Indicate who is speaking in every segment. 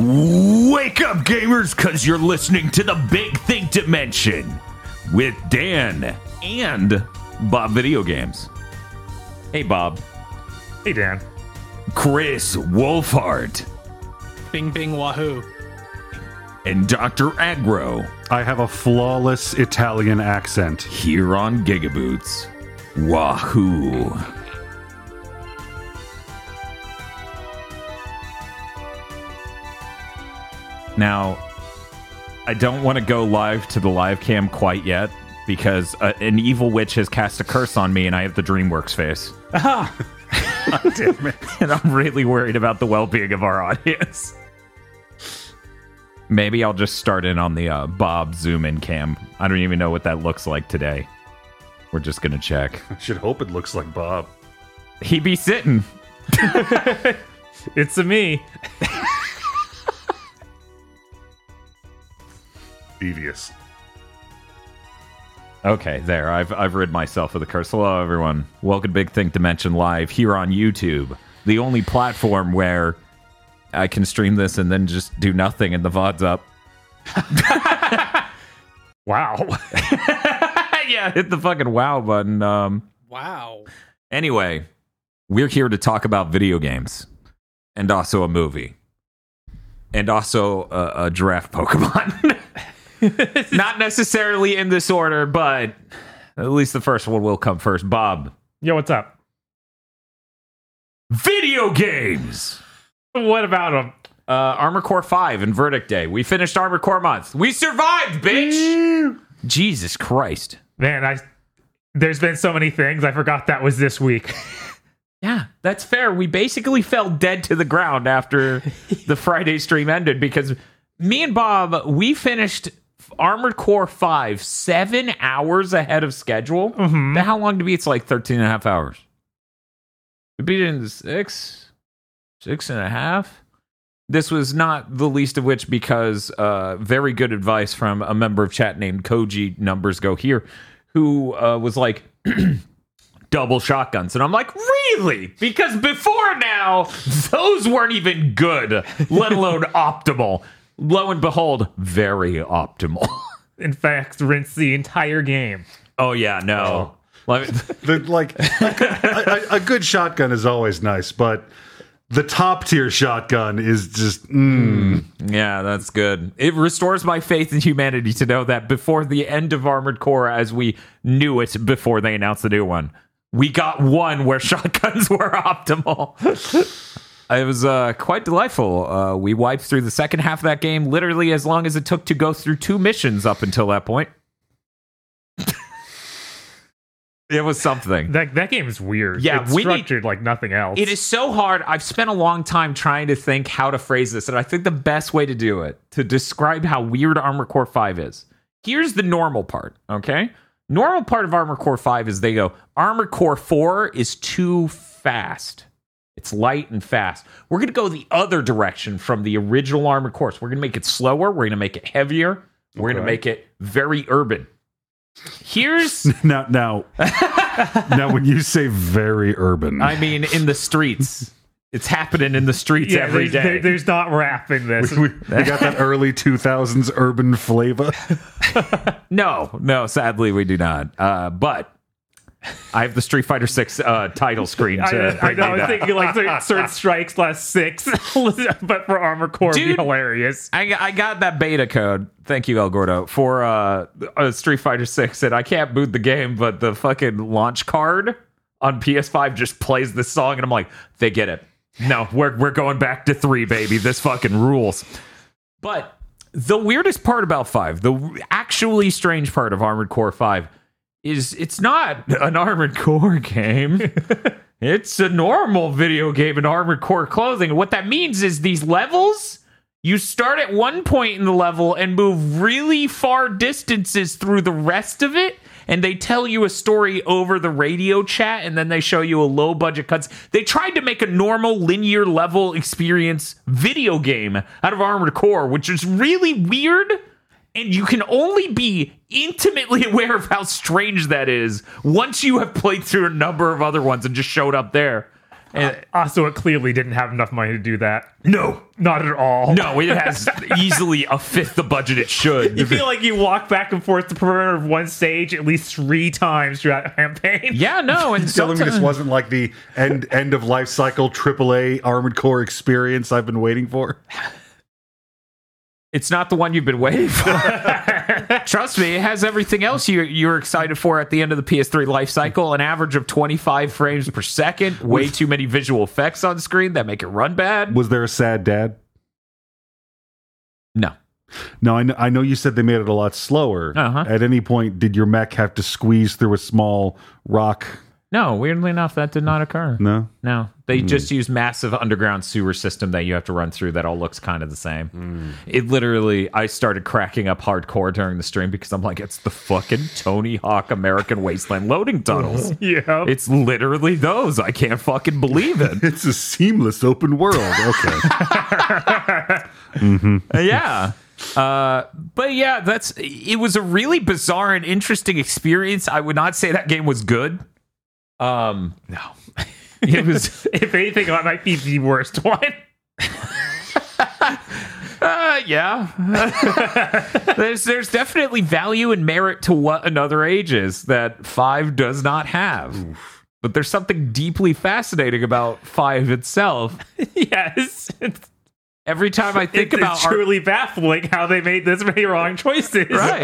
Speaker 1: Wake up, gamers, because you're listening to the Big Think Dimension with Dan and Bob Video Games. Hey, Bob.
Speaker 2: Hey, Dan.
Speaker 1: Chris Wolfhart.
Speaker 3: Bing bing wahoo.
Speaker 1: And Dr. Agro
Speaker 4: I have a flawless Italian accent.
Speaker 1: here on Gigaboots. Wahoo. Now, I don't want to go live to the live cam quite yet because uh, an evil witch has cast a curse on me and I have the DreamWorks face.
Speaker 4: Damn it.
Speaker 1: and I'm really worried about the well-being of our audience. Maybe I'll just start in on the uh, Bob zoom in cam. I don't even know what that looks like today. We're just gonna check.
Speaker 4: I should hope it looks like Bob.
Speaker 1: He be sitting.
Speaker 2: It's a me.
Speaker 4: Devious.
Speaker 1: Okay, there. I've I've rid myself of the curse. Hello, everyone. Welcome to Big Think Dimension Live here on YouTube, the only platform where I can stream this and then just do nothing and the VOD's up.
Speaker 2: Wow.
Speaker 1: yeah, hit the fucking wow button. Um.
Speaker 3: Wow.
Speaker 1: Anyway, we're here to talk about video games and also a movie and also a, a giraffe Pokemon. Not necessarily in this order, but at least the first one will come first. Bob,
Speaker 2: Yo, what's up?
Speaker 1: video games.
Speaker 2: What about him?
Speaker 1: Uh, Armored Core 5 and Verdict Day. We finished Armored Core month. We survived, bitch. Jesus Christ.
Speaker 2: Man, I. There's been so many things. I forgot that was this week.
Speaker 1: Yeah, that's fair. We basically fell dead to the ground after the Friday stream ended because me and Bob, we finished Armored Core 5 seven hours ahead of schedule. Now, How long to we? It's like 13 and a half hours. We beat it in six, six and a half. This was not the least of which because uh, very good advice from a member of chat named Koji Numbers Go Here, who uh, was like, double shotguns. And I'm like, really? Because before now, those weren't even good, let alone optimal. Lo and behold, very optimal.
Speaker 2: In fact, rinse the entire game.
Speaker 1: oh, yeah, no. Let me-
Speaker 4: The, like a, good- a- a- a good shotgun is always nice, but the top tier shotgun is just mm,
Speaker 1: yeah, that's good. It restores my faith in humanity to know that before the end of Armored Core, as we knew it before they announced the new one, we got one where shotguns were optimal. It was uh, quite delightful. Uh, we wiped through the second half of that game literally as long as it took to go through two missions up until that point. it was something.
Speaker 2: That that game is weird.
Speaker 1: Yeah,
Speaker 2: it's
Speaker 1: we need-
Speaker 2: structured like nothing else.
Speaker 1: It is so hard. I've spent a long time trying to think how to phrase this, and I think the best way to do it to describe how weird Armored Core 5 is. Here's the normal part, okay? Normal part of Armored Core 5 is they go, Armored Core 4 is too fast. It's light and fast. We're going to go the other direction from the original Armored Cores. We're going to make it slower. We're going to make it heavier. We're going to make it very urban. Here's
Speaker 4: now now now when you say very urban.
Speaker 1: I mean, in the streets. It's happening in the streets
Speaker 2: yeah,
Speaker 1: every
Speaker 2: there's,
Speaker 1: day.
Speaker 2: there- there's not rap in this.
Speaker 4: we, we got that early 2000s urban flavor.
Speaker 1: no, no, sadly we do not. Uh, but I have the Street Fighter Six uh, title screen.
Speaker 2: I,
Speaker 1: To
Speaker 2: I
Speaker 1: bring
Speaker 2: know. I was thinking like certain, strikes plus six, but for Armored Core, would be hilarious.
Speaker 1: I, I got that beta code. Thank you, El Gordo, for uh, uh, Street Fighter Six, and I can't boot the game, but the fucking launch card on PS5 just plays this song, and I'm like, they get it. No, we're we're going back to three, baby. This fucking rules. But the weirdest part about five, the actually strange part of Armored Core Five, is it's not an Armored Core game. it's a normal video game in Armored Core clothing. What that means is these levels you start at one point in the level and move really far distances through the rest of it. And they tell you a story over the radio chat, and then they show you a low budget cuts. They tried to make a normal linear level experience video game out of Armored Core, which is really weird. And you can only be intimately aware of how strange that is once you have played through a number of other ones and just showed up there. Uh, and-
Speaker 2: Also, it clearly didn't have enough money to do that.
Speaker 1: no,
Speaker 2: Not at all.
Speaker 1: no, it has easily a fifth the budget it should.
Speaker 2: You feel like you walk back and forth the perimeter of one stage at least three times throughout the campaign.
Speaker 1: Yeah, no, and
Speaker 4: Telling me this wasn't like the end end of life cycle AAA Armored Core experience I've been waiting for.
Speaker 1: It's not the one you've been waiting for. Trust me, it has everything else you you're excited for at the end of the PS3 life cycle. An average of 25 frames per second, way too many visual effects on screen that make it run bad.
Speaker 4: Was there a sad dad?
Speaker 1: No.
Speaker 4: No, I know, I know you said they made it a lot slower.
Speaker 1: Uh-huh.
Speaker 4: At any point, did your mech have to squeeze through a small rock?
Speaker 1: No, weirdly enough, that did not occur.
Speaker 4: No.
Speaker 1: No, they hmm. just use massive underground sewer system that you have to run through. That all looks kind of the same. Hmm. It literally, I started cracking up hardcore during the stream because I'm like, it's the fucking Tony Hawk American Wasteland loading tunnels.
Speaker 2: Yeah.
Speaker 1: It's literally those. I can't fucking believe it.
Speaker 4: It's a seamless open world. Okay. Mm-hmm.
Speaker 1: yeah. Uh, but yeah, that's it was a really bizarre and interesting experience. I would not say that game was good. Um, no, it was.
Speaker 2: if anything, that might be the worst one.
Speaker 1: Uh, yeah. there's there's definitely value and merit to what another age is that five does not have. But there's something deeply fascinating about five itself.
Speaker 2: yes. It's,
Speaker 1: Every time I think
Speaker 2: it's,
Speaker 1: about
Speaker 2: it's
Speaker 1: Ar-
Speaker 2: truly baffling how they made this many wrong choices.
Speaker 1: Right.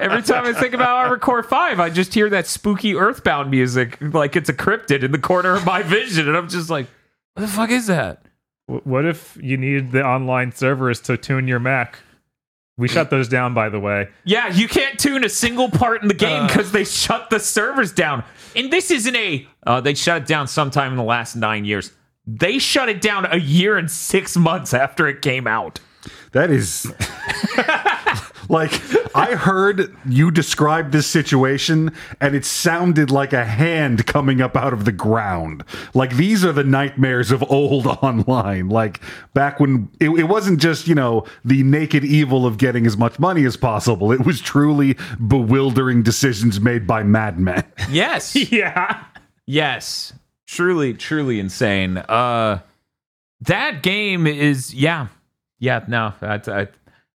Speaker 1: Every time I think about Armored Core 5, I just hear that spooky Earthbound music like it's a cryptid in the corner of my vision. And I'm just like, what the fuck is that?
Speaker 2: What if you needed the online servers to tune your mech? We shut those down, by the way.
Speaker 1: Yeah, you can't tune a single part in the game because they shut the servers down. And this isn't a, uh, they shut it down sometime in the last nine years. They shut it down a year and six months after it came out.
Speaker 4: That is like I heard you describe this situation and it sounded like a hand coming up out of the ground. Like these are the nightmares of old online. Like back when it, it wasn't just, you know, the naked evil of getting as much money as possible. It was truly bewildering decisions made by madmen.
Speaker 1: Yes.
Speaker 2: Yeah.
Speaker 1: Yes. Truly, truly insane. Uh that game is yeah. Yeah, no. I, I,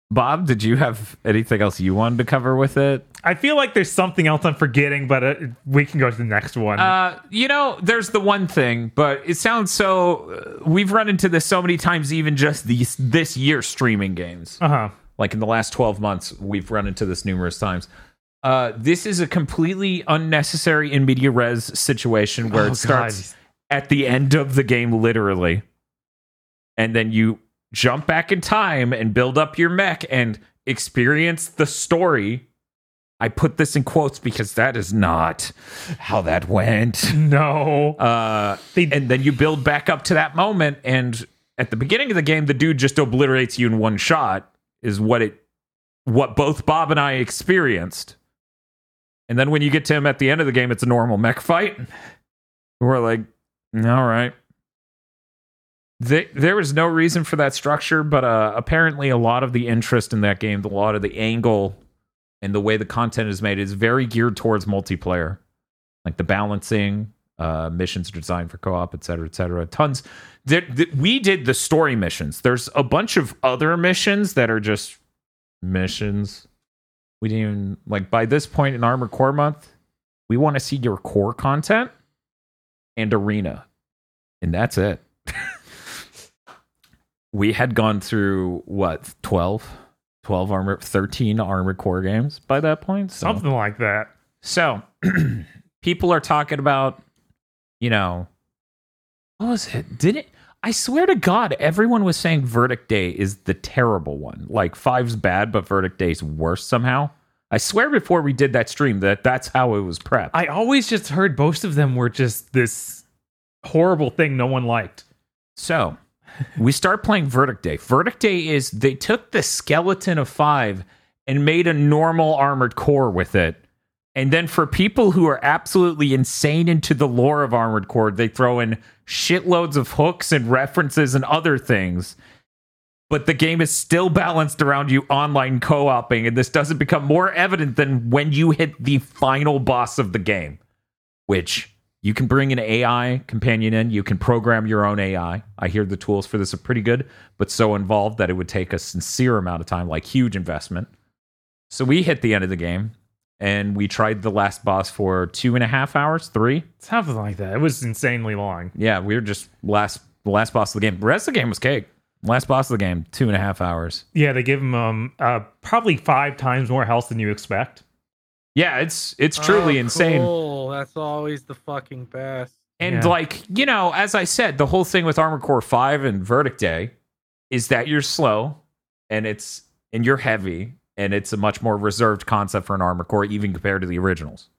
Speaker 1: Bob, did you have anything else you wanted to cover with it?
Speaker 2: I feel like there's something else I'm forgetting, but uh, we can go to the next one.
Speaker 1: Uh, you know, there's the one thing, but it sounds so. Uh, we've run into this so many times, even just these this year streaming games.
Speaker 2: Uh huh.
Speaker 1: Like in the last 12 months, we've run into this numerous times. Uh, this is a completely unnecessary in media res situation where
Speaker 2: Oh,
Speaker 1: it starts at the end of the game, literally, and then you jump back in time and build up your mech and experience the story. I put this in quotes because that is not how that went.
Speaker 2: No.
Speaker 1: Uh,
Speaker 2: They-
Speaker 1: and then you build back up to that moment, and at the beginning of the game, the dude just obliterates you in one shot. Is what it, what both Bob and I experienced. And then when you get to him at the end of the game, it's a normal mech fight. We're like, all right. There, there was no reason for that structure, but uh, apparently a lot of the interest in that game, a lot of the angle and the way the content is made is very geared towards multiplayer like the balancing uh missions designed for co-op et cetera et cetera tons there, th- we did the story missions there's a bunch of other missions that are just missions we didn't even like by this point in Armored Core month we want to see your core content and arena and that's it we had gone through what 12 12 armor 13 Armored Core games by that point so
Speaker 2: Something like that.
Speaker 1: so people are talking about, you know, what was it? Did it? I swear to God, everyone was saying Verdict Day is the terrible one. Like five's bad, but Verdict Day's worse somehow. I swear before we did that stream that that's how it was prepped.
Speaker 2: I always just heard both of them were just this horrible thing no one liked.
Speaker 1: So we start playing Verdict Day. Verdict Day is they took the skeleton of five and made a normal armored core with it. And then for people who are absolutely insane into the lore of Armored Core, they throw in shitloads of hooks and references and other things. But the game is still balanced around you online co oping, and this doesn't become more evident than when you hit the final boss of the game, which You can bring an AI companion in. You can program your own AI. I hear the tools for this are pretty good, but so involved that it would take a sincere amount of time, like huge investment. So we hit the end of the game and we tried the last boss for two and a half hours, three.
Speaker 2: Something like that. It was insanely long.
Speaker 1: Yeah, we were just last last boss of the game. The rest of the game was cake. Last boss of the game, two and a half hours.
Speaker 2: Yeah, they give him um uh probably five times more health than you expect.
Speaker 1: Yeah, it's it's truly
Speaker 3: Oh,
Speaker 1: insane.
Speaker 3: Cool. That's always the fucking best.
Speaker 1: And
Speaker 2: Yeah.
Speaker 1: like, you know, as I said, the whole thing with Armored Core 5 and Verdict Day is that you're slow and it's and you're heavy and it's a much more reserved concept for an Armored Core even compared to the originals.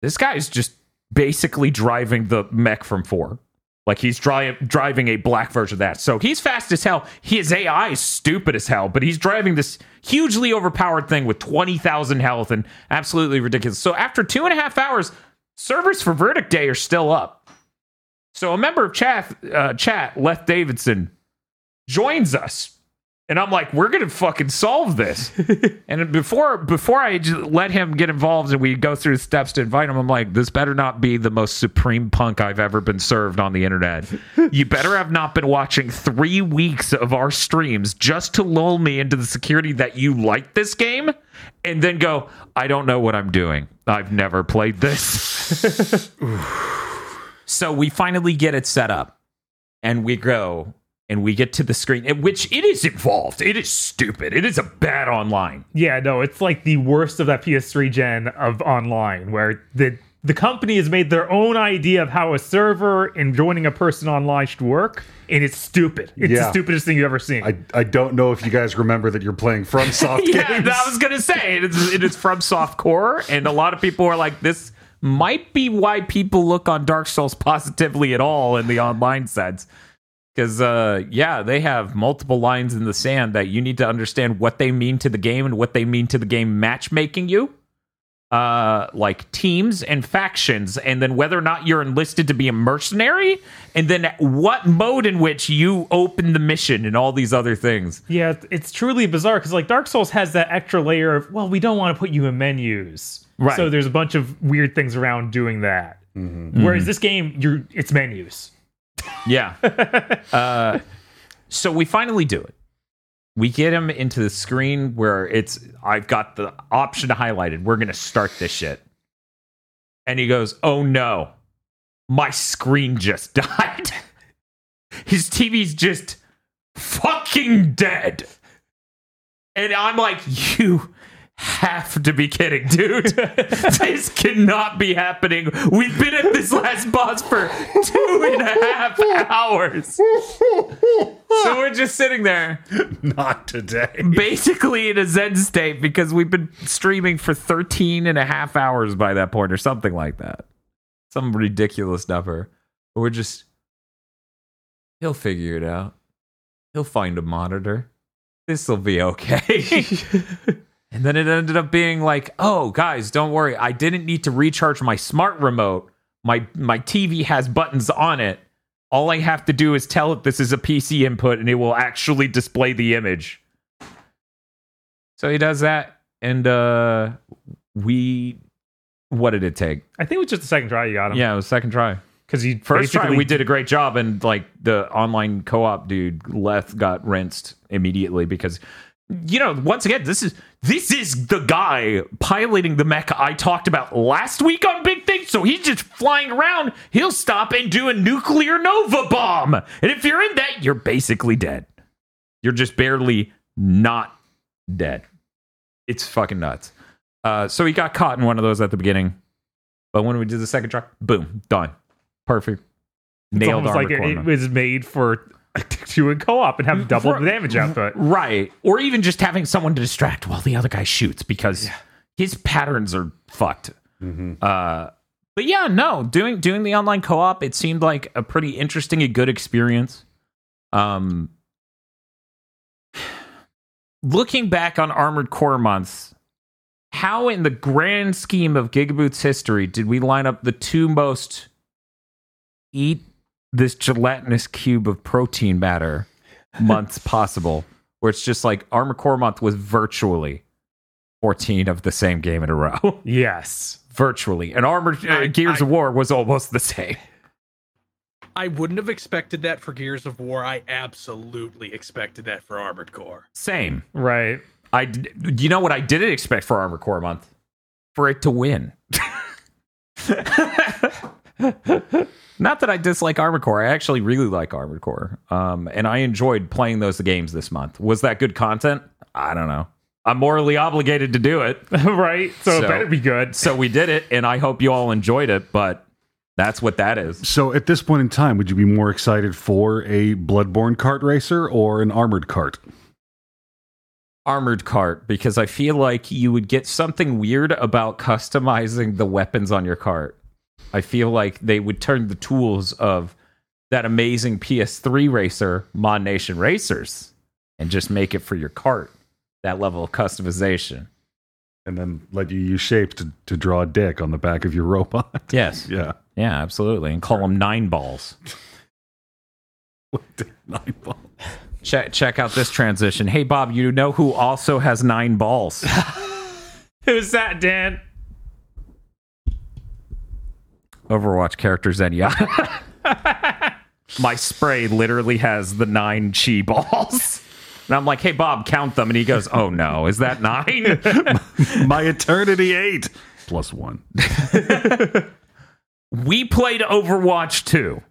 Speaker 1: This guy's just basically driving the mech from 4. Like he's dri- driving a black version of that. So he's fast as hell. His AI is stupid as hell, but he's driving this hugely overpowered thing with 20,000 health and absolutely ridiculous. So after two and a half hours, servers for Verdict Day are still up. So a member of chat, uh, chat Leth Davidson, joins us. And I'm like, we're gonna fucking solve this. and before before I let him get involved and we go through the steps to invite him, I'm like, this better not be the most supreme punk I've ever been served on the internet. you better have not been watching three weeks of our streams just to lull me into the security that you like this game, and then go, I don't know what I'm doing. I've never played this. so we finally get it set up, and we go and we get to the screen, in which it is involved. It is stupid. It is a bad online.
Speaker 2: Yeah, no, it's like the worst of that PS3 gen of online, where the the company has made their own idea of how a server and joining a person online should work, and it's stupid. It's the stupidest thing you've ever seen.
Speaker 4: I, I don't know if you guys remember that you're playing FromSoft
Speaker 1: yeah,
Speaker 4: games.
Speaker 1: I was gonna say it is, it is from softcore, and a lot of people are like, this might be why people look on Dark Souls positively at all in the online sense. Because uh, yeah, they have multiple lines in the sand that you need to understand what they mean to the game and what they mean to the game matchmaking you. Uh, like teams and factions, and then whether or not you're enlisted to be a mercenary, and then what mode in which you open the mission and all these other things.
Speaker 2: yeah, it's- it's truly bizarre because like Dark Souls has that extra layer of well, we don't want to put you in menus,
Speaker 1: Right.
Speaker 2: So there's a bunch of weird things around doing that. Whereas this game, you're it's menus.
Speaker 1: Yeah. uh, so we finally do it. We get him into the screen where it's I've got the option highlighted. We're gonna start this shit. And he goes, Oh no, my screen just died. His TV's just fucking dead. And I'm like, you have to be kidding, dude. this cannot be happening. We've been at this last boss for two and a half hours. So we're just sitting there,
Speaker 4: Not today.
Speaker 1: basically in a Zen state because we've been streaming for 13 and a half hours by that point, or something like that. Some ridiculous number. But we're just, he'll figure it out. He'll find a monitor. This will be okay. And then it ended up being like, "Oh, guys, don't worry. I didn't need to recharge my smart remote. My my TV has buttons on it. All I have to do is tell it this is a PC input and it will actually display the image." So he does that and uh we what did it take?
Speaker 2: I think it was just the second try you got him.
Speaker 1: Yeah, it was second try.
Speaker 2: because he
Speaker 1: First try, we did a great job, and like the online co-op dude, Leth got rinsed immediately because, you know, once again, this is this is the guy piloting the mech I talked about last week on Big Think. So he's just flying around. He'll stop and do a nuclear nova bomb, and if you're in that, you're basically dead. You're just barely not dead. It's fucking nuts. Uh, so he got caught in one of those at the beginning, but when we did the second try, boom, done. Perfect.
Speaker 2: It's
Speaker 1: Nailed
Speaker 2: almost like it, it was made for to a co-op and have double
Speaker 1: For-
Speaker 2: the damage output.
Speaker 1: Right. Or even just having someone to distract while the other guy shoots because his patterns are fucked. Uh, but yeah, no, doing doing the online co-op, it seemed like a pretty interesting and good experience. Um looking back on Armored Core months, how in the grand scheme of Gigaboot's history did we line up the two most eat this gelatinous cube of protein matter months possible? Where it's just like Armored Core month was virtually 14 of the same game in a row.
Speaker 2: Yes.
Speaker 1: virtually. And Armor uh, Gears
Speaker 3: I-
Speaker 1: of War was almost the same.
Speaker 3: I wouldn't have expected that for Gears of War. I absolutely expected that for Armored Core.
Speaker 1: Same.
Speaker 2: Right.
Speaker 1: I d- you know what I didn't expect for Armored Core month? For it to win. Not that I dislike Armored Core. I actually really like Armored Core. Um, and I enjoyed playing those games this month. Was that good content? I don't know. I'm morally obligated to do it.
Speaker 2: right. So,
Speaker 1: So-
Speaker 2: it better be good.
Speaker 1: So we did it, and I hope you all enjoyed it, but that's what that is.
Speaker 4: So at this point in time, would you be more excited for a Bloodborne kart racer or an armored cart?
Speaker 1: Armored cart, because I feel like you would get something weird about customizing the weapons on your cart. I feel like they would turn the tools of that amazing PS3 racer, ModNation Racers, and just make it for your cart. That level of customization.
Speaker 4: And then let you use shapes to, to draw a dick on the back of your robot.
Speaker 1: Yes.
Speaker 4: yeah.
Speaker 1: Yeah, absolutely. And call them nine balls.
Speaker 4: Nine ball.
Speaker 1: Check, check out this transition. Hey, Bob, you know who also has nine balls?
Speaker 2: Who's that, Dan?
Speaker 1: Overwatch character Zenyatta. My spray literally has the nine chi balls. And I'm like, hey, Bob, count them. And he goes, oh no, is that nine?
Speaker 4: My eternity eight plus one.
Speaker 1: we played Overwatch 2.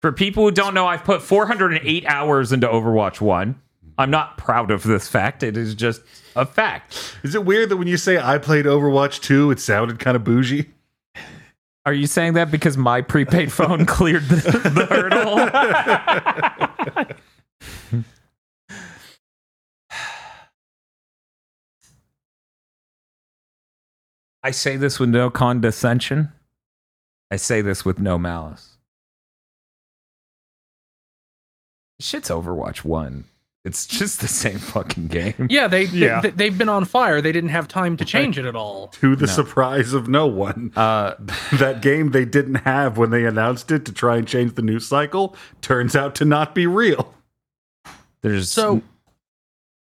Speaker 1: For people who don't know, I've put 408 hours into Overwatch 1. I'm not proud of this fact. It is just a fact.
Speaker 4: Is it weird that when you say I played Overwatch 2, it sounded kind of bougie?
Speaker 1: Are you saying that because my prepaid phone cleared the, the hurdle? I say this with no condescension. I say this with no malice. Shit's Overwatch 1. It's just the same fucking game.
Speaker 3: Yeah, they,
Speaker 2: Yeah.
Speaker 3: they they've been on fire. They didn't have time to change it at all.
Speaker 4: To the surprise of no one.
Speaker 1: Uh,
Speaker 4: that game they didn't have when they announced it to try and change the news cycle turns out to not be real.
Speaker 1: there's
Speaker 3: So,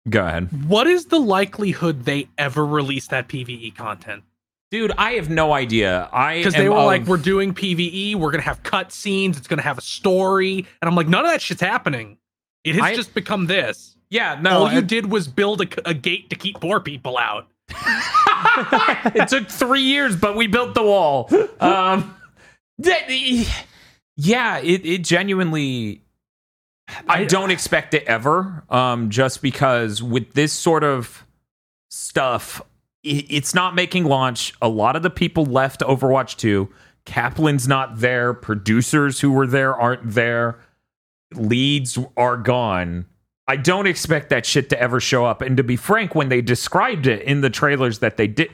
Speaker 1: go ahead.
Speaker 3: what is the likelihood they ever release that PVE content?
Speaker 1: Dude, I have no idea. I
Speaker 3: Because they were
Speaker 1: of-
Speaker 3: like, "We're doing PVE. We're gonna have cut scenes. It's gonna have a story." And I'm like, "None of that shit's happening. It has
Speaker 1: I-
Speaker 3: just become this.
Speaker 1: yeah, no,
Speaker 3: All you
Speaker 1: it-
Speaker 3: did was build a, a gate to keep poor people out."
Speaker 1: it took three years, but we built the wall. Um, that- yeah, it, it genuinely. I don't expect it ever. Um, just because with this sort of stuff, i it's not making launch. A lot of the people left Overwatch 2. Kaplan's not there. Producers who were there aren't there. Leads are gone. I don't expect that shit to ever show up. And to be frank, when they described it in the trailers that they did,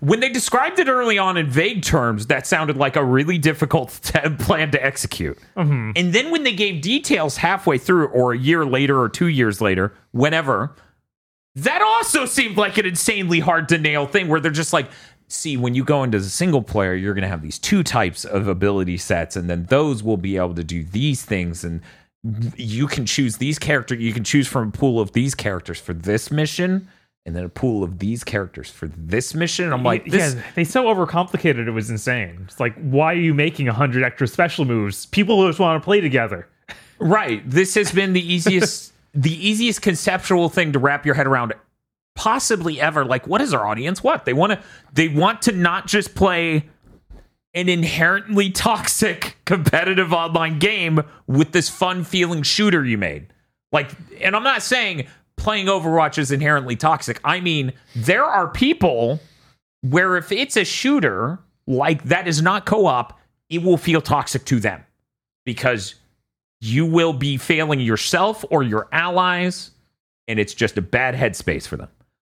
Speaker 1: when they described it early on in vague terms, that sounded like a really difficult t- plan to execute. Mm-hmm. And then when they gave details halfway through, or a year later, or two years later, whenever, that also seemed like an insanely hard to nail thing where they're just like, see, when you go into the single player, you're going to have these two types of ability sets, and then those will be able to do these things. And you can choose these characters, you can choose from a pool of these characters for this mission, and then a pool of these characters for this mission. I'm like, this,
Speaker 2: yeah, they so overcomplicated it was insane. It's like, why are you making a hundred extra special moves? People just want to play together.
Speaker 1: Right. This has been the easiest the easiest conceptual thing to wrap your head around possibly ever. Like what is our audience? What? They want to they want to not just play an inherently toxic competitive online game with this fun feeling shooter you made. Like and I'm not saying playing Overwatch is inherently toxic. I mean, there are people where if it's a shooter like that is not co-op, it will feel toxic to them because you will be failing yourself or your allies, and it's just a bad headspace for them.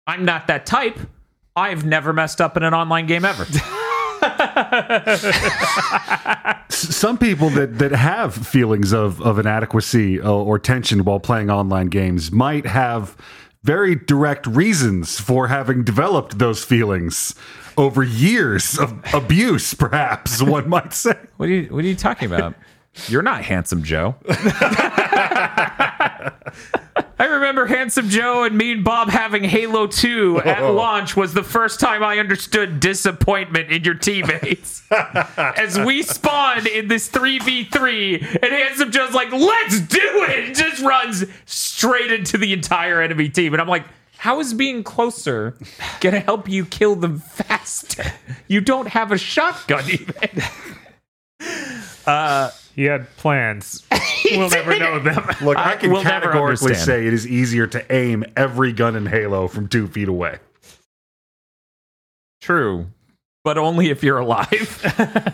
Speaker 1: I'm not that type. I've never messed up in an online game ever.
Speaker 4: S- Some people that, that have feelings of, of inadequacy or, or tension while playing online games might have very direct reasons for having developed those feelings over years of abuse, perhaps one might say.
Speaker 1: what are you What are you talking about? You're not handsome, Joe. I remember Handsome Joe and me and Bob having Halo 2 at
Speaker 4: Oh.
Speaker 1: launch was the first time I understood disappointment in your teammates. As we spawn in this 3v3, and Handsome Joe's like, let's do it! And just runs straight into the entire enemy team. And I'm like, how is being closer gonna help you kill them faster? You don't have a shotgun even.
Speaker 2: Uh, He had plans. we'll never know them.
Speaker 4: Look, I,
Speaker 1: I
Speaker 4: can
Speaker 1: will never
Speaker 4: categorically say it is easier to aim every gun in Halo from two feet away.
Speaker 1: True, but only if you're alive.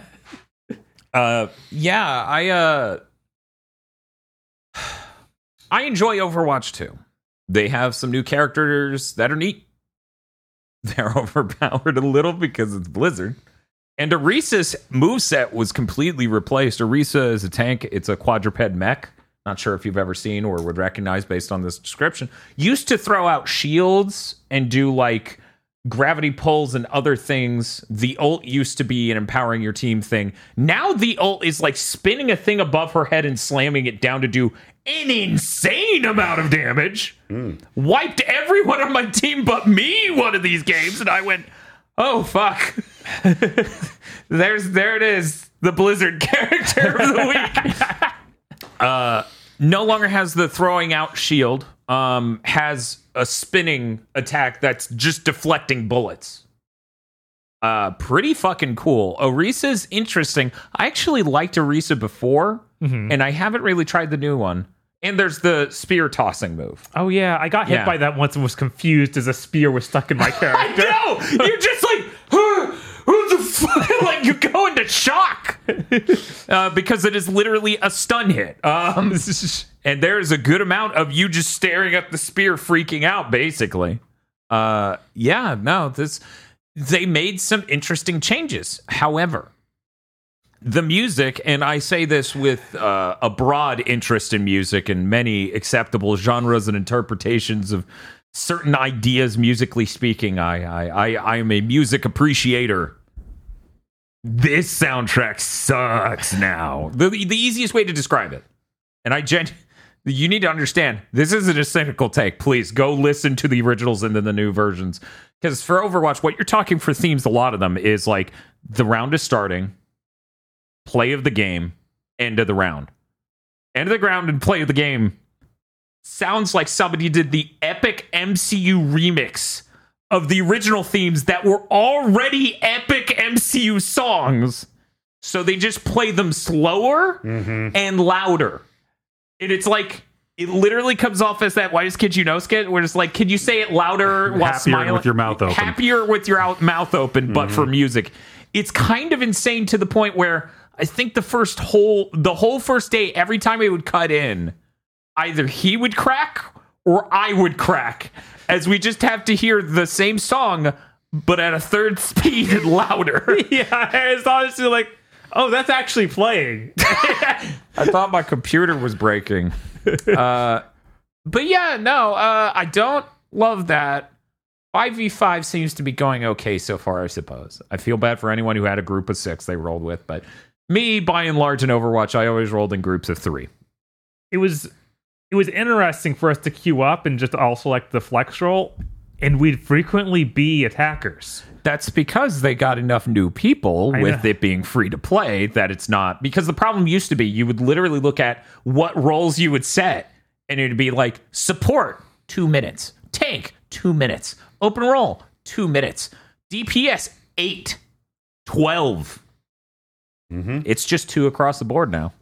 Speaker 1: uh, yeah, I uh, I enjoy Overwatch too. They have some new characters that are neat. They're overpowered a little because it's Blizzard. And Orisa's moveset was completely replaced. Orisa is a tank, it's a quadruped mech. Not sure if you've ever seen or would recognize based on this description. Used to throw out shields and do like gravity pulls and other things. The ult used to be an empowering your team thing. Now the ult is like spinning a thing above her head and slamming it down to do an insane amount of damage. Hmm. Wiped everyone on my team but me one of these games, and I went, "Oh fuck." There's there it is, the Blizzard character of the week. uh, no longer has the throwing out shield. Um, has a spinning attack that's just deflecting bullets. Uh, pretty fucking cool. Orisa's interesting. I actually liked Orisa before, and I haven't really tried the new one. And there's the spear tossing move.
Speaker 2: Oh yeah, I got hit
Speaker 1: Yeah.
Speaker 2: by that once and was confused as a spear was stuck in my character.
Speaker 1: No, you're just like, huh, who the fuck? like you go into shock uh, because it is literally a stun hit. Um, and there's a good amount of you just staring at the spear, freaking out, basically. Uh, yeah, no, this they made some interesting changes. However, the music, and I say this with uh, a broad interest in music and many acceptable genres and interpretations of certain ideas, musically speaking. I I I, I am a music appreciator. This soundtrack sucks now. The the easiest way to describe it, and I gen. You need to understand this isn't a cynical take. Please go listen to the originals and then the new versions. Because for Overwatch, what you're talking for themes, a lot of them is like the round is starting, play of the game, end of the round. End of the round and play of the game sounds like somebody did the epic MCU remix of the original themes that were already epic MCU songs. So they just play them slower mm-hmm. and louder. And it's like it literally comes off as that whitest kid you know skit where it's like, can you say it louder while
Speaker 4: Happier
Speaker 1: smiling
Speaker 4: with your mouth open.
Speaker 1: Happier with your out- mouth open, but for mm-hmm. music. It's kind of insane to the point where I think the first whole the whole first day, every time it would cut in, either he would crack or I would crack, as we just have to hear the same song but at a third speed and louder.
Speaker 2: yeah, it's honestly like, oh, that's actually playing.
Speaker 1: I thought my computer was breaking. Uh, but yeah, no, uh, I don't love that. 5v5 seems to be going okay so far, I suppose. I feel bad for anyone who had a group of six they rolled with, but me, by and large, in Overwatch, I always rolled in groups of three.
Speaker 2: it was it was interesting for us to queue up and just all select the flex role, and we'd frequently be attackers.
Speaker 1: That's because they got enough new people
Speaker 2: I
Speaker 1: with
Speaker 2: know.
Speaker 1: it being free to play that it's not. Because the problem used to be you would literally look at what roles you would set, and it'd be like support, two minutes, tank, two minutes, open roll, two minutes, DPS, eight, 12. Mm-hmm. It's just two across the board now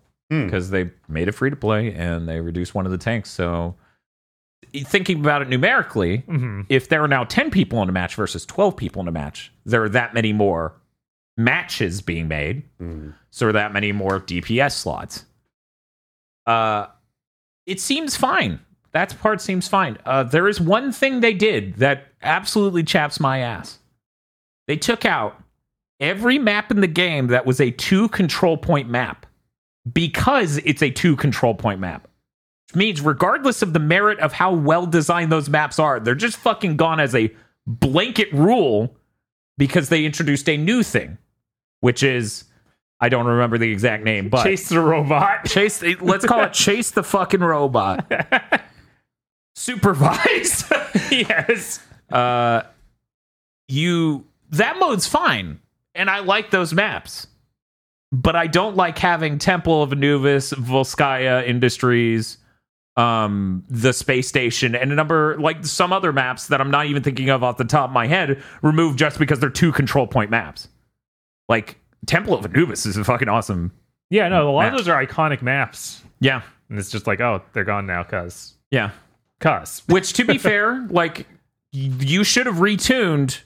Speaker 1: because they made it free to play and they reduced one of the tanks. So, thinking about it numerically, if there are now 10 people in a match versus 12 people in a match, there are that many more matches being made. So, are that many more DPS slots. Uh, it seems fine. That part seems fine. Uh, there is one thing they did that absolutely chaps my ass. They took out every map in the game that was a two control point map because it's a two control point map. Which means, regardless of the merit of how well designed those maps are, they're just fucking gone as a blanket rule because they introduced a new thing, which is I don't remember the exact name, but
Speaker 2: Chase the robot.
Speaker 1: chase. Let's call it chase the fucking robot. supervised.
Speaker 2: yes.
Speaker 1: uh, you that mode's fine, and I like those maps, but I don't like having Temple of Anubis, Volskaya Industries, um, the space station, and a number like some other maps that I'm not even thinking of off the top of my head removed just because they're two control point maps. Like Temple of Anubis is a fucking awesome.
Speaker 2: Yeah, no, a lot of those are iconic maps.
Speaker 1: Yeah,
Speaker 2: And it's just like, oh, they're gone now, cuz.
Speaker 1: yeah.
Speaker 2: Cuz.
Speaker 1: Which, to be fair, like y- you should have retuned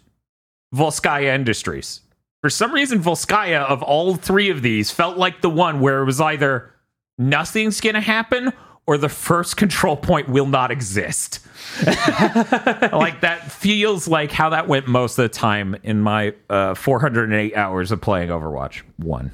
Speaker 1: Volskaya Industries. For some reason, Volskaya of all three of these felt like the one where it was either nothing's going to happen or the first control point will not exist. like that feels like how that went most of the time in my uh, 408 hours of playing Overwatch 1.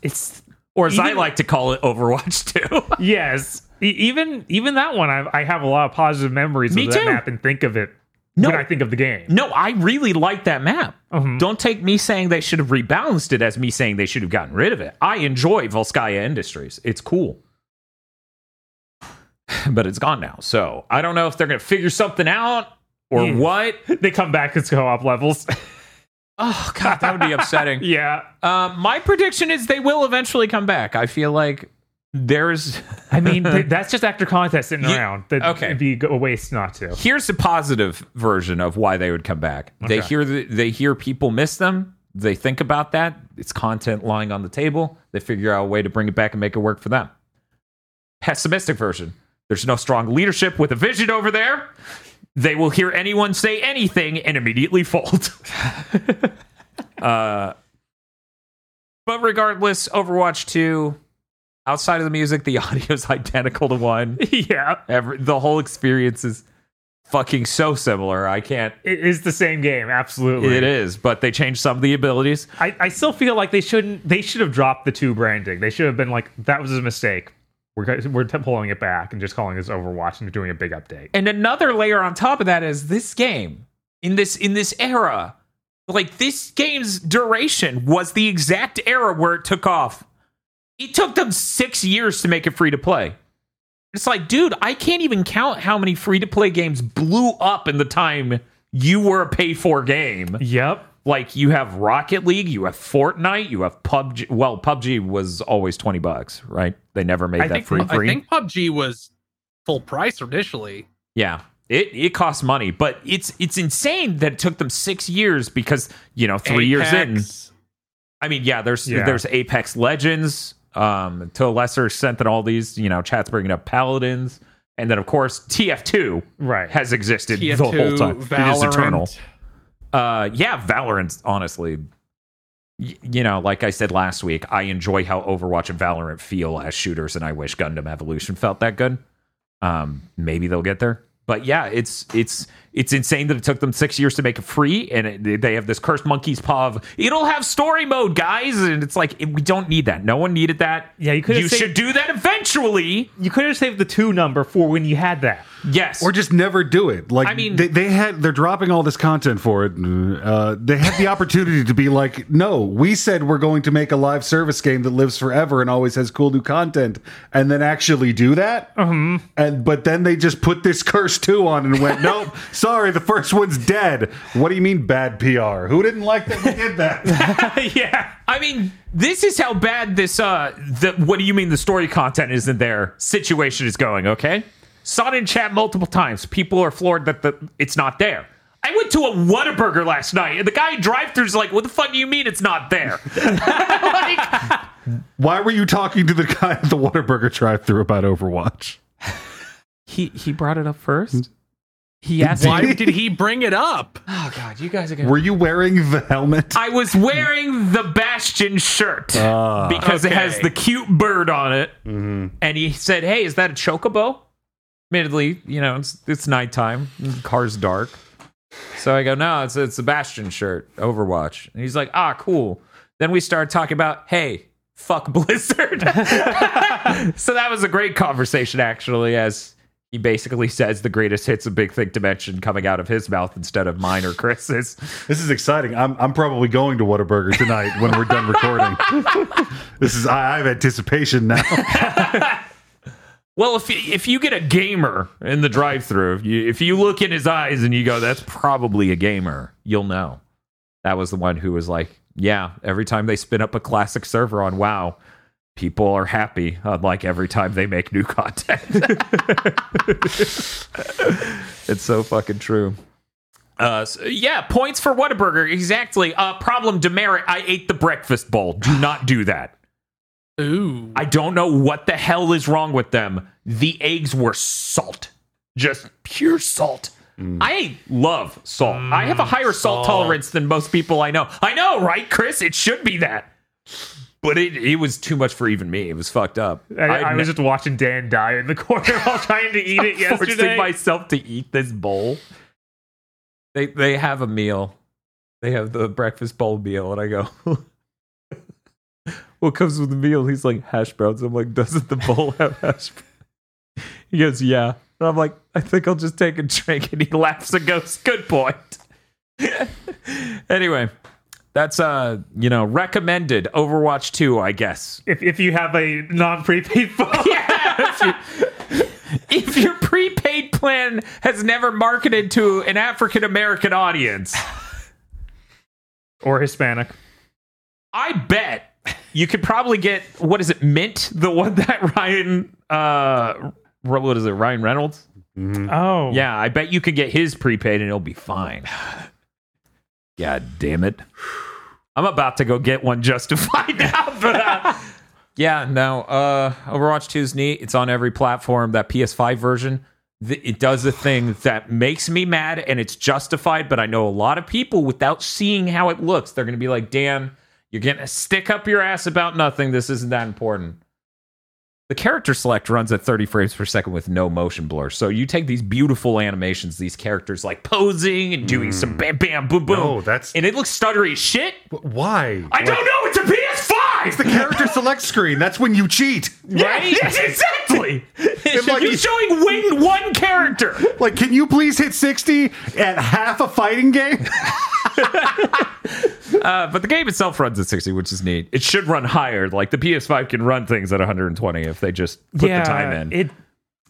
Speaker 2: It's
Speaker 1: Or as I like to call it, Overwatch 2.
Speaker 2: yes. Even even that one, I, I have a lot of positive memories
Speaker 1: Me
Speaker 2: of that
Speaker 1: too.
Speaker 2: map and think of it
Speaker 1: No.
Speaker 2: when I think of the game.
Speaker 1: No, I really like that map.
Speaker 2: Mhm.
Speaker 1: Don't take me saying they should have rebalanced it as me saying they should have gotten rid of it. I enjoy Volskaya Industries. It's cool. But it's gone now. So I don't know if they're going to figure something out or
Speaker 2: Yeah.
Speaker 1: what.
Speaker 2: They come back as co-op levels.
Speaker 1: Oh, God, that would be upsetting.
Speaker 2: yeah.
Speaker 1: Um, my prediction is they will eventually come back. I feel like there's.
Speaker 2: I mean, that's just actor contest sitting
Speaker 1: You-
Speaker 2: around. That
Speaker 1: okay.
Speaker 2: It'd be a waste not to.
Speaker 1: Here's a positive version of why they would come back. They hear the, they hear people miss them. They think about that. It's content lying on the table. They figure out a way to bring it back and make it work for them. Pessimistic version. There's no strong leadership with a vision over there. They will hear anyone say anything and immediately fold. uh, but regardless, Overwatch 2, outside of the music, the audio is identical to one.
Speaker 2: yeah.
Speaker 1: Every, the whole experience is fucking so similar. I can't.
Speaker 2: It is the same game, absolutely.
Speaker 1: It is, but they changed some of the abilities.
Speaker 2: I, I still feel like they shouldn't. They should have dropped the two branding. They should have been like, that was a mistake. We're we're pulling it back and just calling this Overwatch and doing a big update.
Speaker 1: And another layer on top of that is this game in this in this era. Like this game's duration was the exact era where it took off. It took them six years to make it free to play. It's like, dude, I can't even count how many free to play games blew up in the time you were a pay for game.
Speaker 2: Yep.
Speaker 1: like you have Rocket League, you have Fortnite, you have PUBG. Well, PUBG was always twenty bucks, right? They never made
Speaker 3: I
Speaker 1: that
Speaker 3: think
Speaker 1: free.
Speaker 3: I
Speaker 1: free.
Speaker 3: think PUBG was full price initially.
Speaker 1: yeah, it it costs money, but it's it's insane that it took them six years because you know three years in. I mean, yeah, there's
Speaker 2: Yeah.
Speaker 1: there's Apex Legends, um, to a lesser extent than all these. You know, chat's bringing up Paladins, and then of course TF2
Speaker 2: Right.
Speaker 1: has existed
Speaker 3: TF2,
Speaker 1: the whole time. It is eternal. Uh, yeah, Valorant. Honestly, y- you know, like I said last week, I enjoy how Overwatch and Valorant feel as shooters, and I wish Gundam Evolution felt that good. Um, maybe they'll get there, but yeah, it's it's it's insane that it took them six years to make it free, and it, they have this cursed monkey's paw of it'll have story mode, guys, and it's like we don't need that. No one needed that.
Speaker 2: Yeah, you could've
Speaker 1: You
Speaker 2: saved-
Speaker 1: should do that eventually.
Speaker 2: You could have saved the two number for when you had that.
Speaker 1: Yes,
Speaker 4: or just never do it. Like
Speaker 1: I mean-
Speaker 4: they, they had they're dropping all this content for it. Uh, they had the opportunity to be like, no, we said we're going to make a live service game that lives forever and always has cool new content, and then actually do that. Mm-hmm. And but then they just put this curse two on and went, nope, sorry, the first one's dead. What do you mean bad PR? Who didn't like that we did that?
Speaker 2: yeah.
Speaker 1: I mean, this is how bad this uh the what do you mean the story content isn't there situation is going, okay? Saw it in chat multiple times. People are floored that the it's not there. I went to a Whataburger last night, and the guy in drive-through's like, "What the fuck do you mean it's not there?" like,
Speaker 4: Why were you talking to the guy at the Whataburger drive-through about Overwatch?
Speaker 1: he he brought it up first. He asked,
Speaker 3: Why did he bring it up?
Speaker 1: "Oh God, you guys are gonna."
Speaker 4: Were you wearing the helmet?
Speaker 1: I was wearing the Bastion shirt
Speaker 4: Ah.
Speaker 1: because it has
Speaker 3: Okay.
Speaker 1: the cute bird on it. And he said, Hey, is that a chocobo? Admittedly, you know, it's, it's nighttime, car's dark. So I go, No, it's, it's a Bastion shirt, Overwatch. And he's like, Ah, cool. Then we start talking about, Hey, fuck Blizzard. so that was a great conversation, actually, as he basically says the greatest hits of Big Think Dimension coming out of his mouth instead of mine or Chris's.
Speaker 4: This is exciting. I'm I'm probably going to Whataburger tonight when we're done recording. this is I, I have anticipation now.
Speaker 1: Well, if if you get a gamer in the drive-through, if you look in his eyes and you go, "That's probably a gamer," you'll know. That was the one who was like, "Yeah." Every time they spin up a classic server on WoW, people are happy. Unlike every time they make new content. it's so fucking true. Uh, so- yeah, points for Whataburger. Exactly. Uh, problem demerit. I ate the breakfast bowl. Do not do that.
Speaker 3: Ooh.
Speaker 1: I don't know what the hell is wrong with them. The eggs were salt, just pure salt. Mm. I love salt. I have a mm, higher salt,
Speaker 3: salt.
Speaker 1: tolerance than most people I know. I know, right, Chris? It should be that. But it, it was too much for even me. It was fucked up.
Speaker 2: I, I was just watching Dan die in the corner while trying to eat it yesterday.
Speaker 1: forcing myself to eat this bowl. They they have a meal. They have the breakfast bowl meal, and I go, "What comes with the meal?" He's like, "Hash browns." I'm like, "Doesn't the bowl have hash?" browns?" He goes, "Yeah." And I'm like, "I think I'll just take a drink." And he laughs and goes, "Good point." anyway, that's uh, you know, recommended Overwatch 2, I guess.
Speaker 2: if, if you have a non-prepaid phone,
Speaker 1: if your prepaid plan has never marketed to an African American audience,
Speaker 2: or Hispanic.
Speaker 1: I bet you could probably get what is it, Mint, the one that Ryan uh what is it, Ryan Reynolds?
Speaker 2: Oh,
Speaker 1: Yeah, I bet you could get his prepaid and it'll be fine. God damn it. I'm about to go get one just to find out. But uh, yeah, no. Uh, Overwatch 2 is neat. It's on every platform. That PS5 version, th- it does a thing that makes me mad and it's justified. But I know a lot of people, without seeing how it looks, they're going to be like, Dan, you're gonna stick up your ass about nothing. This isn't that important. The character select runs at 30 frames per second with no motion blur. So you take these beautiful animations, these characters like posing and doing some hmm. bam, bam, boom, boom.
Speaker 4: No, that's-
Speaker 1: and it looks stuttery as shit.
Speaker 4: Why?
Speaker 1: I don't know. It's a PS5.
Speaker 4: It's the character select screen. That's when you cheat.
Speaker 1: right? Yes, exactly.
Speaker 4: like-
Speaker 1: You're showing wing one character.
Speaker 4: Like, can you please hit 60 at half a fighting game?
Speaker 1: Uh, but the game itself runs at 60, which is neat. It should run higher. Like the PS5 can run things at 120 if they just put
Speaker 2: yeah,
Speaker 1: the time in.
Speaker 2: It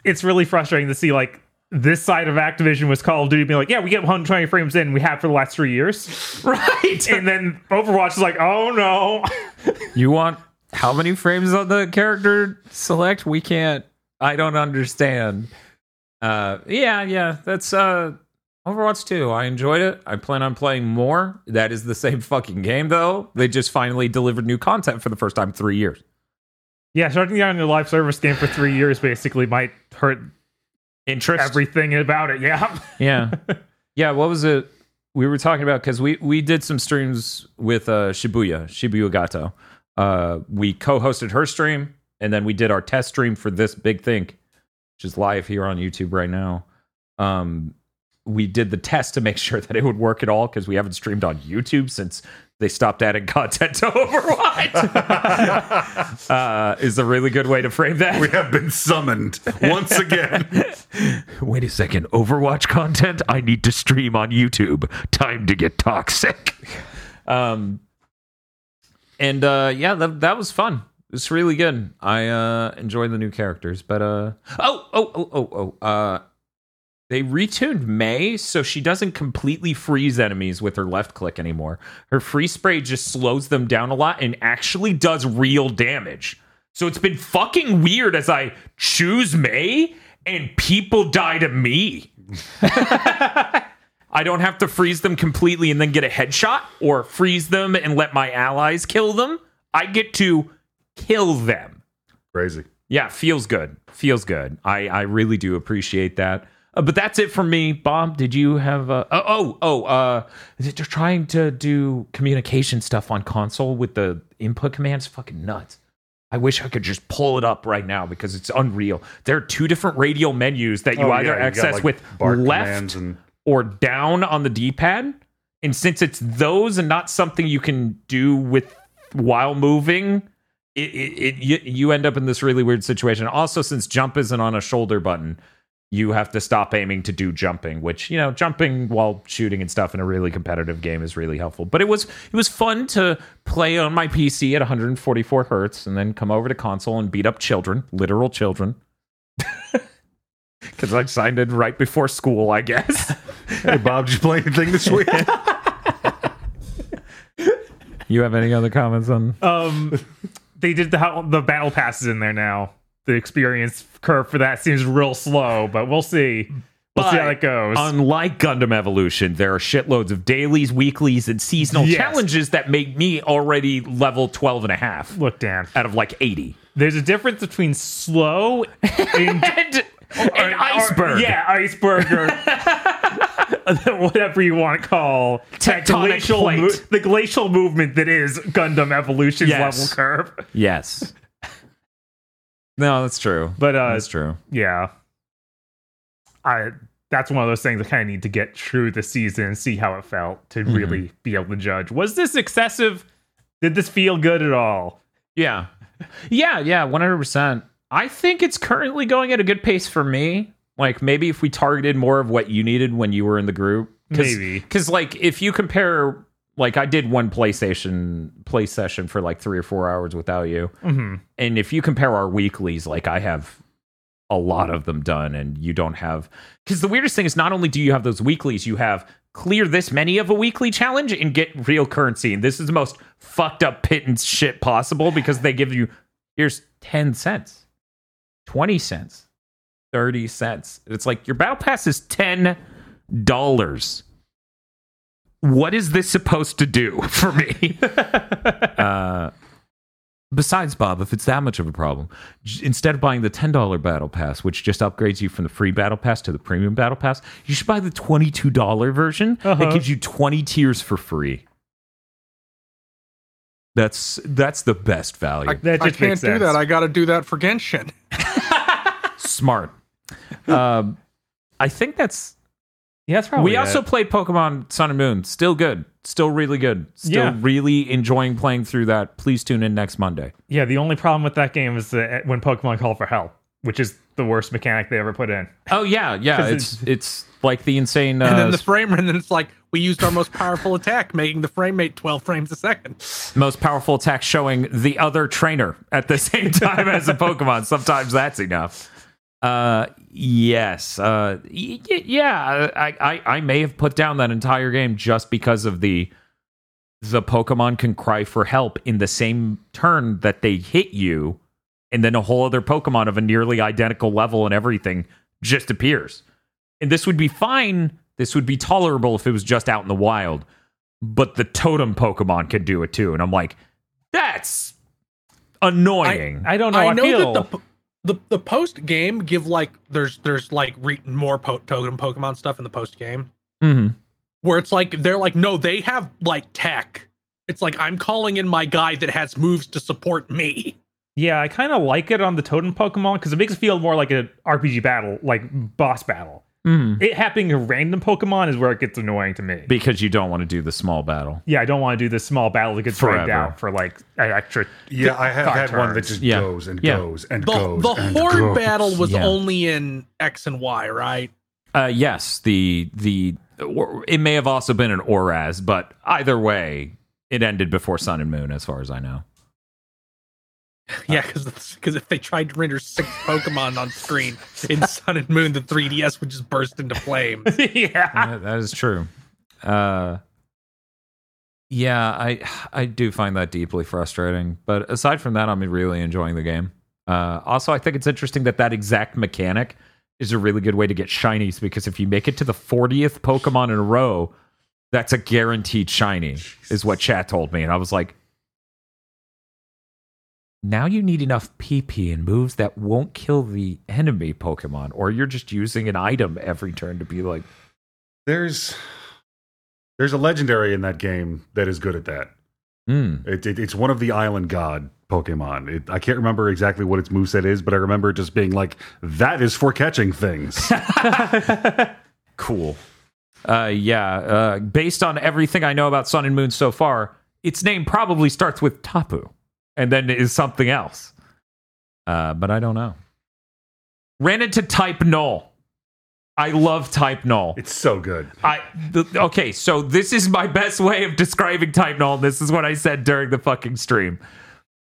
Speaker 2: it's really frustrating to see like this side of Activision was Call of Duty being like, yeah, we get 120 frames in, we have for the last three years,
Speaker 1: right.
Speaker 2: and then Overwatch is like, oh no,
Speaker 1: You want how many frames on the character select? We can't. I don't understand. Uh, yeah, yeah. That's uh, Overwatch 2. I enjoyed it. I plan on playing more. That is the same fucking game, though. They just finally delivered new content for the first time in three years.
Speaker 2: yeah, shutting down your live service game for three years basically might hurt
Speaker 1: Interest.
Speaker 2: everything about it. Yeah,
Speaker 1: yeah, yeah. What was it? We were talking about because we we did some streams with uh, Shibuya Shibuya Gato. Uh, we co-hosted her stream, and then we did our test stream for this big thing, which is live here on YouTube right now. Um, we did the test to make sure that it would work at all because we haven't streamed on YouTube since they stopped adding content to Overwatch. uh, is a really good way to frame that.
Speaker 4: We have been summoned once again.
Speaker 1: Wait a second. Overwatch content? I need to stream on YouTube. Time to get toxic. Um, and uh, yeah, that, that was fun. It's really good. I uh, enjoy the new characters. But uh, oh, oh, oh, oh, oh. Uh, they retuned Mei so she doesn't completely freeze enemies with her left click anymore. Her free spray just slows them down a lot and actually does real damage. So it's been fucking weird as I choose Mei and people die to me. I don't have to freeze them completely and then get a headshot or freeze them and let my allies kill them. I get to kill them.
Speaker 4: Crazy.
Speaker 1: Yeah, feels good. Feels good. I, I really do appreciate that. Uh, but that's it for me. Bob, did you have uh, oh oh oh uh they're trying to do communication stuff on console with the input commands fucking nuts. I wish I could just pull it up right now because it's unreal. There are two different radial menus that you
Speaker 4: Oh,
Speaker 1: either
Speaker 4: yeah, you got,
Speaker 1: access
Speaker 4: like,
Speaker 1: with left
Speaker 4: and
Speaker 1: or down on the D-pad. And since it's those and not something you can do with while moving, it, it, it you, you end up in this really weird situation. Also, since jump isn't on a shoulder button, you have to stop aiming to do jumping, which you know, jumping while shooting and stuff in a really competitive game is really helpful. But it was it was fun to play on my PC at 144 hertz and then come over to console and beat up children, literal children. because I signed in right before school, I guess.
Speaker 4: Hey, Bob, did you play anything this week?
Speaker 1: you have any other comments on?
Speaker 2: Um, they did the how the battle passes in there now. The experience curve for that seems real slow, but we'll see. We'll see how it goes.
Speaker 1: Unlike Gundam Evolution, there are shitloads of dailies, weeklies, and seasonal
Speaker 2: Yes.
Speaker 1: challenges that make me already level 12 and a half
Speaker 2: Look, Dan,
Speaker 1: out of like 80.
Speaker 2: there's a difference between slow and
Speaker 1: And, and iceberg.
Speaker 2: yeah, iceberg, or whatever you want to call
Speaker 1: Tectonic
Speaker 2: glacial
Speaker 1: plate.
Speaker 2: mo- the glacial movement that is Gundam Evolution's
Speaker 1: Yes.
Speaker 2: level curve.
Speaker 1: Yes. No, that's true.
Speaker 2: But uh,
Speaker 1: that's true.
Speaker 2: yeah, I that's one of those things I kind of need to get through the season and see how it felt to
Speaker 1: Mm-hmm.
Speaker 2: really be able to judge. Was this excessive? Did this feel good at all?
Speaker 1: Yeah. Yeah, yeah, 100%. I think it's currently going at a good pace for me. Like maybe if we targeted more of what you needed when you were in the group. Cause,
Speaker 2: Maybe.
Speaker 1: Cuz like if you compare like I did one PlayStation play session for like 3 or 4 hours without you.
Speaker 2: hmm
Speaker 1: And if you compare our weeklies, like I have a lot of them done and you don't have because the weirdest thing is not only do you have those weeklies, you have clear this many of a weekly challenge and get real currency. And this is the most fucked up pittance shit possible because they give you here's 10 cents, 20 cents, 30 cents. It's like your battle pass is $10. What is this supposed to do for me? uh Besides, Bob, if it's that much of a problem, j- instead of buying the $10 battle pass, which just upgrades you from the free battle pass to the premium battle pass, you should buy the $22 version
Speaker 2: Uh-huh.
Speaker 1: that gives you 20 tiers for free. That's that's the best value.
Speaker 3: I,
Speaker 2: That
Speaker 3: I can't do that. I got to do that for Genshin.
Speaker 1: Smart. um, I think that's.
Speaker 2: Yeah, that's probably
Speaker 1: we also played Pokemon Sun and Moon. Still good. Still really good. Still
Speaker 2: Yeah.
Speaker 1: really enjoying playing through that. Please tune in next Monday.
Speaker 2: yeah. The only problem with that game is that when Pokemon call for help, which is the worst mechanic they ever put in.
Speaker 1: Oh yeah, yeah. It's it's like the insane. Uh,
Speaker 3: And then the frame, and then it's like we used our most powerful attack, making the frame rate 12 frames a second.
Speaker 1: most powerful attack showing the other trainer at the same time as a Pokemon. Sometimes that's enough. Uh, yes. Uh, y- y- yeah. I, I, I may have put down that entire game just because of the the Pokemon can cry for help in the same turn that they hit you, and then a whole other Pokemon of a nearly identical level and everything just appears. And this would be fine. This would be tolerable if it was just out in the wild but the totem Pokemon can do it too. And I'm like, that's annoying.
Speaker 2: I don't know. I,
Speaker 3: I know
Speaker 2: feel
Speaker 3: that the the the post game give like there's there's like re- more po- totem Pokemon stuff in the post game
Speaker 1: Mhm.
Speaker 3: where it's like they're like no they have like tech. It's like I'm calling in my guy that has moves to support me.
Speaker 2: yeah, I kind of like it on the Totem Pokemon because it makes it feel more like an RPG battle, like boss battle.
Speaker 1: Mhm.
Speaker 2: It happening a random Pokemon is where it gets annoying to me.
Speaker 1: Because you don't want to do the small battle.
Speaker 2: yeah, I don't want to do this small battle that gets dragged out for like an extra.
Speaker 4: Yeah, I have
Speaker 2: five
Speaker 4: had one that just
Speaker 1: Yeah.
Speaker 4: goes and
Speaker 1: Yeah.
Speaker 4: goes and
Speaker 3: The
Speaker 4: goes.
Speaker 3: the
Speaker 4: and
Speaker 3: horde
Speaker 4: goes.
Speaker 3: battle was
Speaker 1: Yeah.
Speaker 3: only in X and Y, right?
Speaker 1: Uh, yes, the the it may have also been an ORAS, but either way, it ended before Sun and Moon, as far as I know.
Speaker 3: Yeah, because because if they tried to render six Pokemon on screen in Sun and Moon, the 3DS would just burst into flame.
Speaker 2: yeah,
Speaker 1: Yeah, that is true. Uh, yeah, I I do find that deeply frustrating. But aside from that, I'm really enjoying the game. Uh, also, I think it's interesting that that exact mechanic is a really good way to get shinies because if you make it to the 40th Pokemon in a row, that's a guaranteed shiny, is what chat told me. And I was like, now you need enough PP and moves that won't kill the enemy Pokemon, or you're just using an item every turn to be like,
Speaker 4: There's there's a legendary in that game that is good at that.
Speaker 1: hmm.
Speaker 4: It, it, it's one of the Island God Pokemon. It, I can't remember exactly what its moveset is, but I remember it just being like, that is for catching things.
Speaker 1: cool. Uh, yeah. Uh, based on everything I know about Sun and Moon so far, its name probably starts with Tapu, and then is something else. Uh, but I don't know. Ran into Type Null. I love Type Null.
Speaker 4: it's so good.
Speaker 1: I the, okay, so this is my best way of describing Type Null. This is what I said during the fucking stream.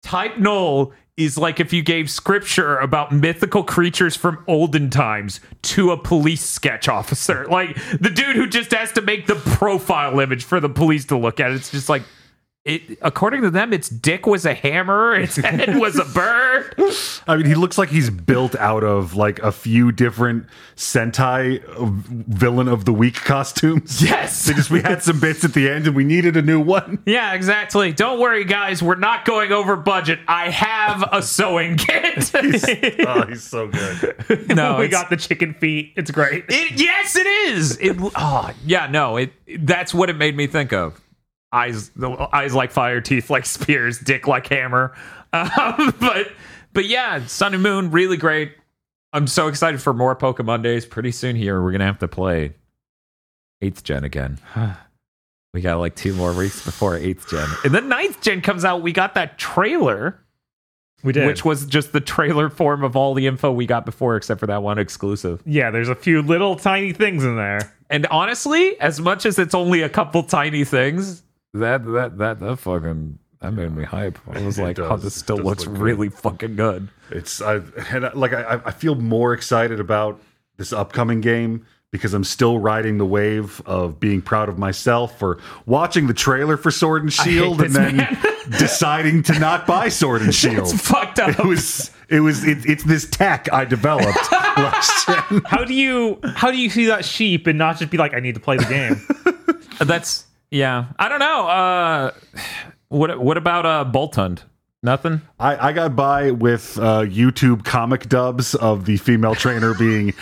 Speaker 1: Type Null is like if you gave scripture about mythical creatures from olden times to a police sketch officer. Like the dude who just has to make the profile image for the police to look at. It's just like it according to them, its dick was a hammer, its head was a bird.
Speaker 4: I mean, he looks like he's built out of like a few different Sentai uh, villain of the week costumes.
Speaker 1: Yes.
Speaker 4: They just we had some bits at the end and we needed a new one.
Speaker 1: Yeah, exactly. Don't worry, guys. We're not going over budget. I have a sewing kit.
Speaker 4: oh, he's so good.
Speaker 1: no,
Speaker 2: we got the chicken feet. It's great.
Speaker 1: It, yes, it is. It. Oh, yeah. No. It. That's what it made me think of. Eyes, the eyes like fire, teeth like spears, dick like hammer. Um, but, but yeah, Sun and Moon really great. I'm so excited for more Pokemon days. Pretty soon here, we're gonna have to play eighth gen again. we got like two more weeks before eighth gen, and then ninth gen comes out. We got that trailer
Speaker 2: We did.
Speaker 1: which was just the trailer form of all the info we got before, except for that one exclusive.
Speaker 2: yeah, there's a few little tiny things in there.
Speaker 1: And honestly, as much as it's only a couple tiny things, that that that that fucking that made me hype. I was
Speaker 4: It
Speaker 1: like, oh, this still looks
Speaker 4: look good.
Speaker 1: really fucking good.
Speaker 4: It's I and I- like I, I feel more excited about this upcoming game because I'm still riding the wave of being proud of myself for watching the trailer for Sword and Shield and then deciding to not buy Sword and Shield.
Speaker 1: It's fucked up.
Speaker 4: It was it was it, it's this tech I developed last.
Speaker 2: How do you how do you see that sheep and not just be like, I need to play the game?
Speaker 1: That's yeah. I don't know. Uh, what what about uh Boltund? Nothing.
Speaker 4: I, I got by with uh, YouTube comic dubs of the female trainer being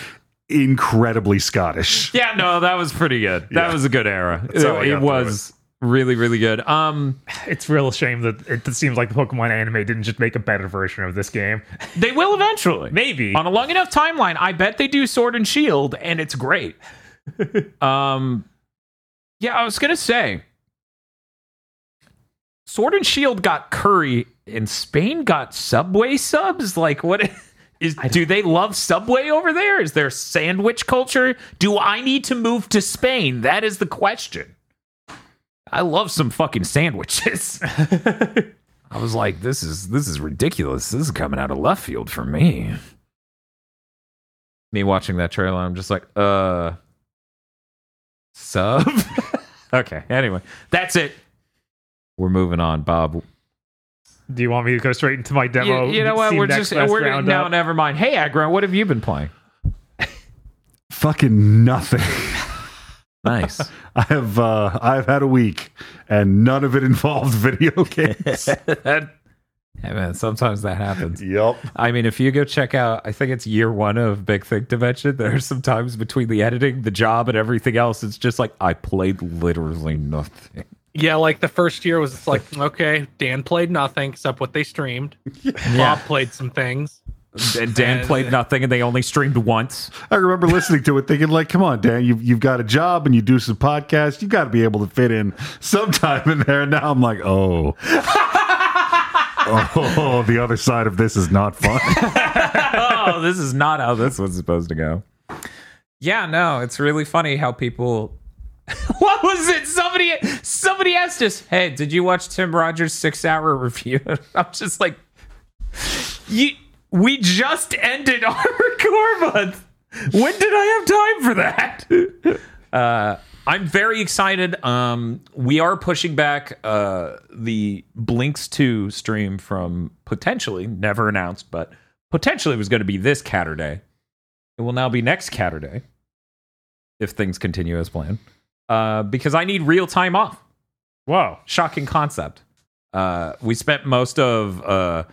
Speaker 4: incredibly Scottish.
Speaker 1: Yeah, no, that was pretty good. That
Speaker 4: Yeah.
Speaker 1: was a good era.
Speaker 4: That's how I
Speaker 1: It,
Speaker 4: got
Speaker 1: it
Speaker 4: through
Speaker 1: was really really good. Um,
Speaker 2: it's real shame that it seems like the Pokemon anime didn't just make a better version of this game.
Speaker 1: they will eventually.
Speaker 2: Maybe.
Speaker 1: on a long enough timeline, I bet they do Sword and Shield, and it's great. um, yeah, I was gonna say, Sword and Shield got curry, and Spain got Subway subs. Like, what is? Do they love Subway over there? Is there sandwich culture? Do I need to move to Spain? That is the question. I love some fucking sandwiches. I was like, this is this is ridiculous. This is coming out of left field for me me watching that trailer, I'm just like, uh, sub. okay. Anyway, that's it. We're moving on, Bob.
Speaker 2: Do you want me to go straight into my demo?
Speaker 1: you know what? We're just
Speaker 2: Quest
Speaker 1: we're
Speaker 2: roundup?
Speaker 1: no, never mind. Hey, Aggro, what have you been playing?
Speaker 4: Fucking nothing.
Speaker 1: Nice.
Speaker 4: I have uh, I've had a week, and none of it involved video games.
Speaker 1: that, yeah, man. Sometimes that happens.
Speaker 4: yep.
Speaker 1: I mean, if you go check out, I think it's year one of Big Think Dimension. There's some times between the editing, the job, and everything else. It's just like I played literally nothing.
Speaker 3: Yeah, like the first year was like, okay, Dan played nothing except what they streamed. Bob played some things.
Speaker 1: And Dan played nothing, and they only streamed once.
Speaker 4: I remember listening to it, thinking like, "Come on, Dan, you've you've got a job and you do some podcasts. You got to be able to fit in some time in there." And Now I'm like, "Oh, oh, the other side of this is not fun."
Speaker 1: oh, this is not how this was supposed to go. Yeah, no, it's really funny how people. what was it? Somebody, somebody asked us, "Hey, did you watch Tim Rogers' six-hour review?" I'm just like, you. We just ended our record month. When did I have time for that? Uh, I'm very excited. Um, we are pushing back uh, the Blinx 2 stream from potentially, never announced, but potentially was going to be this Catterday. It will now be next Catterday if things continue as planned. Uh, because I need real time off.
Speaker 2: Whoa.
Speaker 1: Shocking concept. Uh, we spent most of uh,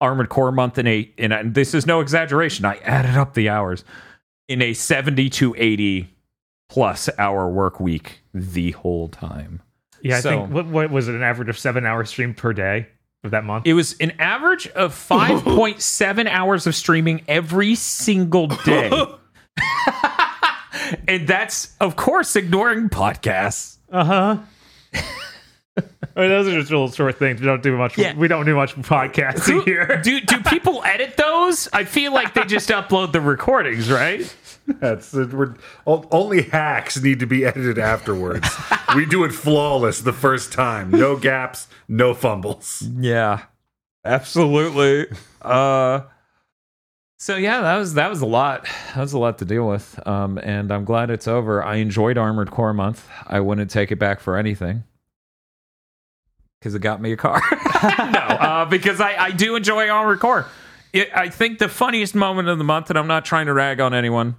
Speaker 1: Armored Core month in a, in a, this is no exaggeration. I added up the hours in a 70 to 80 plus hour work week the whole time.
Speaker 2: Yeah, I
Speaker 1: So-
Speaker 2: think what, what was it? An average of seven hours streamed per day of that month.
Speaker 1: It was an average of 5.7 hours of streaming every single day. and that's, of course, ignoring podcasts.
Speaker 2: Uh huh. I mean, those are just little short things. We don't do much.
Speaker 1: Yeah.
Speaker 2: We don't do much podcasting here.
Speaker 1: Do, do people edit those? I feel like they just upload the recordings, right?
Speaker 4: That's. We're, only hacks need to be edited afterwards. we do it flawless the first time. No gaps, no fumbles.
Speaker 1: Yeah. Absolutely. Uh so yeah, that was that was a lot. That was a lot to deal with. Um and I'm glad it's over. I enjoyed Armored Core month. I wouldn't take it back for anything. Cuz it got me a car. no, uh because I I do enjoy Armored Core. It, I think the funniest moment of the month and I'm not trying to rag on anyone.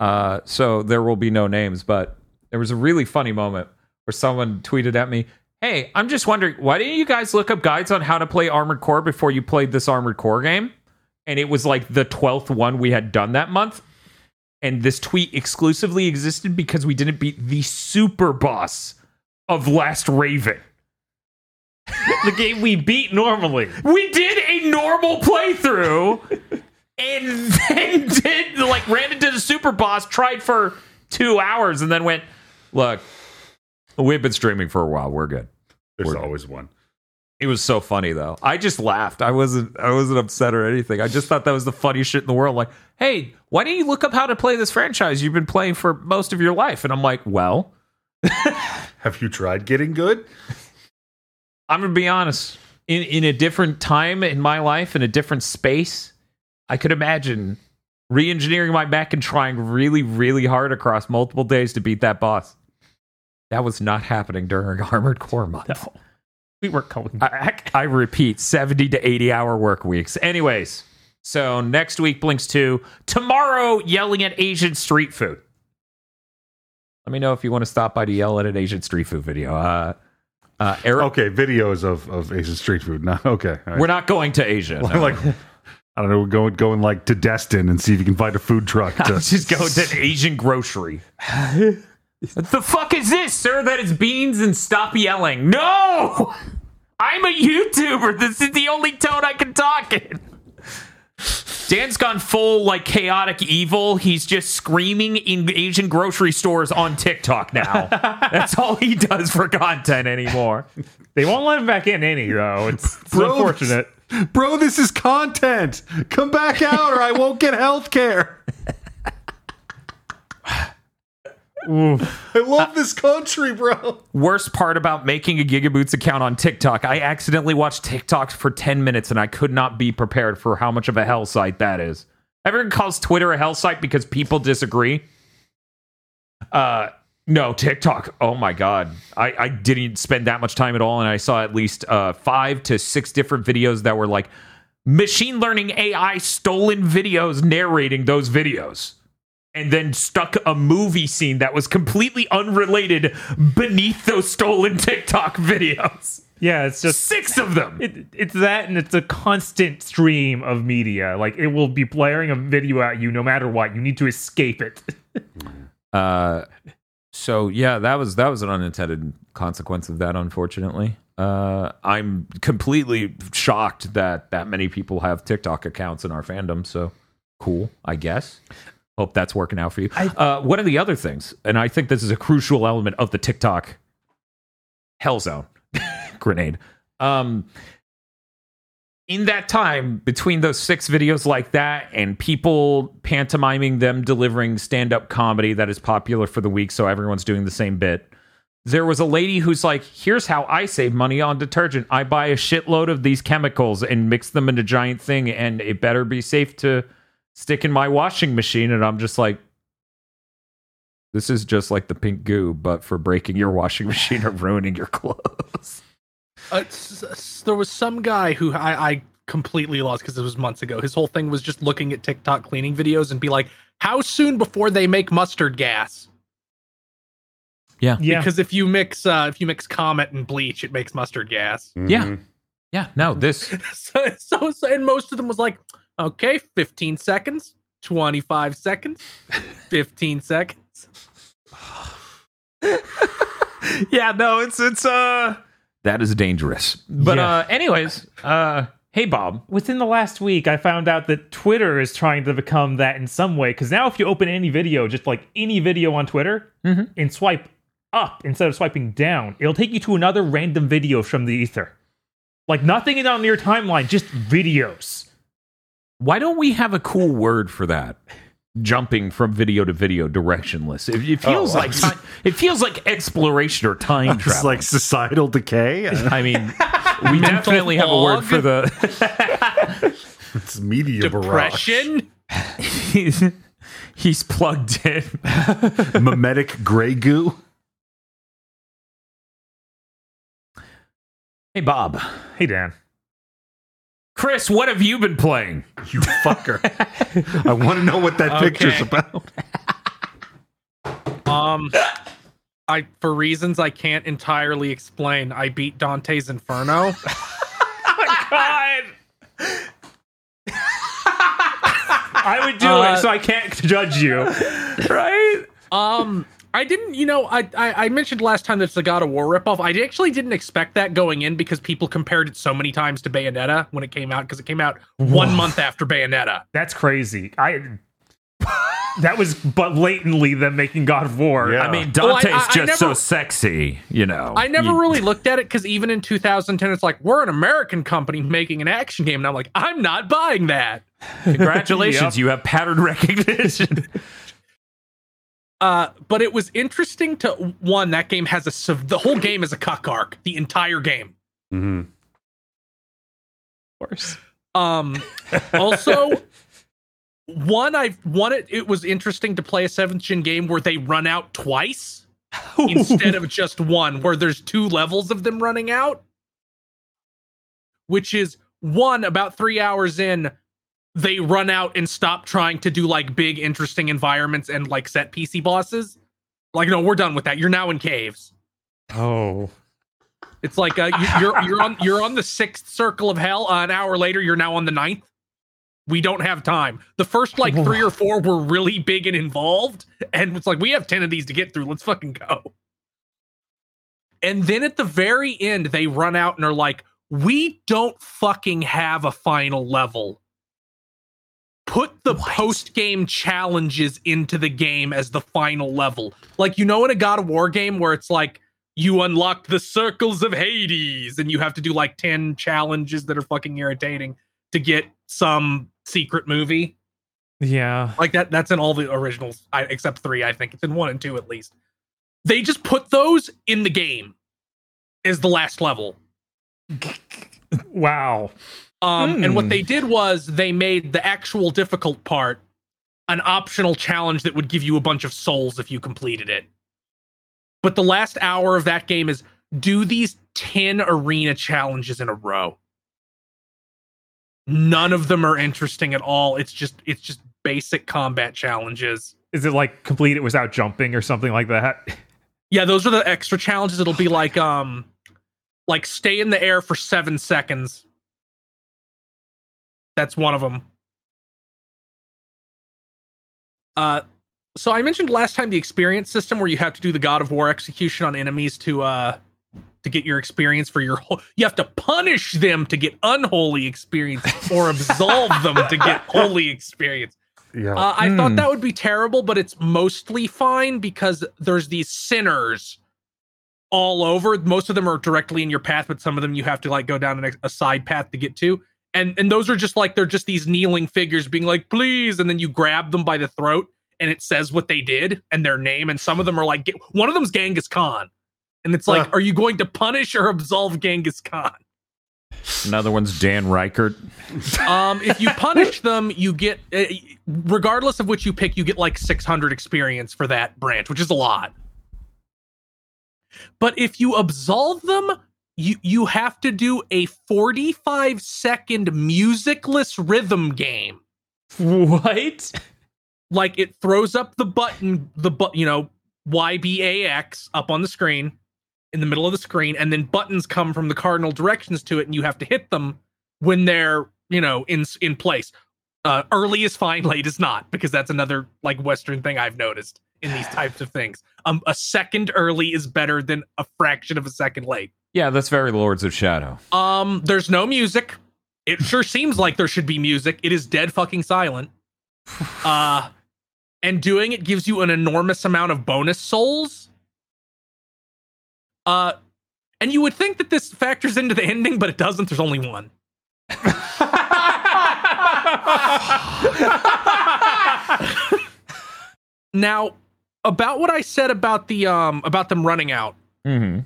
Speaker 1: Uh so there will be no names, but there was a really funny moment where someone tweeted at me, Hey, I'm just wondering, why didn't you guys look up guides on how to play Armored Core before you played this Armored Core game? And it was like the 12th one we had done that month. And this tweet exclusively existed because we didn't beat the super boss of Last Raven.
Speaker 2: the game we beat normally.
Speaker 1: We did a normal playthrough and then did like ran into the super boss, tried for two hours, and then went, Look, we've been streaming for a while. We're good.
Speaker 4: There's
Speaker 1: We're-
Speaker 4: always one.
Speaker 1: It was so funny though. I just laughed. I wasn't I wasn't upset or anything. I just thought that was the funniest shit in the world. Like, hey, why don't you look up how to play this franchise you've been playing for most of your life? And I'm like, well,
Speaker 4: Have you tried getting good?
Speaker 1: I'm gonna be honest. In in a different time in my life, in a different space, I could imagine re-engineering my mech and trying really, really hard across multiple days to beat that boss. That was not happening during Armored Core month.
Speaker 2: We weren't going
Speaker 1: I,
Speaker 2: back.
Speaker 1: I repeat, 70 to 80 hour work weeks. Anyways, so next week, Blinx 2. Tomorrow, yelling at Asian street food. Let me know if you want to stop by to yell at an Asian street food video. Uh, uh, Eric,
Speaker 4: Okay, videos of, of Asian street food. No, okay. all right.
Speaker 1: we're not going to Asia. no.
Speaker 4: like I don't know, going going like to Destin and see if you can find a food truck. To,
Speaker 1: just go to an Asian grocery. what the fuck is this, sir? That is beans and stop yelling. No! I'm a YouTuber. This is the only tone I can talk in. Dan's gone full like chaotic evil. He's just screaming in Asian grocery stores on TikTok now. That's all he does for content anymore.
Speaker 2: They won't let him back in any though. It's, it's
Speaker 4: Bro,
Speaker 2: unfortunate.
Speaker 4: Bro, this is content. Come back out or I won't get health care.
Speaker 2: Oof.
Speaker 4: I love this country, bro.
Speaker 1: Worst part about making a Gigaboots account on TikTok, I accidentally watched TikTok for 10 minutes and I could not be prepared for how much of a hell site that is. Everyone calls Twitter a hell site because people disagree. Uh no, TikTok. Oh my god. I, I didn't spend that much time at all, and I saw at least uh five to six different videos that were like machine learning AI stolen videos narrating those videos and then stuck a movie scene that was completely unrelated beneath those stolen TikTok videos.
Speaker 2: Yeah, it's just
Speaker 1: Six of them.
Speaker 2: it, it's that and it's a constant stream of media. Like it will be blaring a video at you no matter what. You need to escape it.
Speaker 1: Uh, so yeah, that was that was an unintended consequence of that. Unfortunately, uh, I'm completely shocked that that many people have TikTok accounts in our fandom. So cool, I guess. Hope that's working out for you. uh, one of the other things, and I think this is a crucial element of the TikTok hell zone grenade. Um, in that time between those six videos like that and people pantomiming them delivering stand-up comedy that is popular for the week so everyone's doing the same bit there was a lady who's like here's how i save money on detergent. I buy a shitload of these chemicals and mix them in a giant thing and it better be safe to stick in my washing machine. And i'm just like this is just like the pink goo but for breaking your washing machine or ruining your clothes
Speaker 3: Uh, s- s- there was some guy who I, I completely lost because it was months ago. His whole thing was just looking at TikTok cleaning videos and be like, "How soon before they make mustard gas?"
Speaker 2: Yeah. yeah.
Speaker 3: Because if you mix uh, if you mix Comet and bleach, it makes mustard gas.
Speaker 1: Yeah.
Speaker 4: Mhm.
Speaker 1: yeah no this
Speaker 3: so, so, so and most of them was like, "Okay, 15 seconds, 25 seconds, 15 seconds."
Speaker 1: yeah, no, it's it's uh that is dangerous. But
Speaker 2: Yeah.
Speaker 1: uh anyways, uh hey Bob.
Speaker 2: Within the last week, I found out that Twitter is trying to become that in some way. Because now, if you open any video, just like any video on Twitter,
Speaker 1: Mhm.
Speaker 2: and swipe up instead of swiping down, it'll take you to another random video from the ether. Like nothing in on your timeline, just videos.
Speaker 1: Why don't we have a cool word for that? Jumping from video to video directionless. It, it feels
Speaker 4: Oh,
Speaker 1: like time, it feels like exploration or time
Speaker 4: It's
Speaker 1: travel.
Speaker 4: like societal decay.
Speaker 1: I mean, We definitely have a word for the.
Speaker 4: It's media
Speaker 3: depression.
Speaker 1: he's, he's plugged in.
Speaker 4: Mimetic gray goo.
Speaker 1: Hey, Bob.
Speaker 2: Hey, Dan.
Speaker 1: Chris, what have you been playing?
Speaker 4: You fucker. I want to know what that picture's
Speaker 3: Okay.
Speaker 4: about.
Speaker 3: Um, I for reasons I can't entirely explain, I beat Dante's Inferno.
Speaker 1: Oh my god.
Speaker 2: I would do
Speaker 3: Uh,
Speaker 2: it, so I can't judge you.
Speaker 1: Right?
Speaker 3: Um, I didn't, you know, I, I I mentioned last time that it's a God of War ripoff. I actually didn't expect that going in because people compared it so many times to Bayonetta when it came out because it came out one month after Bayonetta.
Speaker 2: That's crazy. I. That was but latently them making God of War.
Speaker 4: Yeah.
Speaker 1: I mean,
Speaker 3: Well, I-
Speaker 1: Dante's
Speaker 3: I- I
Speaker 1: just so sexy, you know.
Speaker 3: I never really looked at it because even in 2010, it's like we're an American company making an action game, and I'm like, I'm not buying that.
Speaker 1: Congratulations,
Speaker 2: Yep.
Speaker 1: you have pattern recognition.
Speaker 3: Uh, but it was interesting to one that game has a the whole game is a cuck arc, the entire game.
Speaker 4: Mhm.
Speaker 1: of course.
Speaker 3: Um, also, one I one it, it was interesting to play a seventh gen game where they run out twice instead of just one, where there's two levels of them running out. Which is one about three hours in, they run out and stop trying to do like big, interesting environments and like set PC bosses. Like, no, we're done with that. You're now in caves.
Speaker 2: Oh.
Speaker 3: It's like uh, you, you're you're on you're on the sixth circle of hell. Uh, an hour later, you're now on the ninth. We don't have time. The first like three or four were really big and involved, and it's like we have ten of these to get through. Let's fucking go. And then at the very end, they run out and are like, "We don't fucking have a final level. Put the post game challenges into the game as the final level. Like you know in a God of War game where it's like." you unlock the circles of Hades and you have to do like 10 challenges that are fucking irritating to get some secret movie.
Speaker 2: Yeah.
Speaker 3: Like that that's in all the originals I, except 3 I think. It's in 1 and 2 at least. They just put those in the game as the last level.
Speaker 2: Wow.
Speaker 3: Um, and what
Speaker 2: Hmm.
Speaker 3: they did was they made the actual difficult part an optional challenge that would give you a bunch of souls if you completed it. But the last hour of that game is do these 10 arena challenges in a row. None of them are interesting at all. It's just it's just basic combat challenges.
Speaker 2: Is it like complete it without jumping or something like that?
Speaker 3: Yeah, those are the extra challenges. It'll be like um like stay in the air for 7 seconds. That's one of them. Uh so I mentioned last time the experience system where you have to do the God of War execution on enemies to uh to get your experience for your whole you have to punish them to get unholy experience or absolve them to get holy experience.
Speaker 4: Yeah.
Speaker 3: Uh, I
Speaker 1: Hmm.
Speaker 3: thought that would be terrible, but it's mostly fine because there's these sinners all over. Most of them are directly in your path, but some of them you have to like go down a side path to get to. And and those are just like they're just these kneeling figures being like, please, and then you grab them by the throat and it says what they did and their name. And some of them are like, one of them's Genghis Khan, and it's like,
Speaker 4: Huh.
Speaker 3: are you going to punish or absolve Genghis Khan?
Speaker 1: Another one's Dan Reichert.
Speaker 3: Um, if you punish them, you get, uh, regardless of which you pick, you get like 600 experience for that branch, which is a lot. But if you absolve them, you you have to do a 45 second musicless rhythm game.
Speaker 2: what?
Speaker 3: Like it throws up the button, the but you know YBAX up on the screen in the middle of the screen, and then buttons come from the cardinal directions to it, and you have to hit them when they're you know in in place. Uh, early is fine, late is not, because that's another like Western thing I've noticed in these types of things. Um, a second early is better than a fraction of a second late.
Speaker 1: Yeah, that's very Lords of Shadow.
Speaker 3: Um, there's no music. It sure seems like there should be music. It is dead fucking silent. Uh, and doing it gives you an enormous amount of bonus souls. Uh, and you would think that this factors into the ending, but it doesn't. There's only one. Now, about what I said about the um about them running out.
Speaker 1: Mm-hmm.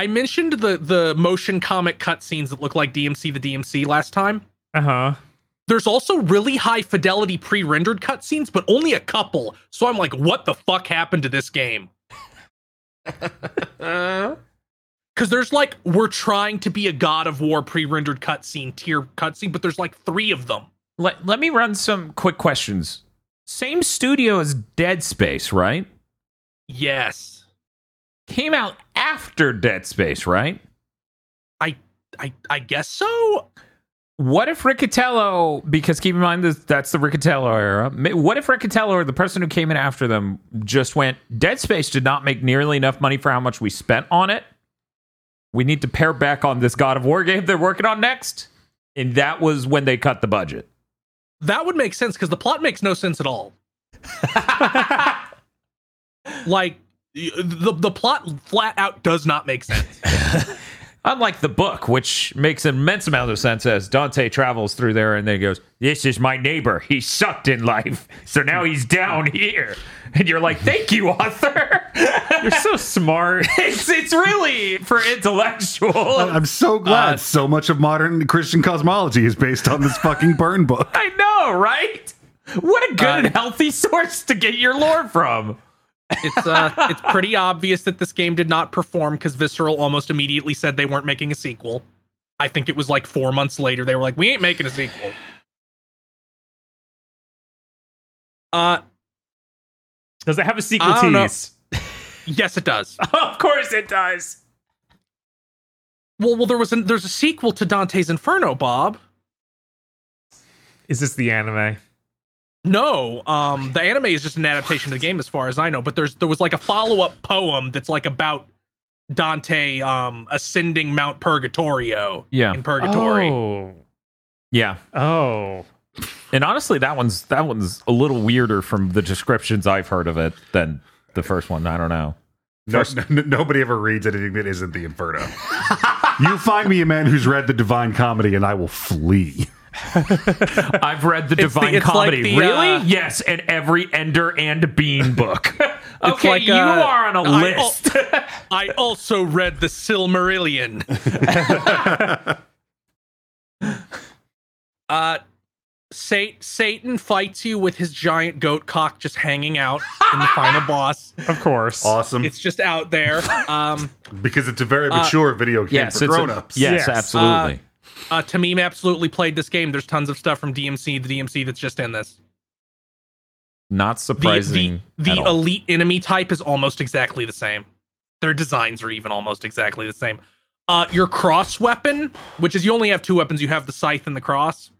Speaker 3: I mentioned the the motion comic cutscenes that look like DMC the DMC last time.
Speaker 2: Uh huh.
Speaker 3: There's also really high fidelity pre-rendered cutscenes, but only a couple. So I'm like, what the fuck happened to this game? Because there's like, we're trying to be a God of War pre-rendered cutscene tier cutscene, but there's like three of them.
Speaker 1: Let, let me run some quick questions. Same studio as Dead Space, right?
Speaker 3: Yes,
Speaker 1: Came out after Dead Space, right?
Speaker 3: I I I guess so.
Speaker 1: What if Riccitiello, because keep in mind this, that's the Riccitiello era. What if Riccitiello or the person who came in after them just went, Dead Space did not make nearly enough money for how much we spent on it. We need to pare back on this God of War game they're working on next. And that was when they cut the budget.
Speaker 3: That would make sense because the plot makes no sense at all. like the the plot flat out does not make sense.
Speaker 1: Unlike the book, which makes an immense amount of sense as Dante travels through there and then he goes, This is my neighbor. He sucked in life. So now he's down here. And you're like, Thank you, author.
Speaker 2: You're so smart.
Speaker 1: it's, it's really for intellectual.
Speaker 4: I'm so glad
Speaker 1: Uh,
Speaker 4: so much of modern Christian cosmology is based on this fucking burn book.
Speaker 1: I know, right? What a good
Speaker 3: Uh,
Speaker 1: and healthy source to get your lore from.
Speaker 3: It's uh it's pretty obvious that this game did not perform because Visceral almost immediately said they weren't making a sequel. I think it was like four months later they were like, we ain't making a sequel. Uh
Speaker 2: Does it have a sequel tease?
Speaker 3: yes it does.
Speaker 1: of course it does.
Speaker 3: Well well there was a, there's a sequel to Dante's Inferno, Bob.
Speaker 2: Is this the anime?
Speaker 3: No, um, the anime is just an adaptation of the game, as far as I know. But there's there was like a follow up poem that's like about Dante um ascending Mount Purgatorio
Speaker 1: Yeah.
Speaker 3: in Purgatory.
Speaker 2: Oh.
Speaker 1: Yeah.
Speaker 2: Oh.
Speaker 1: And honestly, that one's that one's a little weirder from the descriptions I've heard of it than the first one. I don't know.
Speaker 4: No, n- nobody ever reads anything that isn't the Inferno. you find me a man who's read the Divine Comedy, and I will flee.
Speaker 1: I've read the
Speaker 3: the-
Speaker 1: Divine
Speaker 3: it's like
Speaker 1: Comedy.
Speaker 3: the,
Speaker 1: really?
Speaker 3: uh,
Speaker 1: yes, and every Ender and Bean book. okay,
Speaker 3: like,
Speaker 1: you
Speaker 3: uh,
Speaker 1: are on a
Speaker 3: I-
Speaker 1: list.
Speaker 3: I also read the Silmarillion. uh, Sa- Satan fights you with his giant goat cock just hanging out in the final boss.
Speaker 2: Of course.
Speaker 4: Awesome.
Speaker 3: It's just out there. Um,
Speaker 4: because it's a very mature video game
Speaker 1: yes,
Speaker 4: for
Speaker 1: it's
Speaker 4: grown-ups.
Speaker 1: yes,
Speaker 2: Yes.
Speaker 1: absolutely.
Speaker 3: Uh, Tameem absolutely played this game. There's tons of stuff from DMC, the DMC that's just in this.
Speaker 1: Not surprising.
Speaker 3: the, the
Speaker 1: at all.
Speaker 3: elite enemy type is almost exactly the same. Their designs are even almost exactly the same. Uh, your cross weapon, which is you only have two weapons, you have the scythe and the cross.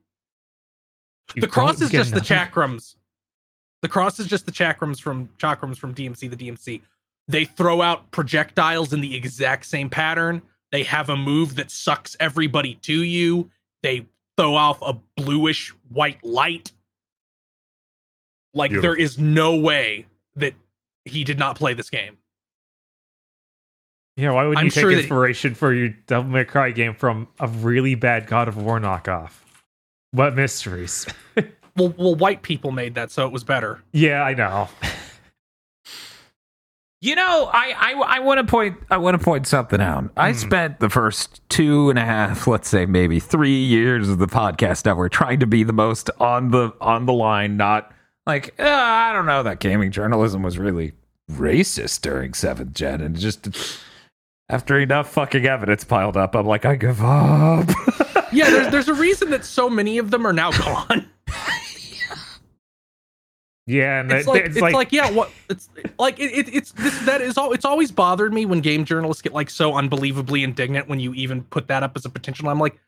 Speaker 2: You
Speaker 3: the cross is
Speaker 2: get
Speaker 3: just the chakrams. The cross is just the chakrams from chakrams from DMC, the DMC. They throw out projectiles in the exact same pattern. They have a move that sucks everybody to you. They throw off a bluish white light. Like there
Speaker 4: Beautiful.
Speaker 3: is no way that he did not play this game.
Speaker 2: Yeah, why would
Speaker 3: I'm
Speaker 2: you take
Speaker 3: sure that-
Speaker 2: inspiration for your Devil May Cry game from a really bad God of War knockoff? What mysteries?
Speaker 3: Well, well, white people made that, so it was better.
Speaker 2: yeah, I know.
Speaker 1: You know, I I, I want to point I want to point something out. I spent the first two and a half, let's say maybe three years of the podcast network trying to be the most on the on the line, not like uh, I don't know that gaming journalism was really racist during seventh gen, and just after enough fucking evidence piled up, I'm like I give up.
Speaker 3: Yeah, there's there's a reason that so many of them are now gone.
Speaker 2: Yeah, and
Speaker 3: it's
Speaker 2: it-
Speaker 3: like it's, like, yeah what it's like it, it, it's this that is all it's always bothered me when game journalists get like so unbelievably indignant when you even put that up as a potential. I'm like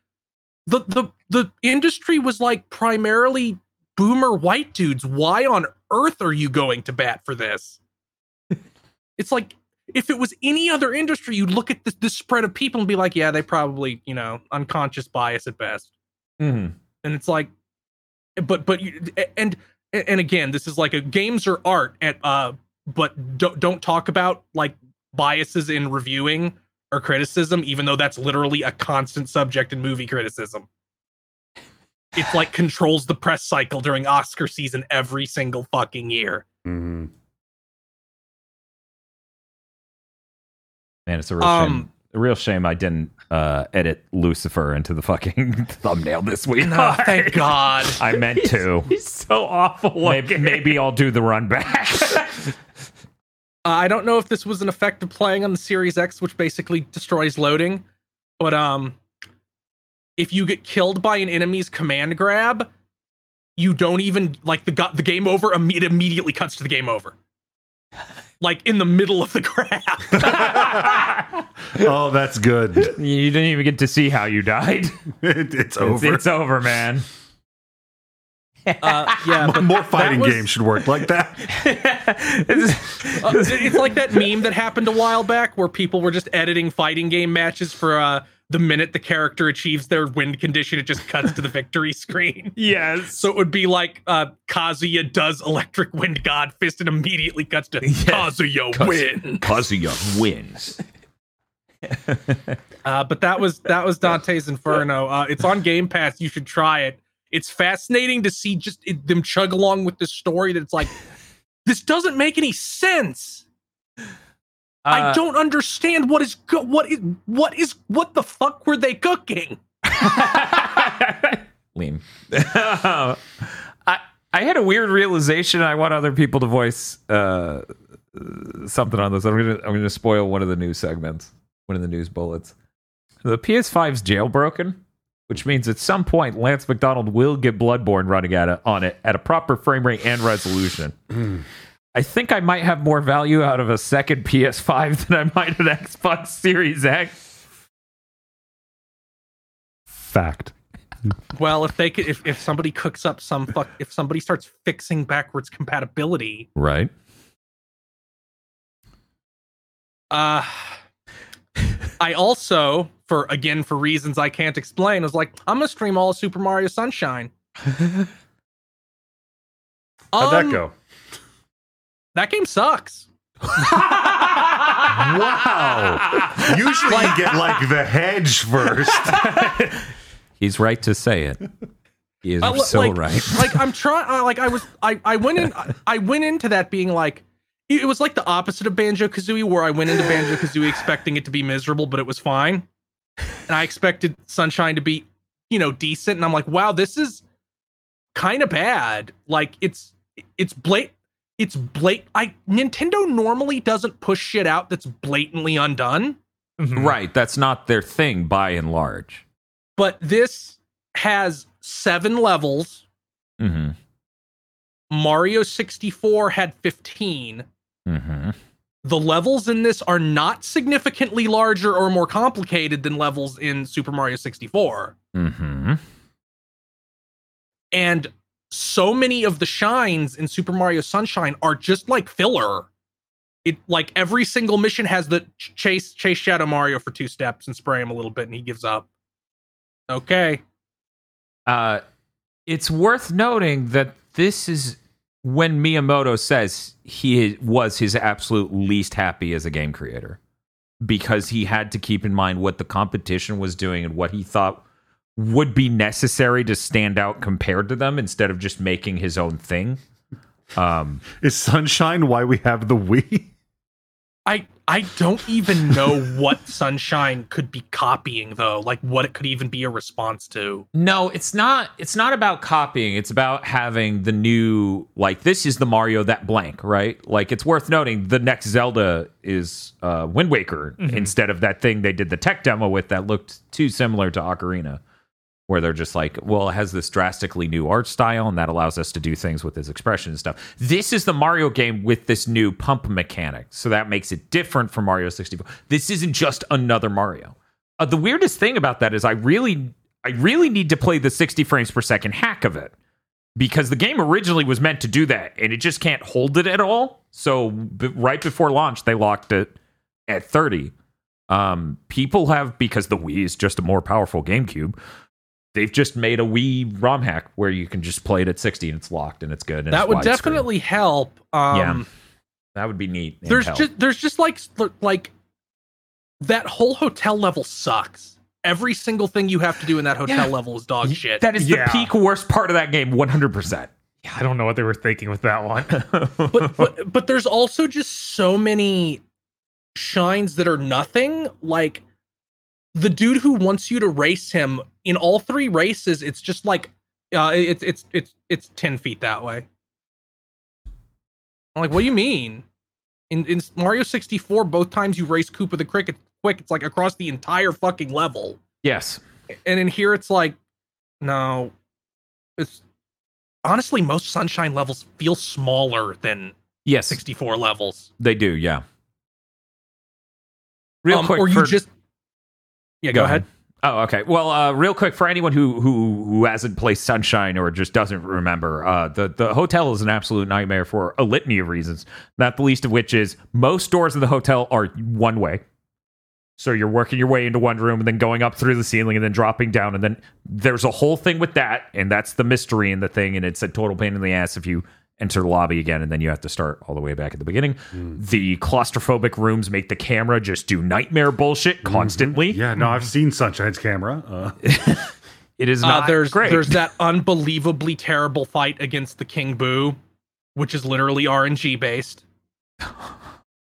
Speaker 3: the the the industry was like primarily boomer white dudes. Why on earth are you going to bat for this? It's like if it was any other industry you'd look at this, this spread of people and be like yeah they probably you know unconscious bias at best.
Speaker 1: Mhm.
Speaker 3: and it's like but but you and and again this is like a games are art at uh but don't don't talk about like biases in reviewing or criticism even though that's literally a constant subject in movie criticism it's like controls the press cycle during oscar season every single fucking year
Speaker 4: Mhm.
Speaker 1: Man, it's a real
Speaker 3: Um,
Speaker 1: shame. A real shame I didn't uh, edit Lucifer into the fucking thumbnail this week.
Speaker 3: No, thank God.
Speaker 1: I meant to.
Speaker 2: He's so awful.
Speaker 1: maybe, maybe I'll do the run back.
Speaker 3: Uh, I don't know if this was an effect of playing on the Series X, which basically destroys loading, but um, if you get killed by an enemy's command grab, you don't even like the the game over. It immediately cuts to the game over, like in the middle of the grab.
Speaker 4: Oh, that's good.
Speaker 1: you didn't even get to see how you died.
Speaker 4: It- it's
Speaker 1: It's,
Speaker 4: over.
Speaker 1: it's over, man.
Speaker 3: Uh, yeah, but
Speaker 4: More fighting
Speaker 3: was-
Speaker 4: games should work like that.
Speaker 3: Uh, it's like that meme that happened a while back where people were just editing fighting game matches for uh, the minute the character achieves their win condition, it just cuts to the victory screen.
Speaker 2: yes.
Speaker 3: So it would be like uh, Kazuya does Electric Wind God Fist and immediately cuts to Kazuya win.
Speaker 1: Kazuya wins.
Speaker 3: Uh, but that was that was Dante's Inferno. Uh, it's on Game Pass. You should try it. It's fascinating to see just it, them chug along with this story. That it's like this doesn't make any sense. I
Speaker 1: Uh,
Speaker 3: don't understand what is go- what is what is what the fuck were they cooking?
Speaker 1: Liam. I I had a weird realization. I want other people to voice uh, something on this. I'm gonna I'm gonna spoil one of the news segments, one of the news bullets. The PS5's jailbroken, which means at some point Lance McDonald will get Bloodborne running at it on it at a proper frame rate and resolution. I think I might have more value out of a second PS5 than I might an Xbox Series X.
Speaker 4: Fact.
Speaker 3: Well, if they could, if, if somebody cooks up some fuck, if somebody starts fixing backwards compatibility,
Speaker 1: Right.
Speaker 3: uh, I also, for again for reasons I can't explain, was like, I'm gonna stream all of Super Mario Sunshine.
Speaker 4: How'd
Speaker 3: Um,
Speaker 4: that go?
Speaker 3: That game sucks.
Speaker 4: Wow. Usually you get like the hedge first.
Speaker 1: He's right to say it. He is
Speaker 3: I li-
Speaker 1: so
Speaker 3: like,
Speaker 1: right.
Speaker 3: like I'm trying. I, uh, like I was. I I went in. I, I went into that being like. It it was like the opposite of Banjo Kazooie, where I went into Banjo Kazooie expecting it to be miserable, but it was fine. And I expected Sunshine to be, you know, decent. And I'm like, wow, this is kind of bad. Like it's it's blat it's blat. I Nintendo normally doesn't push shit out that's blatantly undone.
Speaker 2: Mhm.
Speaker 1: Right. That's not their thing by and large.
Speaker 3: but this has seven levels.
Speaker 1: Mm-hmm.
Speaker 3: Mario 64 had 15.
Speaker 1: Mm-hmm.
Speaker 3: The levels in this are not significantly larger or more complicated than levels in Super Mario 64.
Speaker 1: Mm-hmm.
Speaker 3: And so many of the shines in Super Mario Sunshine are just like filler. It like every single mission has the ch- chase chase Shadow Mario for two steps and spray him a little bit and he gives up. Okay.
Speaker 1: Uh, it's worth noting that this is when Miyamoto says he was his absolute least happy as a game creator because he had to keep in mind what the competition was doing and what he thought would be necessary to stand out compared to them instead of just making his own thing. Um,
Speaker 4: Is Sunshine why we have the Wii?
Speaker 3: I I don't even know what Sunshine could be copying though. Like what it could even be a response to.
Speaker 1: No, it's not. It's not about copying. It's about having the new like this is the Mario that blank, right? Like it's worth noting the next Zelda is uh, Wind Waker instead of that thing they did the tech demo with that looked too similar to Ocarina, where they're just like, well, it has this drastically new art style and that allows us to do things with his expression and stuff. This is the Mario game with this new pump mechanic, so that makes it different from Mario 64. This isn't just another Mario. Uh, the weirdest thing about that is I really I really need to play the 60 frames per second hack of it because the game originally was meant to do that and it just can't hold it at all. So b- right before launch they locked it at 30. Um people have because the Wii is just a more powerful GameCube. They've just made a Wii ROM hack where you can just play it at 60 and it's locked and it's good. And
Speaker 3: that
Speaker 1: it's
Speaker 3: would
Speaker 1: widescreen.
Speaker 3: definitely help. Um
Speaker 1: Yeah. That would be neat.
Speaker 3: there's
Speaker 1: help.
Speaker 3: just there's just like like that whole hotel level sucks. Every single thing you have to do in that hotel
Speaker 1: Yeah.
Speaker 3: level is dog shit.
Speaker 1: that is
Speaker 2: Yeah.
Speaker 1: the peak worst part of that game 100%.
Speaker 2: Yeah, I don't know what they were thinking with that one.
Speaker 3: but, but but there's also just so many shines that are nothing. Like the dude who wants you to race him in all three races, it's just like uh it's it's it's it's 10 feet that way. I'm like, what do you mean? In in Mario 64, both times you race Koopa the Cricket quick, it's like across the entire fucking level.
Speaker 1: Yes.
Speaker 3: And in here it's like, no. It's honestly most sunshine levels feel smaller than
Speaker 1: Yes.
Speaker 3: 64 levels.
Speaker 1: They do, yeah. Real
Speaker 3: Um,
Speaker 1: quick,
Speaker 3: or you
Speaker 1: for-
Speaker 3: just Yeah, go, ahead.
Speaker 1: Oh, okay. Well, uh, real quick for anyone who who who hasn't played Sunshine or just doesn't remember, uh, the the hotel is an absolute nightmare for a litany of reasons. Not the least of which is most doors in the hotel are one way. So you're working your way into one room and then going up through the ceiling and then dropping down and then there's a whole thing with that and that's the mystery in the thing and it's a total pain in the ass if you enter the lobby again and then you have to start all the way back at the beginning. The claustrophobic rooms make the camera just do nightmare bullshit constantly.
Speaker 4: Yeah, no, I've seen Sunshine's camera. Uh,
Speaker 1: It is
Speaker 3: Uh,
Speaker 1: not
Speaker 3: there's
Speaker 1: great.
Speaker 3: there's that unbelievably terrible fight against the King Boo, which is literally RNG based.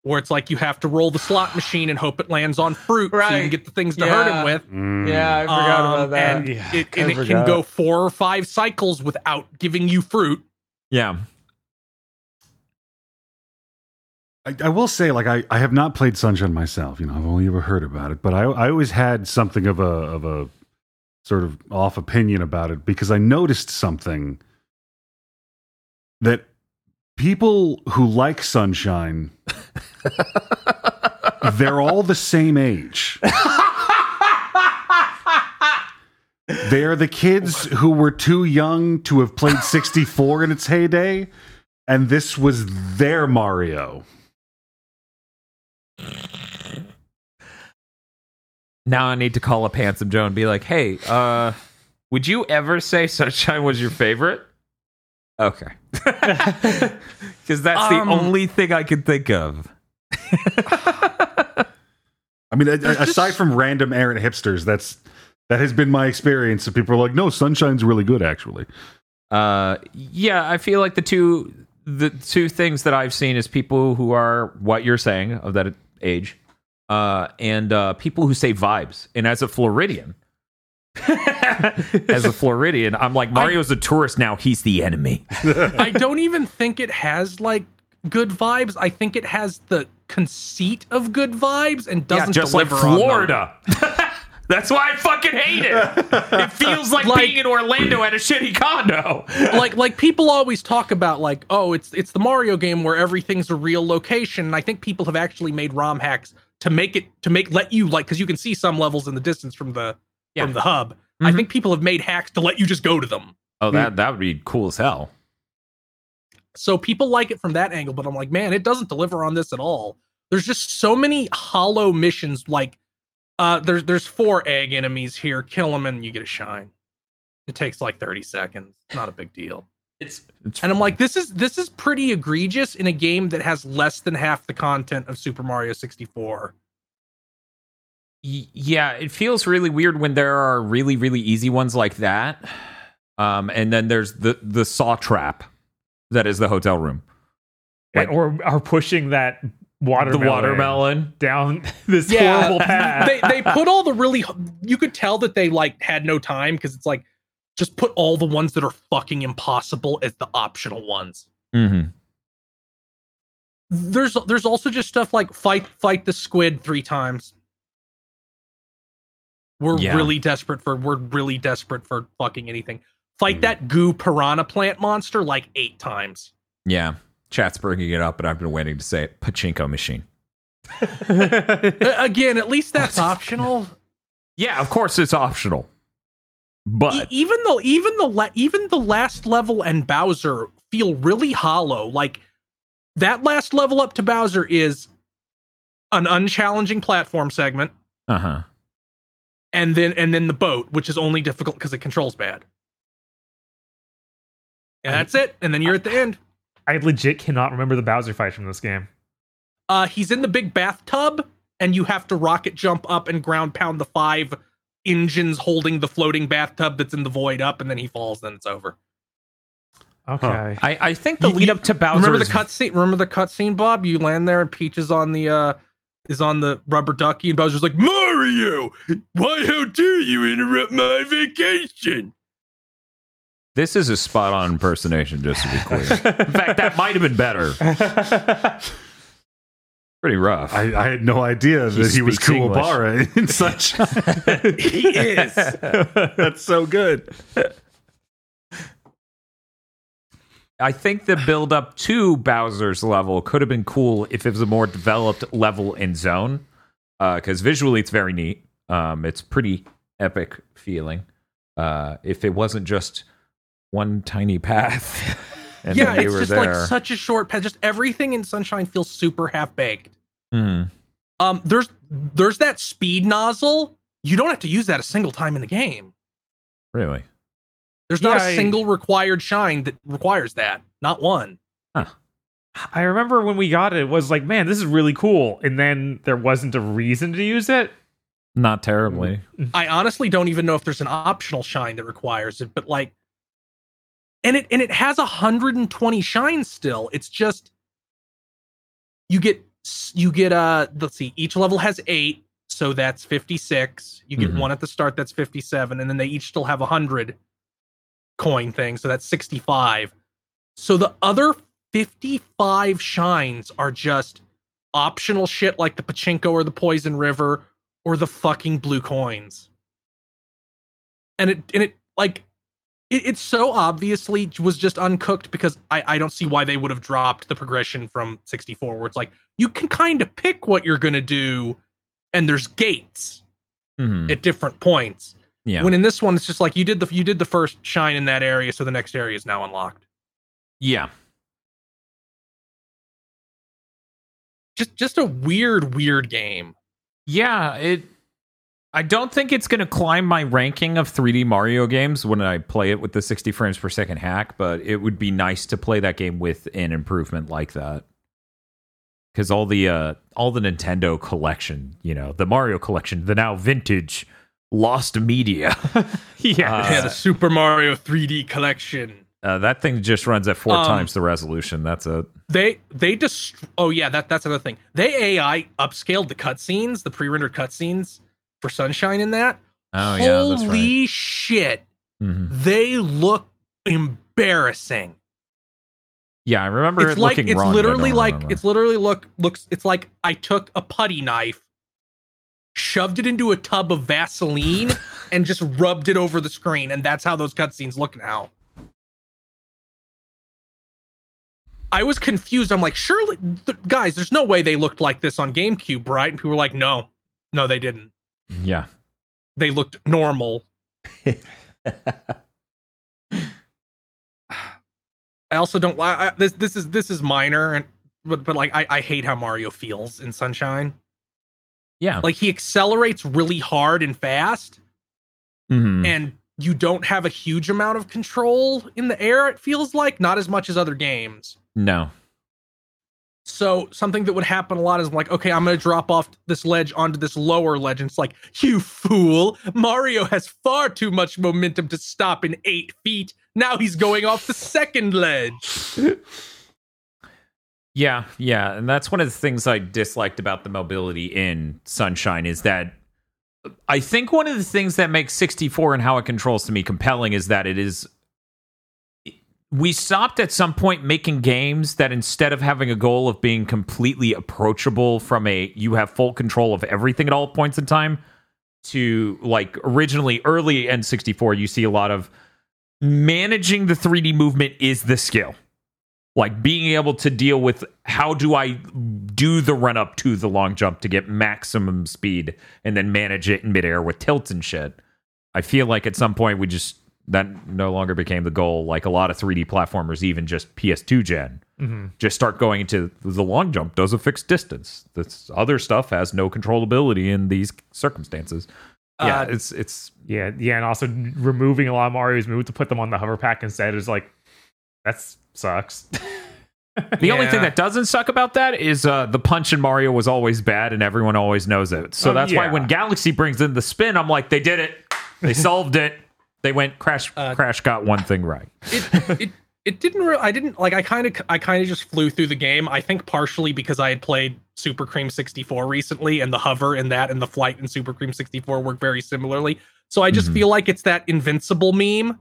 Speaker 3: Where it's like you have to roll the slot machine and hope it lands on fruit so you can get the things to hurt him with.
Speaker 4: mm.
Speaker 5: Yeah, I forgot
Speaker 3: Um,
Speaker 5: about that.
Speaker 3: And
Speaker 2: Yeah,
Speaker 3: it, and it can go four or five cycles without giving you fruit.
Speaker 1: yeah.
Speaker 4: I, I will say, like, I, I have not played Sunshine myself. You know, I've only ever heard about it, but I, I always had something of a of a sort of off opinion about it because I noticed something that people who like Sunshine, they're all the same age. They're the kids who were too young to have played 64 in its heyday, and this was their Mario.
Speaker 1: Now I need to call up Handsome Joe and be like, "Hey, uh, would you ever say Sunshine was your favorite?" Okay, because that's
Speaker 3: Um,
Speaker 1: the only thing I can think of.
Speaker 4: I mean, a- a- aside from random errant hipsters, that's that has been my experience. And people are like, "No, Sunshine's really good, actually."
Speaker 1: Uh, yeah, I feel like the two the two things that I've seen is people who are what you're saying of that age, uh, and uh, people who say vibes. And as a Floridian, as a Floridian, I'm like Mario's a tourist now. He's the enemy.
Speaker 3: I don't even think it has like good vibes. I think it has the conceit of good vibes and doesn't
Speaker 1: yeah, just like
Speaker 3: deliver them.
Speaker 1: Florida. That's why I fucking hate it. It feels like,
Speaker 3: Like-
Speaker 1: being in Orlando at a shitty condo.
Speaker 3: like like people always talk about like oh it's it's the Mario game where everything's a real location and I think people have actually made ROM hacks to make it to make let you like cuz you can see some levels in the distance from the
Speaker 1: Yeah.
Speaker 3: from the hub. I
Speaker 1: Mhm.
Speaker 3: think people have made hacks to let you just go to them.
Speaker 1: Oh, that that would be cool as hell.
Speaker 3: So people like it from that angle but I'm like man it doesn't deliver on this at all. There's just so many hollow missions like uh there's there's four egg enemies here kill them and you get a shine. It takes like 30 seconds. Not a big deal.
Speaker 1: It's, it's
Speaker 3: And I'm like, this is this is pretty egregious in a game that has less than half the content of Super Mario 64.
Speaker 1: Y- yeah, it feels really weird when there are really really easy ones like that. Um, and then there's the the saw trap that is the hotel room.
Speaker 2: And- or are pushing that watermelon,
Speaker 1: The watermelon.
Speaker 2: down this horrible path.
Speaker 3: they they put all the really you could tell that they like had no time because it's like just put all the ones that are fucking impossible as the optional ones.
Speaker 1: Mm-hmm.
Speaker 3: There's there's also just stuff like fight fight the squid three times. We're
Speaker 1: Yeah.
Speaker 3: really desperate for we're really desperate for fucking anything. Fight
Speaker 4: Mm.
Speaker 3: that goo piranha plant monster like eight times.
Speaker 1: Yeah, chat's bringing it up, and I've been waiting to say it. Pachinko machine.
Speaker 3: Again, at least that's optional.
Speaker 1: Yeah, of course it's optional,
Speaker 3: E-
Speaker 1: but
Speaker 3: even though even the la- even the last level and Bowser feel really hollow. Like that last level up to Bowser is an unchallenging platform segment,
Speaker 1: uh huh.
Speaker 3: and then and then the boat, which is only difficult because it controls bad. And that's it. And then you're at the end.
Speaker 2: I legit cannot remember the Bowser fight from this game.
Speaker 3: Uh, he's in the big bathtub, and you have to rocket jump up and ground pound the five engines holding the floating bathtub that's in the void up, and then he falls. and it's over.
Speaker 2: Okay.
Speaker 1: I, I think the
Speaker 3: You-
Speaker 1: lead up to Bowser.
Speaker 3: Remember the
Speaker 1: is-
Speaker 3: cutscene? Remember the cutscene, Bob? You land there and Peach is on the uh is on the rubber ducky, and Bowser's like, Mario, why how dare you interrupt my vacation?
Speaker 1: This is a spot on impersonation, just to be clear. In fact, that might have been better. Pretty rough.
Speaker 4: I, I had no idea that he was
Speaker 1: speaks English.
Speaker 4: Kuwabara in such.
Speaker 3: He is.
Speaker 4: That's so good.
Speaker 1: I think the build up to Bowser's level could have been cool if it was a more developed level and zone. Because visually, it's very neat. Um, it's pretty epic feeling. Uh, if it wasn't just one tiny path, and
Speaker 3: yeah, it's
Speaker 1: were
Speaker 3: just
Speaker 1: there.
Speaker 3: like such a short path. Just everything in Sunshine feels super half baked.
Speaker 1: Mhm.
Speaker 3: Um, there's there's that speed nozzle. You don't have to use that a single time in the game.
Speaker 1: Really?
Speaker 3: There's not
Speaker 2: Yeah, I-
Speaker 3: a single required shine that requires that. Not one.
Speaker 2: I remember when we got it, it was like, man, this is really cool. And then there wasn't a reason to use it.
Speaker 1: Not terribly.
Speaker 3: I honestly don't even know if there's an optional shine that requires it, but like and it and it has 120 shines still. It's just you get you get uh let's see, each level has 8, so that's 56. You get
Speaker 1: Mhm.
Speaker 3: one at the start that's 57 and then they each still have a 100 coin thing, so that's 65. So the other 55 shines are just optional shit like the pachinko or the poison river or the fucking blue coins. And it and it like it, it so obviously was just uncooked because I, I don't see why they would have dropped the progression from 64 where it's like you can kind of pick what you're gonna do and there's gates
Speaker 1: Mhm.
Speaker 3: at different points.
Speaker 1: Yeah.
Speaker 3: When in this one it's just like you did the you did the first shine in that area, so the next area is now unlocked.
Speaker 1: yeah.
Speaker 3: Just just a weird, weird game.
Speaker 1: Yeah, it. I don't think it's going to climb my ranking of 3D Mario games when I play it with the 60 frames per second hack, but it would be nice to play that game with an improvement like that. Because all the uh, all the Nintendo collection, you know, the Mario collection, the now vintage lost media,
Speaker 2: yeah.
Speaker 1: Uh,
Speaker 3: yeah, the Super Mario 3D collection.
Speaker 1: uh, that thing just runs at four
Speaker 3: Um,
Speaker 1: times the resolution. That's a
Speaker 3: They they just oh yeah that that's another thing. They AI upscaled the cutscenes, the pre-rendered cutscenes for Sunshine in that.
Speaker 1: oh yeah, that's
Speaker 3: Holy
Speaker 1: right.
Speaker 3: shit,
Speaker 1: Mhm.
Speaker 3: they look embarrassing.
Speaker 1: Yeah, I remember
Speaker 3: it's
Speaker 1: it
Speaker 3: like it's
Speaker 1: wrong,
Speaker 3: literally like
Speaker 1: remember.
Speaker 3: it's literally look looks it's like I took a putty knife, shoved it into a tub of Vaseline, and just rubbed it over the screen, and that's how those cutscenes look now. I was confused. I'm like, surely, th- guys, there's no way they looked like this on GameCube, right? And people were like, no, no, they didn't.
Speaker 1: Yeah.
Speaker 3: They looked normal. I also don't. I, this this is this is minor, and but but like I, I hate how Mario feels in Sunshine.
Speaker 1: Yeah.
Speaker 3: Like he accelerates really hard and fast,
Speaker 1: Mhm.
Speaker 3: and you don't have a huge amount of control in the air. It feels like not as much as other games.
Speaker 1: No.
Speaker 3: So something that would happen a lot is like, okay, I'm gonna drop off this ledge onto this lower ledge, and it's like, you fool! Mario has far too much momentum to stop in eight feet. Now he's going off the second ledge.
Speaker 1: Yeah, yeah, and that's one of the things I disliked about the mobility in Sunshine is that I think one of the things that makes 64 and how it controls to me compelling is that it is we stopped at some point making games that instead of having a goal of being completely approachable from a you have full control of everything at all points in time to like originally early N64 you see a lot of managing the 3D movement is the skill like being able to deal with how do I do the run up to the long jump to get maximum speed and then manage it in midair with tilts and shit. I feel like at some point we just that no longer became the goal. Like a lot of 3D platformers, even just PS2 gen,
Speaker 2: Mhm.
Speaker 1: just start going into the long jump does a fixed distance. This other stuff has no controllability in these circumstances. Yeah,
Speaker 3: Uh,
Speaker 1: it's it's
Speaker 2: Yeah, yeah, and also removing a lot of Mario's moves to put them on the hover pack instead is like that sucks.
Speaker 1: The only thing that doesn't suck about that is uh, the punch in Mario was always bad, and everyone always knows it. So
Speaker 2: Um,
Speaker 1: that's why when Galaxy brings in the spin, I'm like, they did it. They solved it. They went Crash.
Speaker 3: Uh,
Speaker 1: Crash got one thing right.
Speaker 3: it it it didn't re- I didn't like I kind of I kind of just flew through the game. I think partially because I had played Super Cream 64 recently, and the hover in that and the flight in Super Cream 64 work very similarly. So I just
Speaker 1: Mhm.
Speaker 3: feel like it's that invincible meme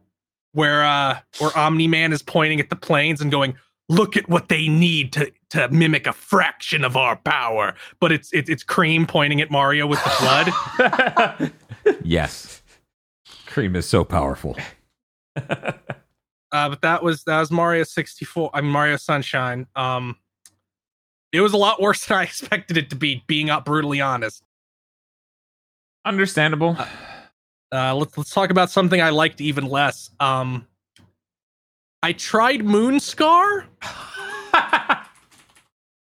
Speaker 3: where uh where Omni Man is pointing at the planes and going, "Look at what they need to to mimic a fraction of our power." But it's it's, it's Cream pointing at Mario with the FLUDD.
Speaker 1: Yes. Cream is so powerful.
Speaker 3: uh, but that was that was Mario 64. I mean Mario Sunshine. Um, it was a lot worse than I expected it to be. Being up brutally honest.
Speaker 1: Understandable.
Speaker 3: Uh, let's let's talk about something I liked even less. Um, I tried Moonscar.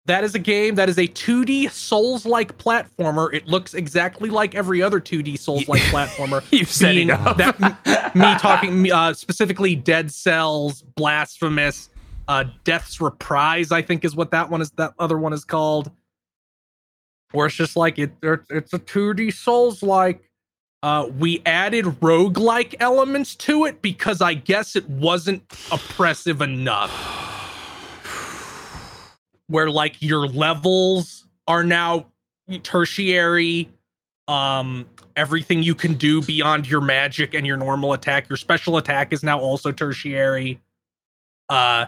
Speaker 3: That is a game that is a 2D Souls-like platformer. It looks exactly like every other 2D Souls-like platformer.
Speaker 1: you said
Speaker 3: being
Speaker 1: enough.
Speaker 3: that me talking uh, specifically Dead Cells, Blasphemous, uh, Death's Reprise. I think is what that one is. That other one is called. Where it's just like it. it- It's a 2D Souls like. Uh, we added roguelike elements to it because I guess it wasn't oppressive enough. Where like your levels are now tertiary um everything you can do beyond your magic and your normal attack your special attack is now also tertiary uh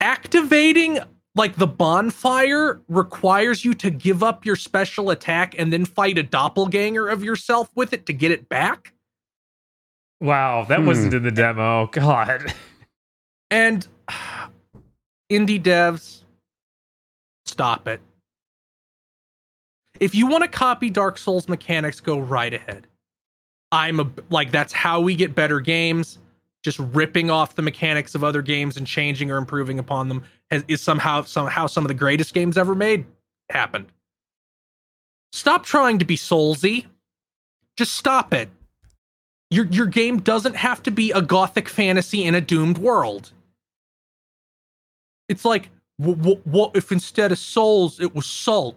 Speaker 3: activating like the bonfire requires you to give up your special attack and then fight a doppelganger of yourself with it to get it back
Speaker 2: wow, that
Speaker 4: Hmm.
Speaker 2: wasn't in the demo. God.
Speaker 3: and indie devs stop it. If you want to copy dark souls mechanics go right ahead. I'm a like that's how we get better games. Just ripping off the mechanics of other games and changing or improving upon them has, is somehow somehow some of the greatest games ever made happened. Stop trying to be soulsy. Just stop it. Your your game doesn't have to be a gothic fantasy in a doomed world. It's like what, what if instead of souls it was salt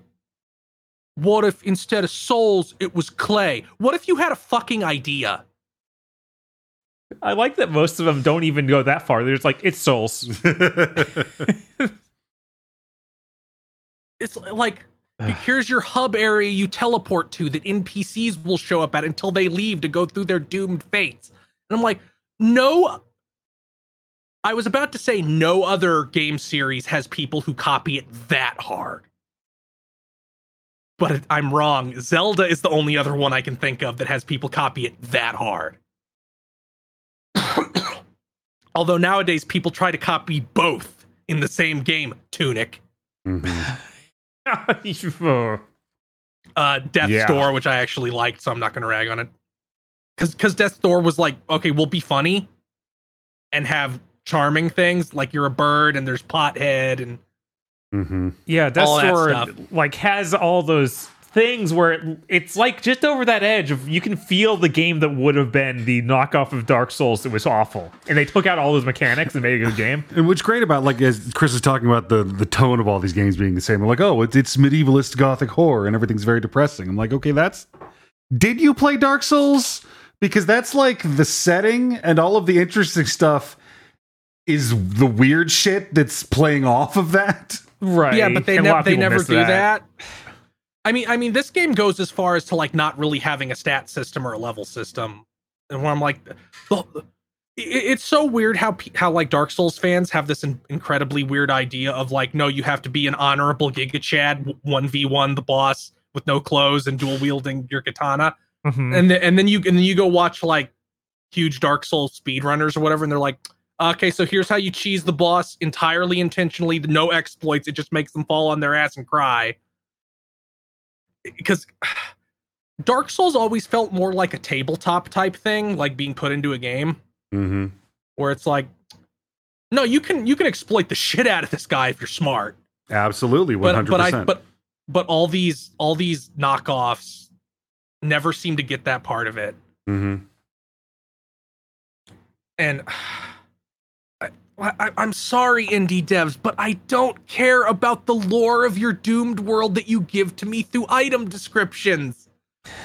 Speaker 3: what if instead of souls it was clay what if you had a fucking idea
Speaker 2: I like that most of them don't even go that far. They're just like, it's souls.
Speaker 3: it's like here's your hub area you teleport to that npcs will show up at until they leave to go through their doomed fates and i'm like no i was about to say no other game series has people who copy it that hard but i'm wrong zelda is the only other one i can think of that has people copy it that hard although nowadays people try to copy both in the same game tunic
Speaker 4: Mhm.
Speaker 2: Oh.
Speaker 3: uh Death's
Speaker 2: Yeah.
Speaker 3: Door, which I actually liked, so I'm not gonna rag on it. Cause cause Death's Door was like, okay, we'll be funny and have charming things, like you're a bird and there's pothead and
Speaker 4: Mhm.
Speaker 2: Yeah, Death's
Speaker 3: All that
Speaker 2: Door
Speaker 3: stuff.
Speaker 2: like has all those things where it, it's like just over that edge of you can feel the game that would have been the knockoff of Dark Souls that was awful, and they took out all those mechanics and made a good game.
Speaker 4: And what's great about like as Chris is talking about the the tone of all these games being the same, I'm like, oh, it's, it's medievalist gothic horror and everything's very depressing. I'm like, okay, that's. Did you play Dark Souls? Because that's like the setting and all of the interesting stuff is the weird shit that's playing off of that.
Speaker 2: Right?
Speaker 3: yeah, but they
Speaker 2: And a lot
Speaker 3: never they never do that. I mean, I mean, this game goes as far as to like not really having a stat system or a level system, and where I'm like, it's so weird how how like Dark Souls fans have this in, incredibly weird idea of like, no, you have to be an honorable Giga Chad one v one the boss with no clothes and dual wielding your katana,
Speaker 2: Mhm.
Speaker 3: and then and then you and then you go watch like huge Dark Souls speedrunners or whatever, and they're like. Okay, so here's how you cheese the boss entirely intentionally, no exploits. It just makes them fall on their ass and cry because Dark Souls always felt more like a tabletop type thing, like being put into a game
Speaker 4: Mm-hmm.
Speaker 3: where it's like, no, you can you can exploit the shit out of this guy if you're smart.
Speaker 4: Absolutely,
Speaker 3: But
Speaker 4: hundred
Speaker 3: I
Speaker 4: percent.
Speaker 3: but but all these all these knockoffs never seem to get that part of it.
Speaker 4: Mm-hmm.
Speaker 3: And I, I, I'm sorry, indie devs, but I don't care about the lore of your doomed world that you give to me through item descriptions.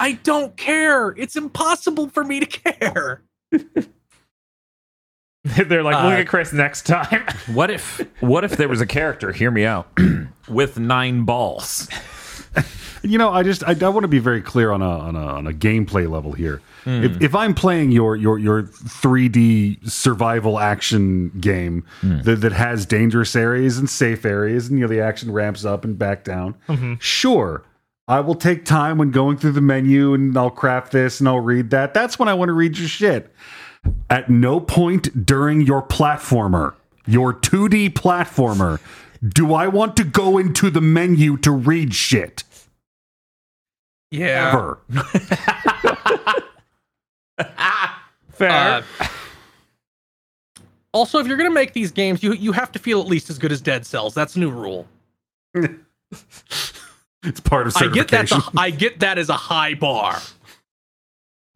Speaker 3: I don't care. It's impossible for me to care.
Speaker 2: They're like,
Speaker 3: Uh,
Speaker 2: look at Chris next time.
Speaker 1: What if what if there was a character, hear me out, with nine balls.
Speaker 4: You know, I just I, I want to be very clear on a on a, on a gameplay level here. Hmm. If, if I'm playing your your your 3D survival action game hmm. that, that has dangerous areas and safe areas, and you know the action ramps up and back down, mm-hmm. sure, I will take time when going through the menu and I'll craft this and I'll read that. That's when I want to read your shit. At no point during your platformer, your 2D platformer, do I want to go into the menu to read shit.
Speaker 3: Yeah.
Speaker 4: Ever.
Speaker 2: Fair.
Speaker 3: Uh, also, if you're gonna make these games, you you have to feel at least as good as Dead Cells. That's a new rule.
Speaker 4: It's part of
Speaker 3: I get that.
Speaker 4: certification.
Speaker 3: The, I get that as a high bar,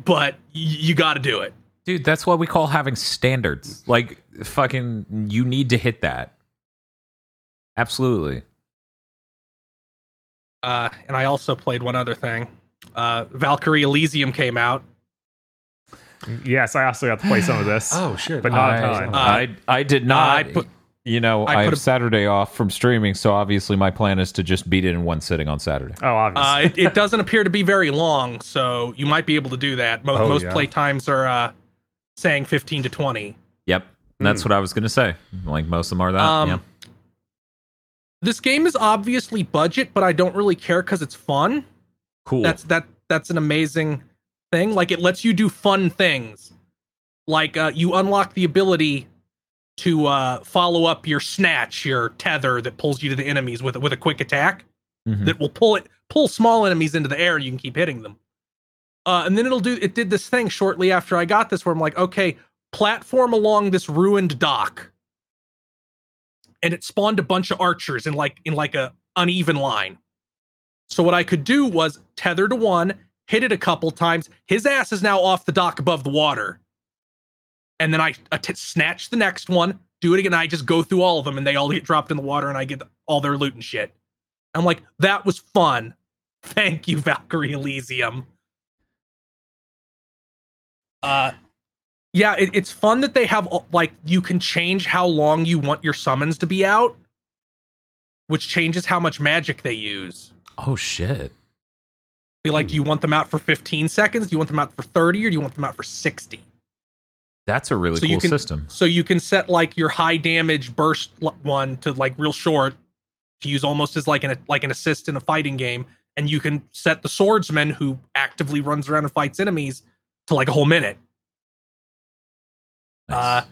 Speaker 3: but y- you got to do it.
Speaker 1: Dude, that's what we call having standards. Like fucking you need to hit that. Absolutely.
Speaker 3: Uh, and I also played one other thing. Uh, Valkyrie Elysium came out.
Speaker 2: yes, I also got to play some of this.
Speaker 4: oh shit.
Speaker 2: but not a
Speaker 1: I,
Speaker 2: ton.
Speaker 1: I I did not
Speaker 3: I put-
Speaker 1: you know,
Speaker 3: I
Speaker 1: I, have
Speaker 3: a-
Speaker 1: Saturday off from streaming, so obviously my plan is to just beat it in one sitting on Saturday.
Speaker 2: oh, obviously.
Speaker 3: Uh, it, it doesn't appear to be very long, so you might be able to do that. Mo-
Speaker 4: Oh,
Speaker 3: most
Speaker 4: yeah.
Speaker 3: play times are uh, saying 15 to 20.
Speaker 1: Yep. And that's what I was gonna say. Like most of them are that.
Speaker 3: Um,
Speaker 1: yeah.
Speaker 3: This game is obviously budget, but I don't really care because it's fun.
Speaker 1: Cool.
Speaker 3: That's that. That's an amazing thing. Like it lets you do fun things. Like uh, you unlock the ability to uh, follow up your snatch, your tether that pulls you to the enemies with with a quick attack
Speaker 1: Mhm.
Speaker 3: that will pull it pull small enemies into the air. and You can keep hitting them. Uh, and then it'll do. It did this thing shortly after I got this, where I'm like, okay, platform along this ruined dock, and it spawned a bunch of archers in like in like a uneven line. So what I could do was tether to one, hit it a couple times. His ass is now off the dock above the water. And then I snatch the next one, do it again. I just go through all of them, and they all get dropped in the water, and I get all their loot and shit. I'm like, that was fun. Thank you, Valkyrie Elysium. Uh, yeah, it, it's fun that they have uh, like you can change how long you want your summons to be out, which changes how much magic they use.
Speaker 1: oh shit.
Speaker 3: Be like, do you want them out for 15 seconds? Do you want them out for 30 or do you want them out for 60?
Speaker 1: That's a really
Speaker 3: So you
Speaker 1: cool
Speaker 3: can-
Speaker 1: system.
Speaker 3: So you can set like your high damage burst one to like real short to use almost as like an like an assist in a fighting game, and you can set the swordsman who actively runs around and fights enemies to like a whole minute.
Speaker 1: Nice.
Speaker 3: Uh,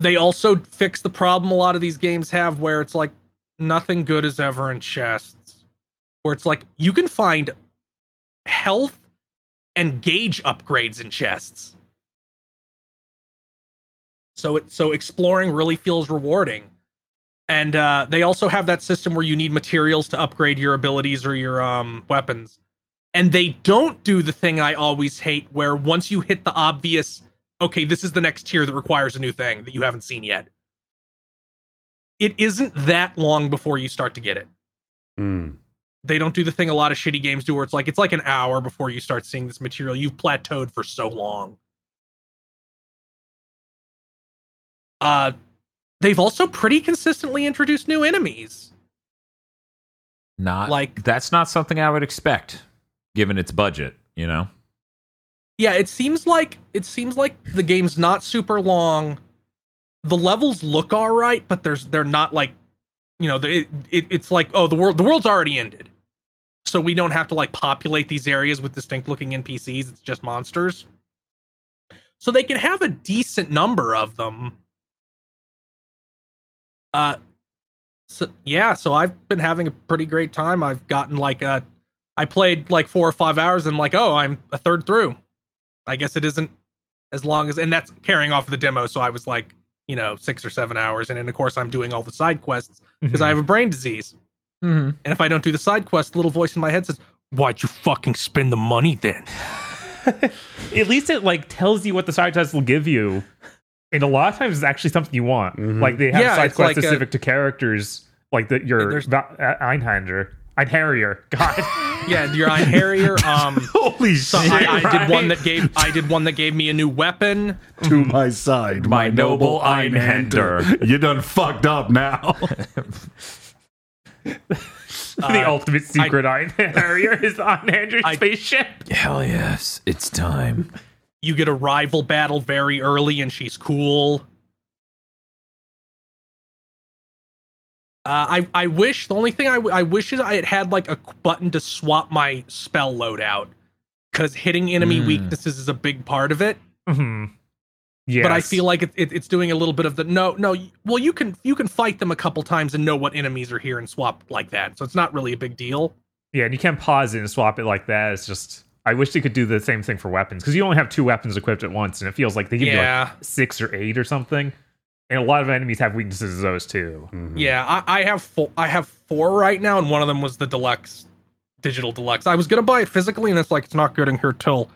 Speaker 3: they also fix the problem a lot of these games have where it's like nothing good is ever in chests. Where it's like you can find health and gauge upgrades in chests. So it so exploring really feels rewarding. And uh, they also have that system where you need materials to upgrade your abilities or your um, weapons. And they don't do the thing I always hate where once you hit the obvious okay, this is the next tier that requires a new thing that you haven't seen yet. It isn't that long before you start to get it.
Speaker 4: Mm.
Speaker 3: They don't do the thing a lot of shitty games do where it's like it's like an hour before you start seeing this material. You've plateaued for so long. Uh they've also pretty consistently introduced new enemies.
Speaker 1: not
Speaker 3: like-
Speaker 1: that's not something I would expect, given its budget. You know.
Speaker 3: Yeah it seems like it seems like the game's not super long. The levels look all right but there's they're not like you know it, it, it's like oh the world the world's already ended. So we don't have to like populate these areas with distinct looking npcs it's just monsters. So they can have a decent number of them. Uh so yeah so i've been having a pretty great time. I've gotten like a I played like four or five hours and I'm like, oh, I'm a third through. I guess it isn't as long as, and that's carrying off the demo. So I was like, you know, six or seven hours. And then, of course, I'm doing all the side quests because I have a brain disease.
Speaker 1: Mm-hmm.
Speaker 3: And if I don't do the side quest, the little voice in my head says, why'd you fucking spend the money then?
Speaker 2: At least it like tells you what the side quests will give you. And a lot of times it's actually something you want.
Speaker 4: Mhm.
Speaker 2: Like they have
Speaker 3: Yeah,
Speaker 2: side
Speaker 3: it's
Speaker 2: quests
Speaker 3: like a-
Speaker 2: specific to characters, like the, your
Speaker 3: There's-
Speaker 2: Va- Einhander. Einharrier. God.
Speaker 3: Yeah, you're on Harrier. Um,
Speaker 4: Holy
Speaker 3: so
Speaker 4: shit!
Speaker 3: I, I did one that gave I did one that gave me a new weapon.
Speaker 4: to my side,
Speaker 1: My noble Einhander.
Speaker 4: You done fucked up now.
Speaker 2: the
Speaker 3: Uh,
Speaker 2: ultimate secret Iron Harrier is on Andrew's
Speaker 3: I-
Speaker 2: spaceship.
Speaker 1: Hell yes, it's time.
Speaker 3: you get a rival battle very early and she's cool. Uh, I I wish the only thing I, w- I wish is I had had like a button to swap my spell loadout because hitting enemy
Speaker 1: Mm.
Speaker 3: weaknesses is a big part of it.
Speaker 2: hmm Yes.
Speaker 3: But I feel like it, it, it's doing a little bit of the no no. Well, you can you can fight them a couple times and know what enemies are here and swap like that, so it's not really a big deal.
Speaker 2: yeah, and you can't pause it and swap it like that. It's just I wish they could do the same thing for weapons because you only have two weapons equipped at once, and it feels like they give you
Speaker 3: Yeah.
Speaker 2: like six or eight or something. And a lot of enemies have weaknesses as those too.
Speaker 4: Mhm.
Speaker 3: Yeah, I, I have four. I have four right now, and one of them was the deluxe, digital deluxe. I was gonna buy it physically, and it's like it's not getting here till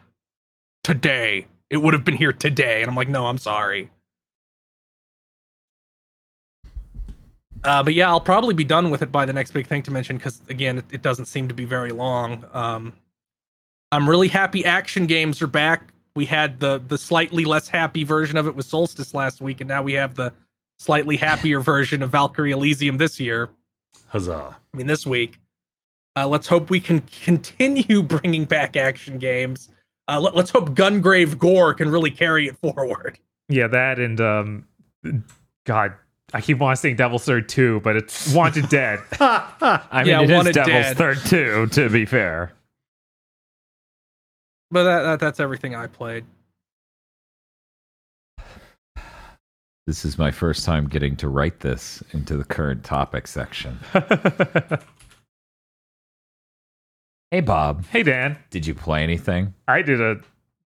Speaker 3: today. It would have been here today, and I'm like, no, I'm sorry. Uh, but yeah, I'll probably be done with it by the next big thing to mention because again, it, it doesn't seem to be very long. Um, I'm really happy action games are back. We had the the slightly less happy version of it with Solstice last week, and now we have the slightly happier version of Valkyrie Elysium this year.
Speaker 4: Huzzah.
Speaker 3: I mean, this week. Uh, let's hope we can continue bringing back action games. Uh, let, us hope Gungrave Gore can really carry it forward.
Speaker 2: Yeah, that and um, God, I keep wanting to say Devil's Third two, but it's Wanted Dead.
Speaker 1: I mean,
Speaker 3: Yeah,
Speaker 1: it is Devil's
Speaker 3: Dead.
Speaker 1: Third too. To be fair,
Speaker 3: But that, that that's everything I played.
Speaker 1: this is my first time getting to write this into the current topic section. Hey, Bob,
Speaker 2: hey Dan,
Speaker 1: did you play anything?
Speaker 2: I did a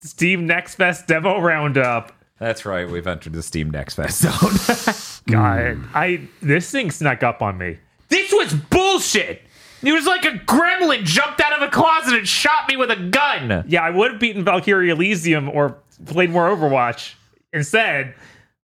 Speaker 2: Steam Next Fest demo roundup.
Speaker 1: That's right. We've entered the Steam Next Fest zone.
Speaker 2: God, hmm. I this thing snuck up on me.
Speaker 1: this was bullshit. It was like a gremlin jumped out of a closet and shot me with a gun.
Speaker 2: Yeah, I would have beaten Valkyrie Elysium or played more Overwatch. Instead,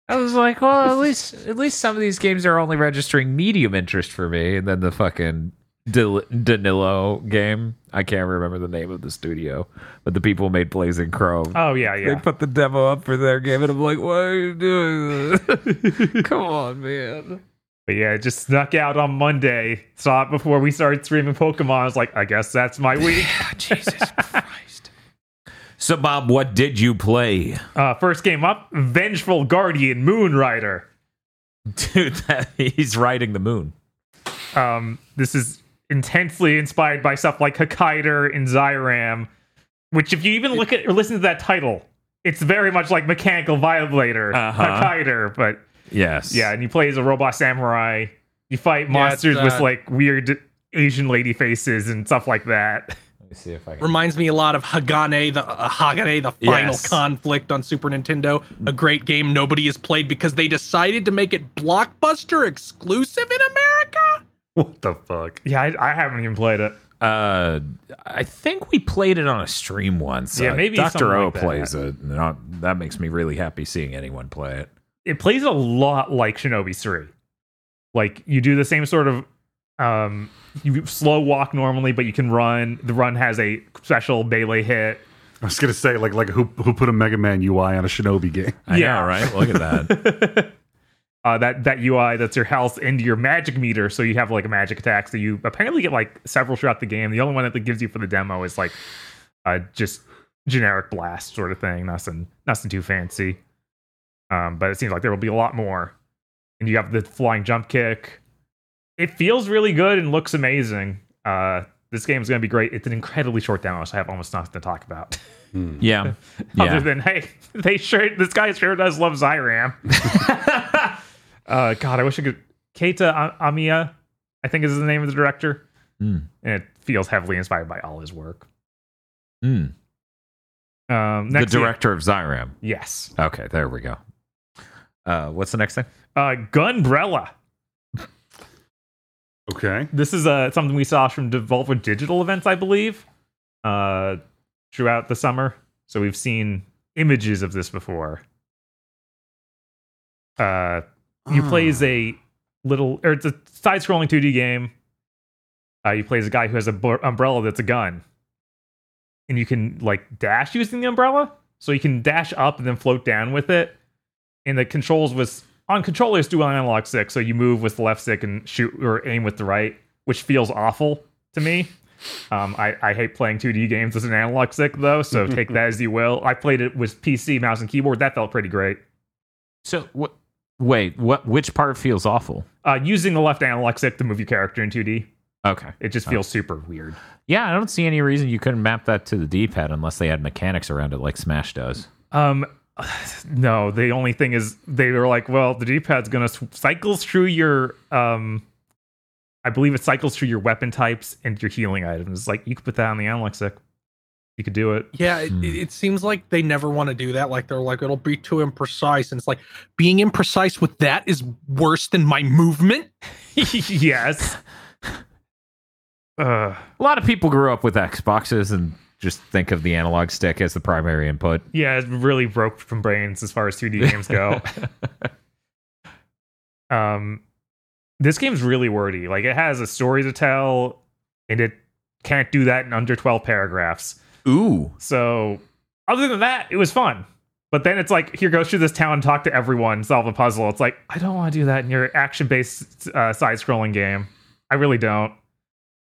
Speaker 1: I was like, well, at least at least some of these games are only registering medium interest for me, and then the fucking Dil- Danilo game. I can't remember the name of the studio, but the people made Blazing Chrome.
Speaker 2: oh yeah, yeah.
Speaker 1: They put the demo up for their game, and I'm like, why are you doing this? Come on, man.
Speaker 2: But yeah, it just snuck out on Monday. Saw it before we started streaming Pokemon. I was like, I guess that's my week.
Speaker 1: Jesus Christ. So, Bob, what did you play?
Speaker 2: Uh, first game up, Vengeful Guardian Moon Rider.
Speaker 1: Dude, that, he's riding the moon.
Speaker 2: Um, this is intensely inspired by stuff like Hakaider and Zeiram, which if you even look at or listen to that title, it's very much like Mechanical Violator,
Speaker 1: Uh-huh.
Speaker 2: Hakaider, but
Speaker 1: Yes.
Speaker 2: yeah, and you play as a robot samurai. You fight
Speaker 3: Yeah,
Speaker 2: monsters
Speaker 3: it's,
Speaker 2: with
Speaker 3: uh,
Speaker 2: like weird Asian lady faces and stuff like that.
Speaker 1: Let me see if I can.
Speaker 3: Reminds me a lot of Hagane, the uh, Hagane, the final
Speaker 1: Yes.
Speaker 3: conflict on Super Nintendo. A great game nobody has played because they decided to make it blockbuster exclusive in America.
Speaker 4: What the fuck?
Speaker 2: Yeah, I, I haven't even played it.
Speaker 1: Uh, I think we played it on a stream once.
Speaker 2: Yeah,
Speaker 1: Uh,
Speaker 2: maybe
Speaker 1: Doctor O
Speaker 2: like that.
Speaker 1: plays it. and that makes me really happy seeing anyone play it.
Speaker 2: It plays a lot like Shinobi 3. Like you do the same sort of um you slow walk normally, but you can run. The run has a special melee hit.
Speaker 4: I was gonna say like like who who put a Mega Man UI on a Shinobi game?
Speaker 1: I
Speaker 2: Yeah.
Speaker 1: know, right? Look at that.
Speaker 2: uh, that that UI that's your health into your magic meter, so you have like a magic attack. So you apparently get like several throughout the game. The only one that it gives you for the demo is like uh, just generic blast sort of thing. Nothing nothing too fancy. Um, but it seems like there will be a lot more. And you have the flying jump kick. It feels really good and looks amazing. Uh, this game is going to be great. It's an incredibly short demo, so I have almost nothing to talk about.
Speaker 1: yeah.
Speaker 2: Other
Speaker 1: Yeah.
Speaker 2: than hey, they sure this guy sure does love Zeiram. uh, God, I wish I could. Keita A- Amiya, I think is the name of the director,
Speaker 1: Mm.
Speaker 2: and it feels heavily inspired by all his work.
Speaker 1: Mm.
Speaker 2: Um,
Speaker 1: The
Speaker 2: next game-
Speaker 1: director of Zeiram.
Speaker 2: yes,
Speaker 1: Okay, there we go. Uh, what's the next thing?
Speaker 2: uh, Gunbrella.
Speaker 4: Okay.
Speaker 2: This is uh, something we saw from Devolver Digital events, I believe, uh, throughout the summer. So we've seen images of this before. Uh, you play as a little, or it's a side-scrolling 2D game. Uh, you play as a guy who has an bu- umbrella that's a gun, and you can like dash using the umbrella. So you can dash up and then float down with it. And the controls was on controllers do analog stick, so you move with the left stick and shoot or aim with the right. which feels awful to me. Um, I, I hate playing 2D games as an analog stick though, so take that as you will. I played it with PC mouse and keyboard. That felt pretty great.
Speaker 1: So what? Wait, what? Which part feels awful?
Speaker 2: Uh, using the left analog stick to move your character in 2D,
Speaker 1: Okay.
Speaker 2: it just feels super weird.
Speaker 1: Yeah, I don't see any reason you couldn't map that to the D-pad unless they had mechanics around it like Smash does.
Speaker 2: Um, no, the only thing is they were like, well, the D-pad's gonna s- cycles through your um, I believe it cycles through your weapon types and your healing items. Like you could put that on the analog stick. You could do it.
Speaker 3: Yeah, it,
Speaker 1: Hmm.
Speaker 3: it it seems like they never want to do that. Like they're like, it'll be too imprecise. And it's like being imprecise with that is worse than my movement.
Speaker 2: yes. Uh,
Speaker 1: A lot of people grew up with Xboxes and just think of the analog stick as the primary input.
Speaker 2: yeah, it really broke from brains as far as 2D games go. um, this game's really wordy. Like it has a story to tell, and it can't do that in under 12 paragraphs.
Speaker 1: Ooh.
Speaker 2: So, other than that, it was fun. But then it's like, here, go through this town, talk to everyone, solve a puzzle. It's like, I don't want to do that in your action based uh, side scrolling game. I really don't.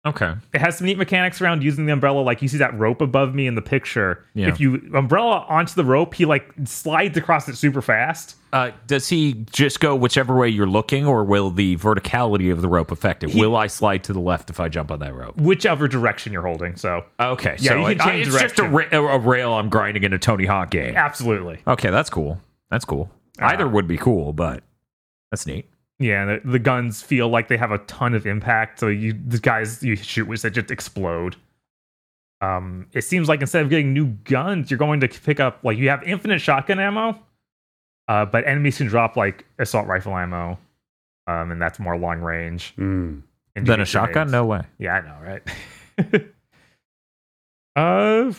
Speaker 1: Okay.
Speaker 2: It has some neat mechanics around using the umbrella. Like, you see that rope above me in the picture.
Speaker 1: Yeah.
Speaker 2: If you umbrella onto the rope, he like slides across it super fast.
Speaker 1: Uh, does he just go whichever way you're looking, or will the verticality of the rope affect it?
Speaker 2: He-
Speaker 1: will I slide to the left if I jump on that rope?
Speaker 2: Whichever direction you're holding. So,
Speaker 1: Okay.
Speaker 2: Yeah,
Speaker 1: so
Speaker 2: you can
Speaker 1: uh,
Speaker 2: change
Speaker 1: it's just a, ra- a rail I'm grinding in a Tony Hawk game.
Speaker 2: absolutely.
Speaker 1: Okay, that's cool. That's cool.
Speaker 2: Uh,
Speaker 1: Either would be cool, but that's neat.
Speaker 2: Yeah, the, the guns feel like they have a ton of impact. So you the guys you shoot with that just explode. Um, it seems like instead of getting new guns, you're going to pick up like you have infinite shotgun ammo, uh, but enemies can drop like assault rifle ammo, um, and that's more long range.
Speaker 4: Mm.
Speaker 2: And
Speaker 1: Then a shotgun?
Speaker 2: grenades.
Speaker 1: No way.
Speaker 2: Yeah, I know, right? uh,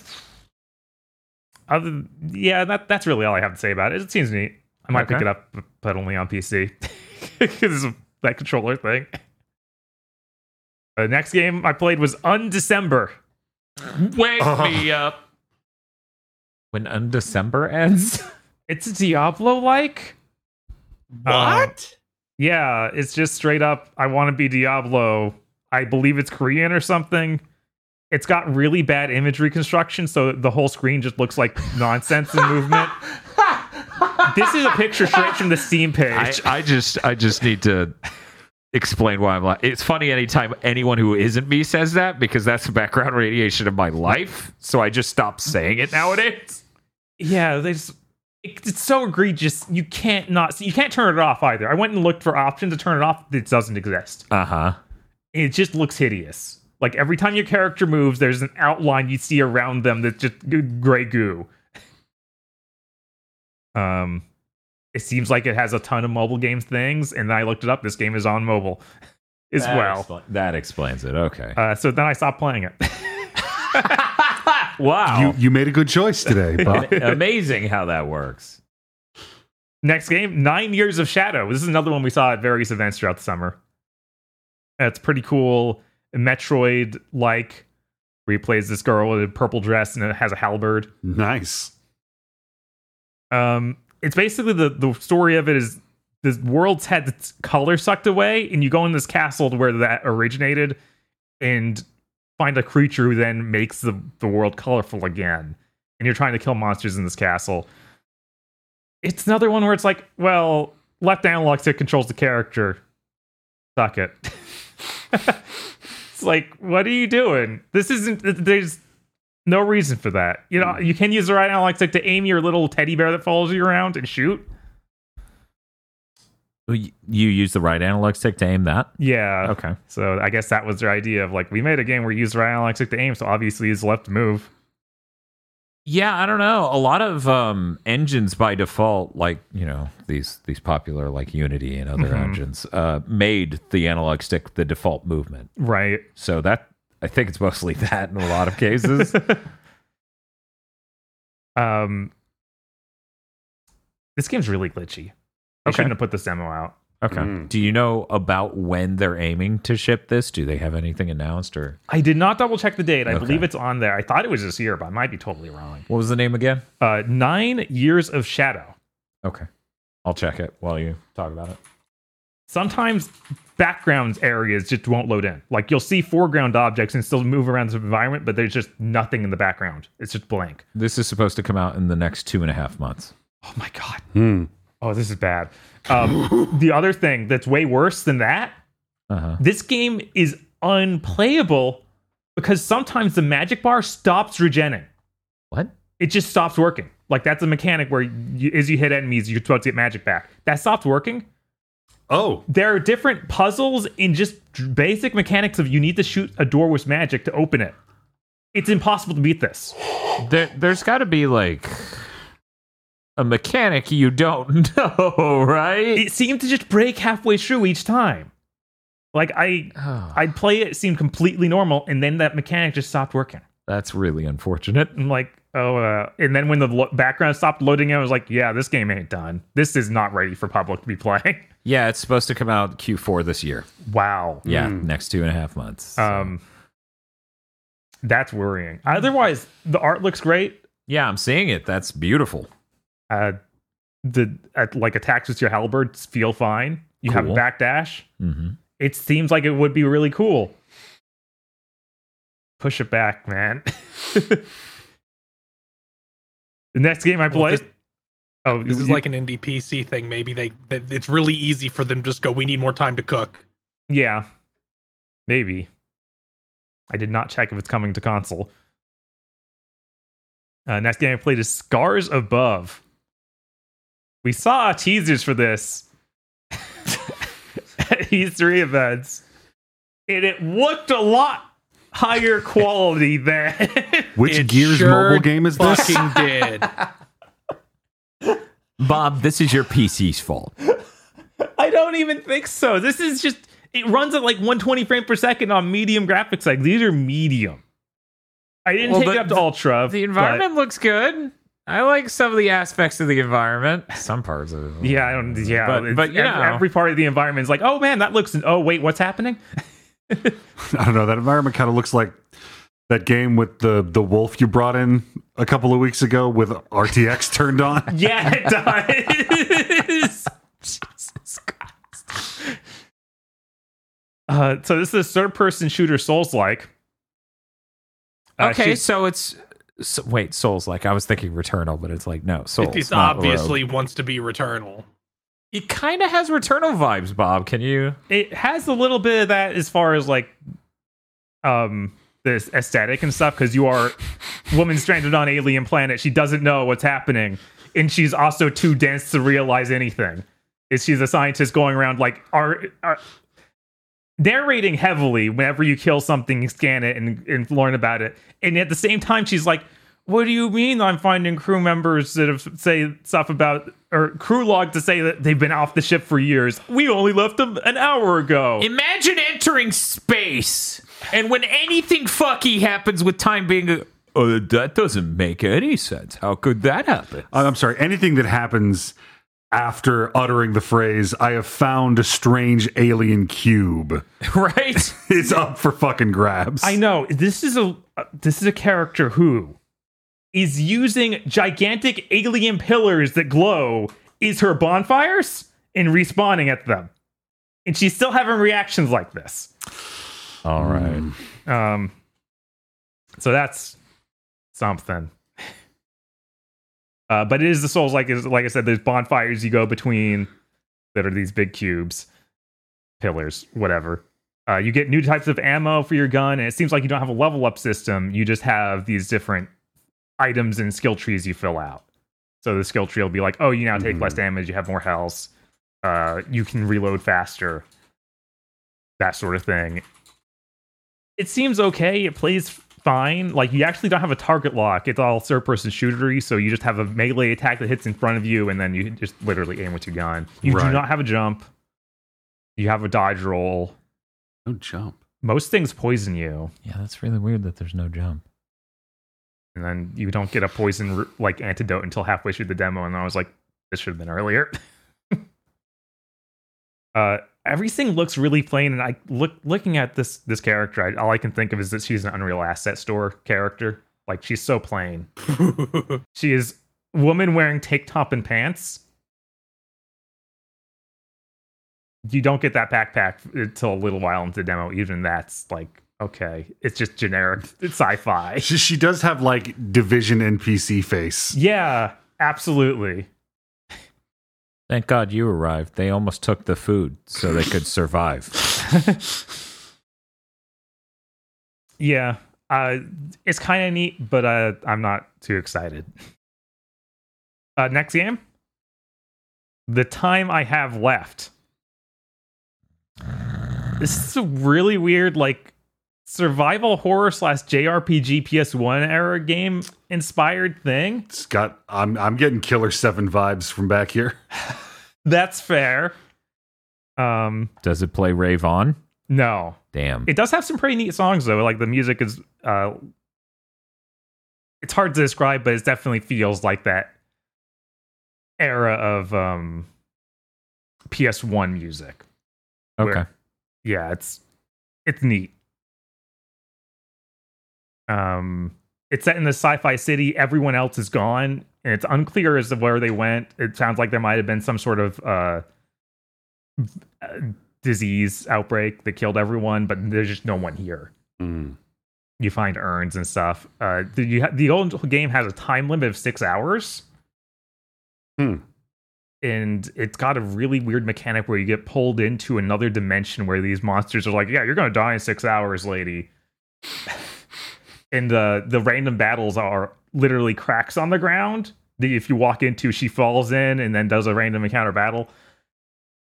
Speaker 2: other, yeah, that that's really all I have to say about it. It seems neat. I might pick it up, but only on PC because of that controller thing. The next game I played was Undecember.
Speaker 1: Wake uh-huh. me up. When Undecember ends?
Speaker 2: It's Diablo like.
Speaker 3: What?
Speaker 2: Um, yeah, it's just straight up. I want to be Diablo. I believe it's Korean or something. It's got really bad imagery construction, so the whole screen just looks like nonsense and movement. this is a picture straight from the Steam page.
Speaker 1: I just I just need to explain why I'm like it's funny anytime anyone who isn't me says that because that's the background radiation of my life. So I just stop saying it nowadays.
Speaker 2: yeah, they just, it- it's so egregious. You can't not you can't turn it off either. I went and looked for options to turn it off. It doesn't exist.
Speaker 1: Uh-huh.
Speaker 2: it just looks hideous. Like every time your character moves, there's an outline you see around them that's just gray goo. Um, it seems like it has a ton of mobile games things, and then I looked it up. This game is on mobile as
Speaker 1: That
Speaker 2: well.
Speaker 1: expla- that explains it. Okay.
Speaker 2: Uh, so then I stopped playing it.
Speaker 1: wow.
Speaker 4: You you made a good choice today, Bob.
Speaker 1: Amazing how that works.
Speaker 2: Next game, Nine Years of Shadow. This is another one we saw at various events throughout the summer. It's pretty cool, Metroid like, where he plays this girl with a purple dress and it has a halberd.
Speaker 4: nice.
Speaker 2: Um, it's basically the the story of it is the world's had its color sucked away, and you go in this castle to where that originated, and find a creature who then makes the the world colorful again. And you're trying to kill monsters in this castle. It's another one where it's like, well, left analog stick controls the character. Suck it. it's like, what are you doing? This isn't. There's no reason for that. You know, you can use the right analog stick to aim your little teddy bear that follows you around and shoot.
Speaker 1: You you use the right analog stick to aim that?
Speaker 2: Yeah.
Speaker 1: Okay.
Speaker 2: So I guess that was their idea of like, we made a game where you use the right analog stick to aim, so obviously use the left to move.
Speaker 1: Yeah, I don't know. A lot of um, engines by default, like you know these these popular like Unity and other
Speaker 2: Mhm.
Speaker 1: engines, uh, made the analog stick the default movement.
Speaker 2: Right.
Speaker 1: So that I think it's mostly that in a lot of cases.
Speaker 2: um, this game's really glitchy. I
Speaker 1: Okay.
Speaker 2: shouldn't have put this demo out.
Speaker 1: okay.
Speaker 4: Mm.
Speaker 1: Do you know about when they're aiming to ship this? Do they have anything announced or
Speaker 2: I did not double check the date. I
Speaker 1: Okay.
Speaker 2: believe it's on there. I thought it was this year, but I might be totally wrong.
Speaker 1: what was the name again?
Speaker 2: Uh, Nine Years of Shadow.
Speaker 1: Okay, I'll check it while you talk about it.
Speaker 2: Sometimes background areas just won't load in. Like you'll see foreground objects and still move around the environment, but there's just nothing in the background. It's just blank.
Speaker 1: This is supposed to come out in the next two and a half months.
Speaker 2: Oh my god.
Speaker 4: Hmm.
Speaker 2: Oh, this is bad. Um, the other thing that's way worse than that,
Speaker 1: Uh-huh.
Speaker 2: this game is unplayable because sometimes the magic bar stops regenning.
Speaker 1: What?
Speaker 2: It just stops working. Like that's a mechanic where you, as you hit enemies, you're supposed to get magic back. That stopped working.
Speaker 4: Oh,
Speaker 2: There are different puzzles in just basic mechanics of you need to shoot a door with magic to open it. It's impossible to beat this.
Speaker 1: There, there's got to be like a mechanic you don't know, right?
Speaker 2: It seemed to just break halfway through each time. Like I,
Speaker 1: Oh,
Speaker 2: I'd play it, it seemed completely normal, and then that mechanic just stopped working.
Speaker 1: that's really unfortunate.
Speaker 2: I'm like, oh, uh, and then when the lo- background stopped loading, I was like, yeah, this game ain't done. This is not ready for public to be playing.
Speaker 1: Yeah, it's supposed to come out Q4 this year.
Speaker 2: wow.
Speaker 1: Yeah,
Speaker 4: Mm.
Speaker 1: next two and a half months.
Speaker 2: Um, that's worrying. Otherwise, the art looks great.
Speaker 1: yeah, I'm seeing it. That's beautiful.
Speaker 2: Uh, the uh, like attacks with your halberds feel fine. You have a
Speaker 1: Cool.
Speaker 2: backdash.
Speaker 1: hmm
Speaker 2: It seems like it would be really cool. Push it back, man. the next game I
Speaker 3: Well,
Speaker 2: played.
Speaker 3: this-
Speaker 2: oh,
Speaker 3: This is
Speaker 2: you-
Speaker 3: like an indie PC thing. Maybe they, they it's really easy for them to just go. We need more time to cook.
Speaker 2: Yeah. Maybe. I did not check if it's coming to console. Uh, next game I played is Scars Above. We saw teasers for this at E3 events, and it looked a lot higher quality than.
Speaker 4: which
Speaker 3: It
Speaker 4: Gears
Speaker 3: sure
Speaker 4: mobile game is this?
Speaker 3: Fucking did.
Speaker 1: Bob, this is your PC's fault.
Speaker 2: I don't even think so. This is just. It runs at like 120 frames per second on medium graphics. Like these are medium. I didn't
Speaker 1: Well,
Speaker 2: take
Speaker 1: the-
Speaker 2: it up to ultra.
Speaker 1: The
Speaker 2: but-
Speaker 1: environment looks good. I like some of the aspects of the environment. Some parts of it.
Speaker 2: Yeah, I don't. Yeah,
Speaker 1: But-
Speaker 2: it's-
Speaker 1: but, you
Speaker 2: every,
Speaker 1: know.
Speaker 2: every part of the environment is like, oh man, that looks. Oh wait, what's happening?
Speaker 4: I don't know. That environment kind of looks like that game with the the wolf you brought in a couple of weeks ago with RTX turned on.
Speaker 2: Yeah, it does.
Speaker 1: Jesus Christ.
Speaker 2: uh, so this is a third-person shooter, Souls-like. Uh,
Speaker 1: Okay,
Speaker 2: she-
Speaker 1: so it's so, wait, Souls like I was thinking Returnal, but it's like no, Souls.
Speaker 3: It, it obviously
Speaker 1: Rogue.
Speaker 3: wants to be Returnal.
Speaker 1: It kind of has Returnal vibes. Bob, can you?
Speaker 2: it has a little bit of that as far as like, um, this aesthetic and stuff because you are woman stranded on alien planet. She doesn't know what's happening, and she's also too dense to realize anything. Is she's a scientist going around like are, are narrating heavily whenever you kill something, scan it and, and learn about it, and at the same time she's like. What do you mean I'm finding crew members that have say stuff about or crew log to say that they've been off the ship for years? We only left them an hour ago.
Speaker 1: Imagine entering space, and when anything fucky happens with time being, oh, that doesn't make any sense. How could that happen?
Speaker 4: Uh, I'm sorry. Anything that happens after uttering the phrase "I have found a strange alien cube"
Speaker 1: right?
Speaker 4: it's up for fucking grabs.
Speaker 2: I know this is a uh, this is a character who is using gigantic alien pillars that glow is her bonfires and respawning at them, and she's still having reactions like this.
Speaker 1: All right.
Speaker 2: Um, so that's something. Uh, but it is the souls like is like I said. There's bonfires you go between that are these big cubes, pillars, whatever. Uh, you get new types of ammo for your gun, and it seems like you don't have a level up system. You just have these different items and skill trees you fill out. So the skill tree will be like, oh, you now take less damage, you have more health, uh, you can reload faster, that sort of thing. It seems okay. It plays fine. Like you actually don't have a target lock. It's all third person shootery, so you just have a melee attack that hits in front of you, and then you just literally aim with your gun. You do not have a jump. You have a dodge roll.
Speaker 4: No jump.
Speaker 2: Most things poison you,
Speaker 1: Yeah, that's really weird that there's no jump.
Speaker 2: And then you don't get a poison like antidote until halfway through the demo. And I was like, this should have been earlier. uh, everything looks really plain, and I look looking at this this character. I, all I can think of is that she's an Unreal Asset Store character. Like she's so plain. She is woman wearing tank top and pants. you don't get that backpack until a little while into the demo. Even that's like okay, it's just generic it's sci-fi.
Speaker 4: She, she does have like division NPC face.
Speaker 2: Yeah, absolutely.
Speaker 1: Thank God you arrived. They almost took the food so they could survive.
Speaker 2: Yeah, uh, it's kind of neat, but uh, I'm not too excited. Uh, next game, the time I have left. This is a really weird, like survival horror slash JRPG PS1 era game inspired thing.
Speaker 4: It's got. I'm I'm getting Killer Seven vibes from back here.
Speaker 2: That's fair. Um,
Speaker 1: Does it play Rave On?
Speaker 2: no,
Speaker 1: Damn.
Speaker 2: it does have some pretty neat songs though. Like the music is, uh, it's hard to describe, but it definitely feels like that era of um PS1 music.
Speaker 1: okay.
Speaker 2: where- Yeah, it's it's neat. Um, it's set in the sci-fi city. Everyone else is gone, and it's unclear as to where they went. It sounds like there might have been some sort of uh, uh, disease outbreak that killed everyone, but there's just no one here.
Speaker 4: Mm.
Speaker 2: You find urns and stuff. Uh, the, you ha- the old game has a time limit of six hours.
Speaker 4: Hmm.
Speaker 2: And it's got a really weird mechanic where you get pulled into another dimension where these monsters are like, "Yeah, you're gonna die in six hours, lady." And the the random battles are literally cracks on the ground that if you walk into, she falls in and then does a random encounter battle.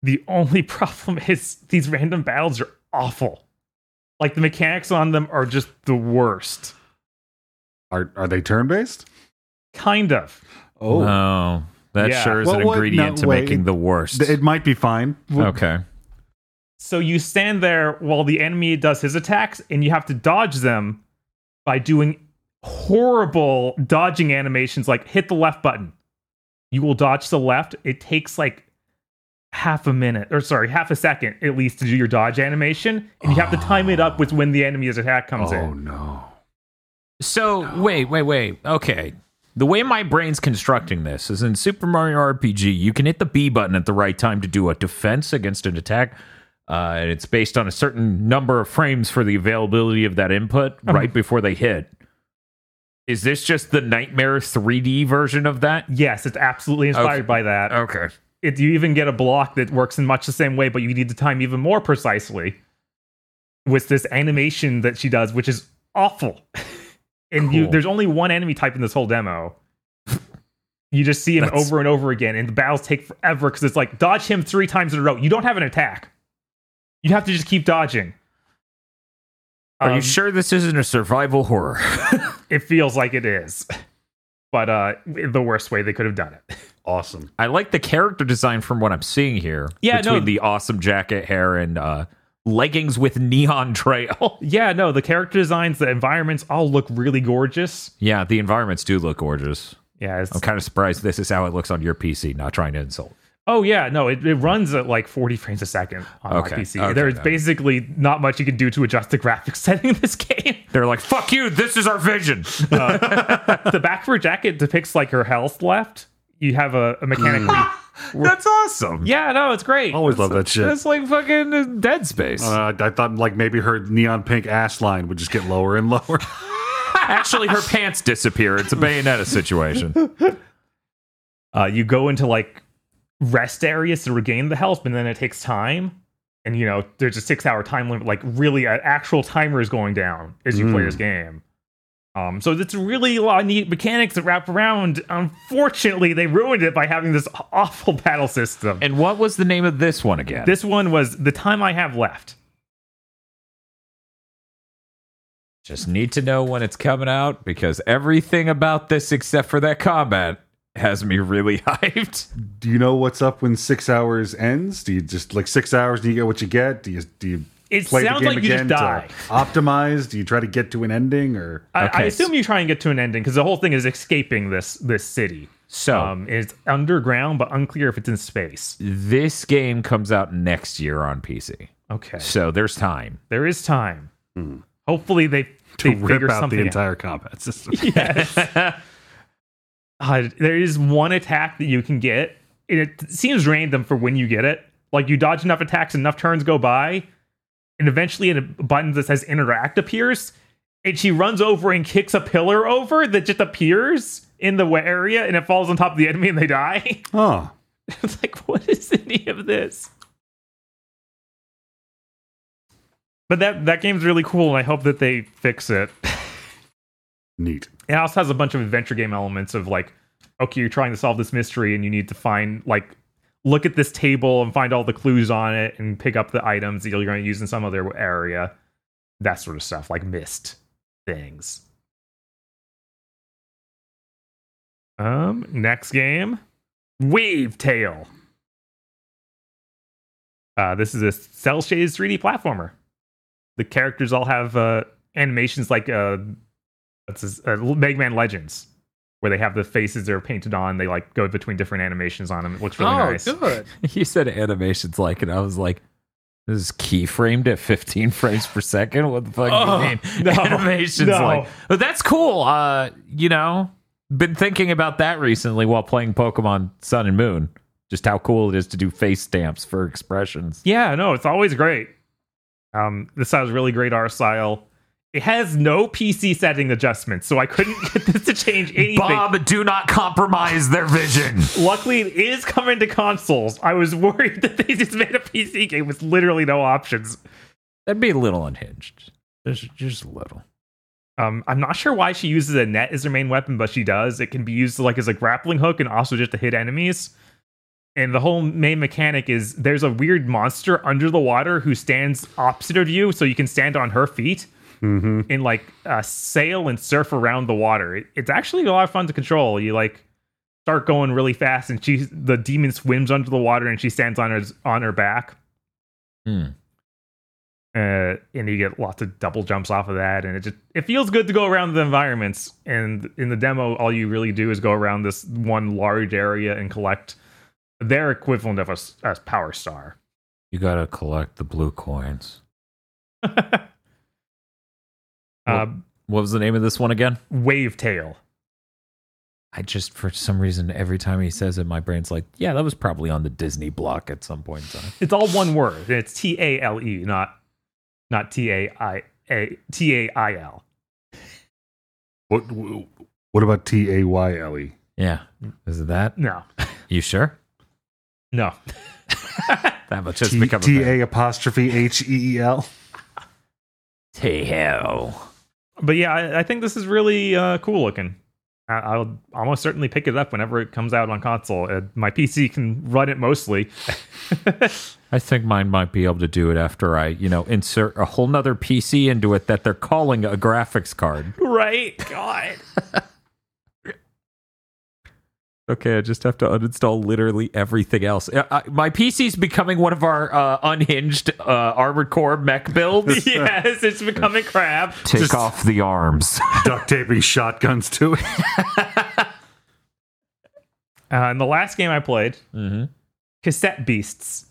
Speaker 2: The only problem is these random battles are awful. Like the mechanics on them are just the worst.
Speaker 4: Are are they turn based?
Speaker 2: Kind of.
Speaker 4: Oh.
Speaker 1: oh, No. That
Speaker 2: Yeah.
Speaker 1: sure is
Speaker 4: Well,
Speaker 1: an
Speaker 4: what-
Speaker 1: ingredient
Speaker 4: no,
Speaker 1: to
Speaker 4: wait,
Speaker 1: making
Speaker 4: it-
Speaker 1: the worst.
Speaker 4: it might be fine.
Speaker 1: okay.
Speaker 2: So you stand there while the enemy does his attacks, and you have to dodge them by doing horrible dodging animations like hit the left button. You will dodge to the left. It takes like half a minute, or sorry, half a second at least to do your dodge animation, and you have to time it up with when the enemy's attack comes in.
Speaker 4: Oh no.
Speaker 1: So wait, wait, wait. Okay. The way my brain's constructing this is in Super Mario RPG, you can hit the B button at the right time to do a defense against an attack. Uh, and it's based on a certain number of frames for the availability of that input right before they hit. Is this just the Nightmare 3D version of that?
Speaker 2: Yes, it's absolutely inspired
Speaker 1: Okay.
Speaker 2: by that.
Speaker 1: Okay.
Speaker 2: it, you even get a block that works in much the same way, but you need to time even more precisely with this animation that she does, which is awful. and you, there's only one enemy type in this whole demo. You just see him
Speaker 1: That's-
Speaker 2: over and over again, and the battles take forever because it's like dodge him three times in a row. You don't have an attack. You have to just keep dodging.
Speaker 1: Are you
Speaker 2: Um,
Speaker 1: sure this isn't a survival horror?
Speaker 2: It feels like it is, but uh, the worst way they could have done it.
Speaker 4: Awesome.
Speaker 1: I like the character design from what I'm seeing here.
Speaker 2: Yeah,
Speaker 1: between
Speaker 2: no.
Speaker 1: the awesome jacket, hair, and uh, leggings with neon trail.
Speaker 2: yeah, no, the character designs, the environments all look really gorgeous.
Speaker 1: yeah, the environments do look gorgeous.
Speaker 2: Yeah, it's,
Speaker 1: I'm kind of surprised this is how it looks on your PC. Not trying to insult.
Speaker 2: Oh yeah, no, it, it runs at like 40 frames a second on
Speaker 1: Okay,
Speaker 2: my PC.
Speaker 1: okay,
Speaker 2: There's basically not much you can do to adjust the graphics setting in this game.
Speaker 1: They're like, "Fuck you! This is our vision."
Speaker 2: the back of her jacket depicts like her health left. You have a, a mechanically.
Speaker 1: That's awesome.
Speaker 2: yeah, no, it's great.
Speaker 4: Always love that shit.
Speaker 1: That's like fucking uh, Dead Space.
Speaker 4: Uh, I thought like maybe her neon pink ass line would just get lower and lower.
Speaker 1: Actually, her pants disappear. It's a Bayonetta situation.
Speaker 2: Uh, you go into like rest areas to regain the health, but then it takes time. And you know, there's a six hour time limit. Like really, an actual timer is going down as you play
Speaker 4: Mm.
Speaker 2: this game. Um, so it's really a lot of neat mechanics that wrap around. Unfortunately, they ruined it by having this awful battle system.
Speaker 1: And what was the name of this one again?
Speaker 2: this one was the time I have left.
Speaker 1: Just need to know when it's coming out because everything about this, except for that combat, has me really hyped.
Speaker 4: Do you know what's up when six hours ends? Do you just like six hours? Do you get what you get? Do you do you
Speaker 2: It
Speaker 4: play
Speaker 2: sounds
Speaker 4: the game
Speaker 2: like you just die.
Speaker 4: to optimize? Do you try to get to an ending or?
Speaker 2: I, I assume you try and get to an ending because the whole thing is escaping this this city.
Speaker 1: So
Speaker 2: Um, it's underground, but unclear if it's in space.
Speaker 1: this game comes out next year on PC.
Speaker 2: Okay,
Speaker 1: So there's time.
Speaker 2: there is time.
Speaker 4: Hmm.
Speaker 2: Hopefully, they
Speaker 4: To
Speaker 2: they
Speaker 4: rip
Speaker 2: figure
Speaker 4: out
Speaker 2: something
Speaker 4: the
Speaker 2: out.
Speaker 4: entire combat system.
Speaker 2: yes. Uh, there is one attack that you can get. And it seems random for when you get it, Like you dodge enough attacks, enough turns go by, and eventually a button that says interact appears, and she runs over and kicks a pillar over that just appears in the area, and it falls on top of the enemy and they die.
Speaker 4: Oh,
Speaker 2: it's like, what is any of this? But that that game's really cool, and I hope that they fix it.
Speaker 4: neat.
Speaker 2: It also has a bunch of adventure game elements of like, okay, you're trying to solve this mystery and you need to find like look at this table and find all the clues on it and pick up the items that you're going to use in some other area. That sort of stuff, like mist things. Um, next game, Wavetale. Uh, this is a cell shaded 3D platformer. The characters all have uh, animations like uh, it's this, uh, Mega Man Legends, where they have the faces they're painted on. They like go between different animations on them. It looks really
Speaker 3: oh,
Speaker 2: nice.
Speaker 3: good.
Speaker 1: You said animations like, and I was like, this is keyframed at 15 frames per second. What the fuck
Speaker 2: Oh,
Speaker 1: do you mean?
Speaker 2: no,
Speaker 1: animations
Speaker 2: no.
Speaker 1: like, but that's cool. Uh, you know, been thinking about that recently while playing Pokemon Sun and Moon. Just how cool it is to do face stamps for expressions.
Speaker 2: Yeah, no, it's always great. Um, this has really great art style. It has no PC setting adjustments, so I couldn't get this to change anything.
Speaker 1: Bob, do not compromise their vision.
Speaker 2: Luckily, it is coming to consoles. I was worried that they just made a PC game with literally no options.
Speaker 1: That'd be a little unhinged. Just, just a little.
Speaker 2: Um, I'm not sure why she uses a net as her main weapon, but she does. It can be used like as a grappling hook and also just to hit enemies. And the whole main mechanic is there's a weird monster under the water who stands opposite of you, so you can stand on her feet
Speaker 4: Mm-hmm.
Speaker 2: and like uh, sail and surf around the water. It, it's actually a lot of fun to control. You like start going really fast, and she the demon swims under the water, and she stands on her on her back.
Speaker 1: Hmm.
Speaker 2: uh, and you get lots of double jumps off of that, and it just it feels good to go around the environments. And in the demo, all you really do is go around this one large area and collect their equivalent of a, s- a power star.
Speaker 1: You gotta collect the blue coins.
Speaker 2: uh,
Speaker 1: What was the name of this one again?
Speaker 2: Wavetale.
Speaker 1: I just, for some reason, every time he says it, my brain's like, yeah, that was probably on the Disney block at some point in time.
Speaker 2: It's all one word. It's T A L E, not not T A I A T A I L.
Speaker 4: What What about T A Y L E?
Speaker 1: Yeah. Is it that?
Speaker 2: No,
Speaker 1: You sure?
Speaker 2: no.
Speaker 1: That much has
Speaker 4: T
Speaker 1: become
Speaker 4: T
Speaker 1: A
Speaker 4: apostrophe H E E L.
Speaker 1: hell.
Speaker 2: But yeah, I, I think this is really uh, cool looking. I, I'll almost certainly pick it up whenever it comes out on console. Uh, my PC can run it mostly.
Speaker 1: I think mine might be able to do it after I, you know, insert a whole nother PC into it that they're calling a graphics card.
Speaker 2: right? God.
Speaker 1: Okay, I just have to uninstall literally everything else. Uh, I, my PC's becoming one of our uh, unhinged uh, armored core mech builds.
Speaker 2: yes, it's becoming crap.
Speaker 1: Take
Speaker 4: Just-
Speaker 1: off the arms.
Speaker 4: Duct taping shotguns to it.
Speaker 2: Uh, and the last game I played,
Speaker 1: mm-hmm.
Speaker 2: Cassette Beasts.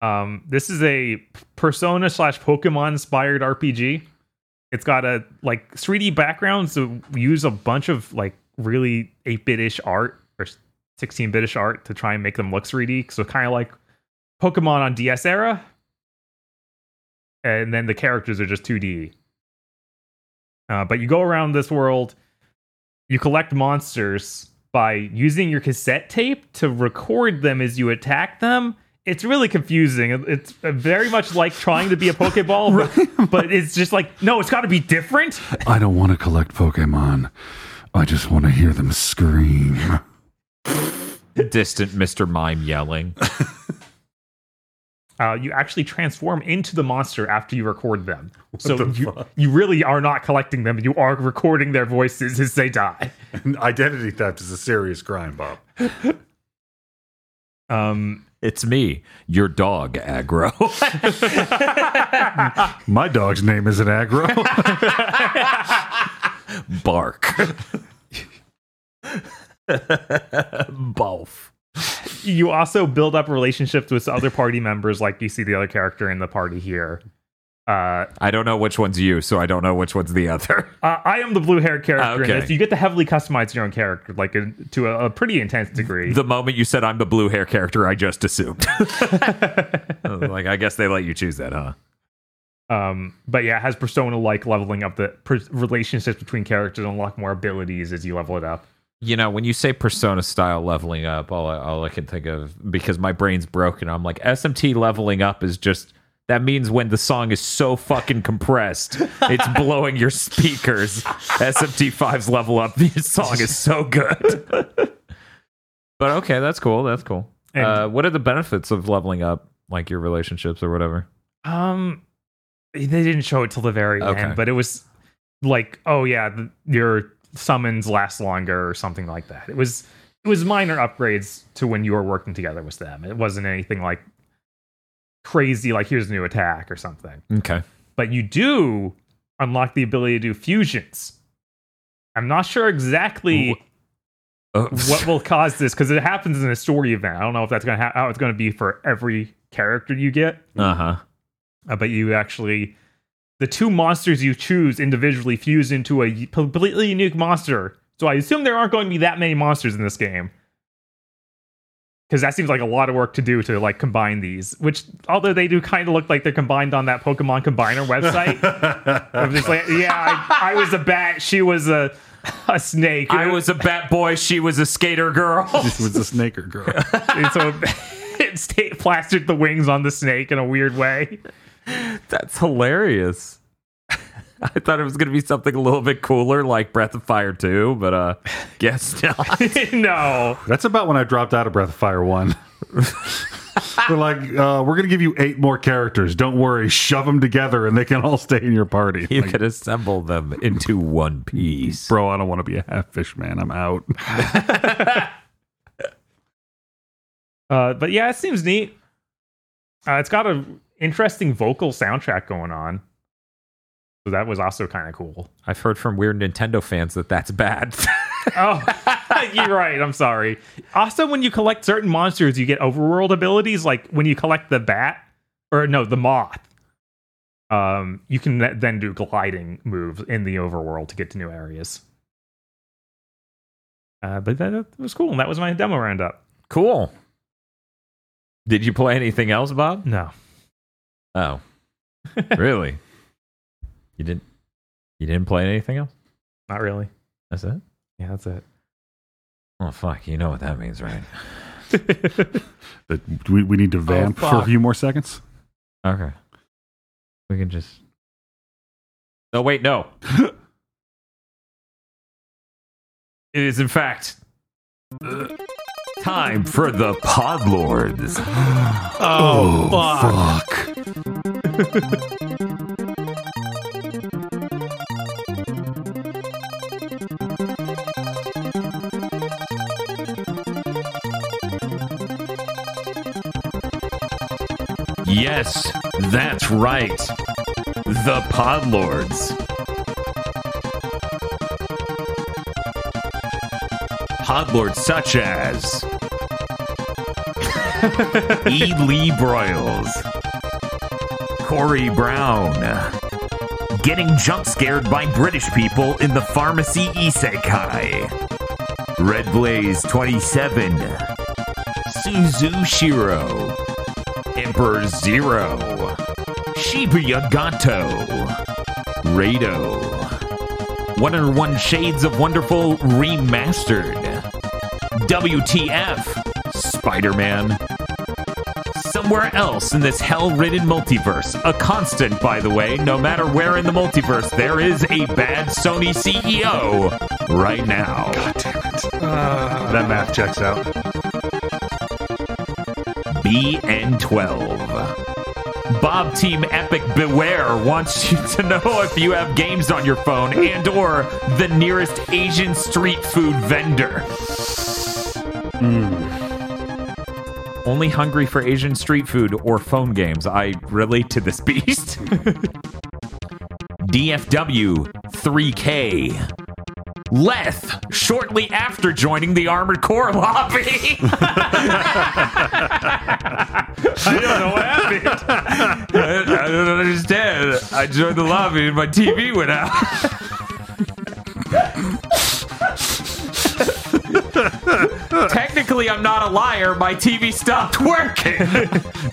Speaker 2: Um, this is a Persona slash Pokemon inspired RPG. It's got a like 3D background, so use a bunch of like really 8-bit-ish art or 16-bit-ish art to try and make them look 3D. So kind of like Pokemon on DS era. And then the characters are just 2D. Uh, but you go around this world, you collect monsters by using your cassette tape to record them as you attack them. It's really confusing. It's very much like trying to be a Pokeball, but, but it's just like, no, it's got to be different.
Speaker 4: I don't want to collect Pokemon. I just want to hear them scream.
Speaker 1: Distant Mr. Mime yelling.
Speaker 2: Uh, you actually transform into the monster after you record them. so
Speaker 4: the
Speaker 2: you,
Speaker 4: fuck?
Speaker 2: you really are not collecting them. You are recording their voices as they die.
Speaker 4: Identity theft is a serious crime, Bob.
Speaker 2: Um,
Speaker 1: It's me, your dog, Aggro.
Speaker 4: My dog's name isn't Aggro.
Speaker 1: Bark. Both.
Speaker 2: you also build up relationships with other party members, like you see the other character in the party here. Uh,
Speaker 1: I don't know which one's you, so I don't know which one's the other.
Speaker 2: uh, I am the blue haired character
Speaker 1: Okay.
Speaker 2: in this. You get to heavily customize your own character, like a, to a, a pretty intense degree.
Speaker 1: The moment you said I'm the blue hair character, I just assumed. Like, I guess they let you choose that, huh?
Speaker 2: Um, but yeah, it has persona like leveling up the per- relationships between characters and unlock more abilities as you level it up.
Speaker 1: You know, when you say persona style leveling up, all I, all I can think of because my brain's broken. I'm like SMT leveling up is just that means when the song is so fucking compressed, it's blowing your speakers. SMT 5's level up. the song is so good. but okay, that's cool. That's cool.
Speaker 2: And-
Speaker 1: uh, what are the benefits of leveling up, like your relationships or whatever?
Speaker 2: Um, they didn't show it till the very
Speaker 1: Okay.
Speaker 2: end, but it was like, oh yeah, the, your summons last longer or something like that. It was it was minor upgrades to when you were working together with them. It wasn't anything like crazy, like here's a new attack or something.
Speaker 1: Okay.
Speaker 2: But you do unlock the ability to do fusions. I'm not sure exactly
Speaker 1: Uh,
Speaker 2: what will cause this because it happens in a story event. I don't know if that's gonna ha- how it's gonna be for every character you get.
Speaker 1: uh huh.
Speaker 2: Uh, but you actually the two monsters you choose individually fuse into a completely unique monster. So I assume there aren't going to be that many monsters in this game. Because that seems like a lot of work to do to like combine these, which although they do kind of look like they're combined on that Pokemon Combiner website. I'm just like, yeah, I, I was a bat, she was a a snake.
Speaker 1: I was a bat boy. She was a skater girl.
Speaker 4: This was a snaker girl.
Speaker 2: And so it plastered the wings on the snake in a weird way.
Speaker 1: That's hilarious. I thought it was going to be something a little bit cooler, like Breath of Fire 2, but uh, guess not.
Speaker 2: no.
Speaker 4: That's about when I dropped out of Breath of Fire 1. They're like, uh, we're going to give you eight more characters. Don't worry. Shove them together and they can all stay in your party.
Speaker 1: You
Speaker 4: Like,
Speaker 1: could assemble them into one piece.
Speaker 4: Bro, I don't want to be a half fish man. I'm out.
Speaker 2: Uh, but yeah, it seems neat. Uh, it's got a interesting vocal soundtrack going on, so that was also kind of cool.
Speaker 1: I've heard from weird Nintendo fans that that's bad.
Speaker 2: Oh, you're right. I'm sorry. Also, when you collect certain monsters, you get overworld abilities. Like when you collect the bat, or no, the moth. Um, you can then do gliding moves in the overworld to get to new areas. Uh, but that, that was cool. And that was my demo roundup.
Speaker 1: cool. Did you play anything else, Bob?
Speaker 2: No,
Speaker 1: Oh, really? You didn't? You didn't play anything else?
Speaker 2: not really.
Speaker 1: That's it?
Speaker 2: Yeah, that's it.
Speaker 1: Oh fuck! You know what that means, right?
Speaker 4: That we, we need to oh, vamp for a
Speaker 1: fuck.
Speaker 4: few more seconds.
Speaker 1: Okay. We can just. No, wait, no. it is, in fact, time for the Podlords.
Speaker 3: Oh, oh fuck.
Speaker 1: Yes, that's right. The Podlords. Podlords such as E. Lee Broyles, Corey Brown, getting jump scared by British people in the pharmacy isekai, Red Blaze 27, Suzu Shiro, Emperor Zero, Shibuya Gato, Rado, 101 Shades of Wonderful Remastered, WTF, Spider Man. Somewhere else in this hell ridden multiverse, a constant, by the way, no matter where in the multiverse, there is a bad Sony CEO right now. God damn it.
Speaker 4: Uh, that math checks out.
Speaker 1: BN12. Bob Team Epic Beware wants you to know if you have games on your phone and or the nearest Asian street food vendor. Mm. Only hungry for Asian street food or phone games. I relate to this beast. DFW 3K. Leth, shortly after joining the Armored Core lobby.
Speaker 2: I don't know what happened.
Speaker 1: I, I don't understand. I joined the lobby and my TV went out. I'm not a liar. My TV stopped working.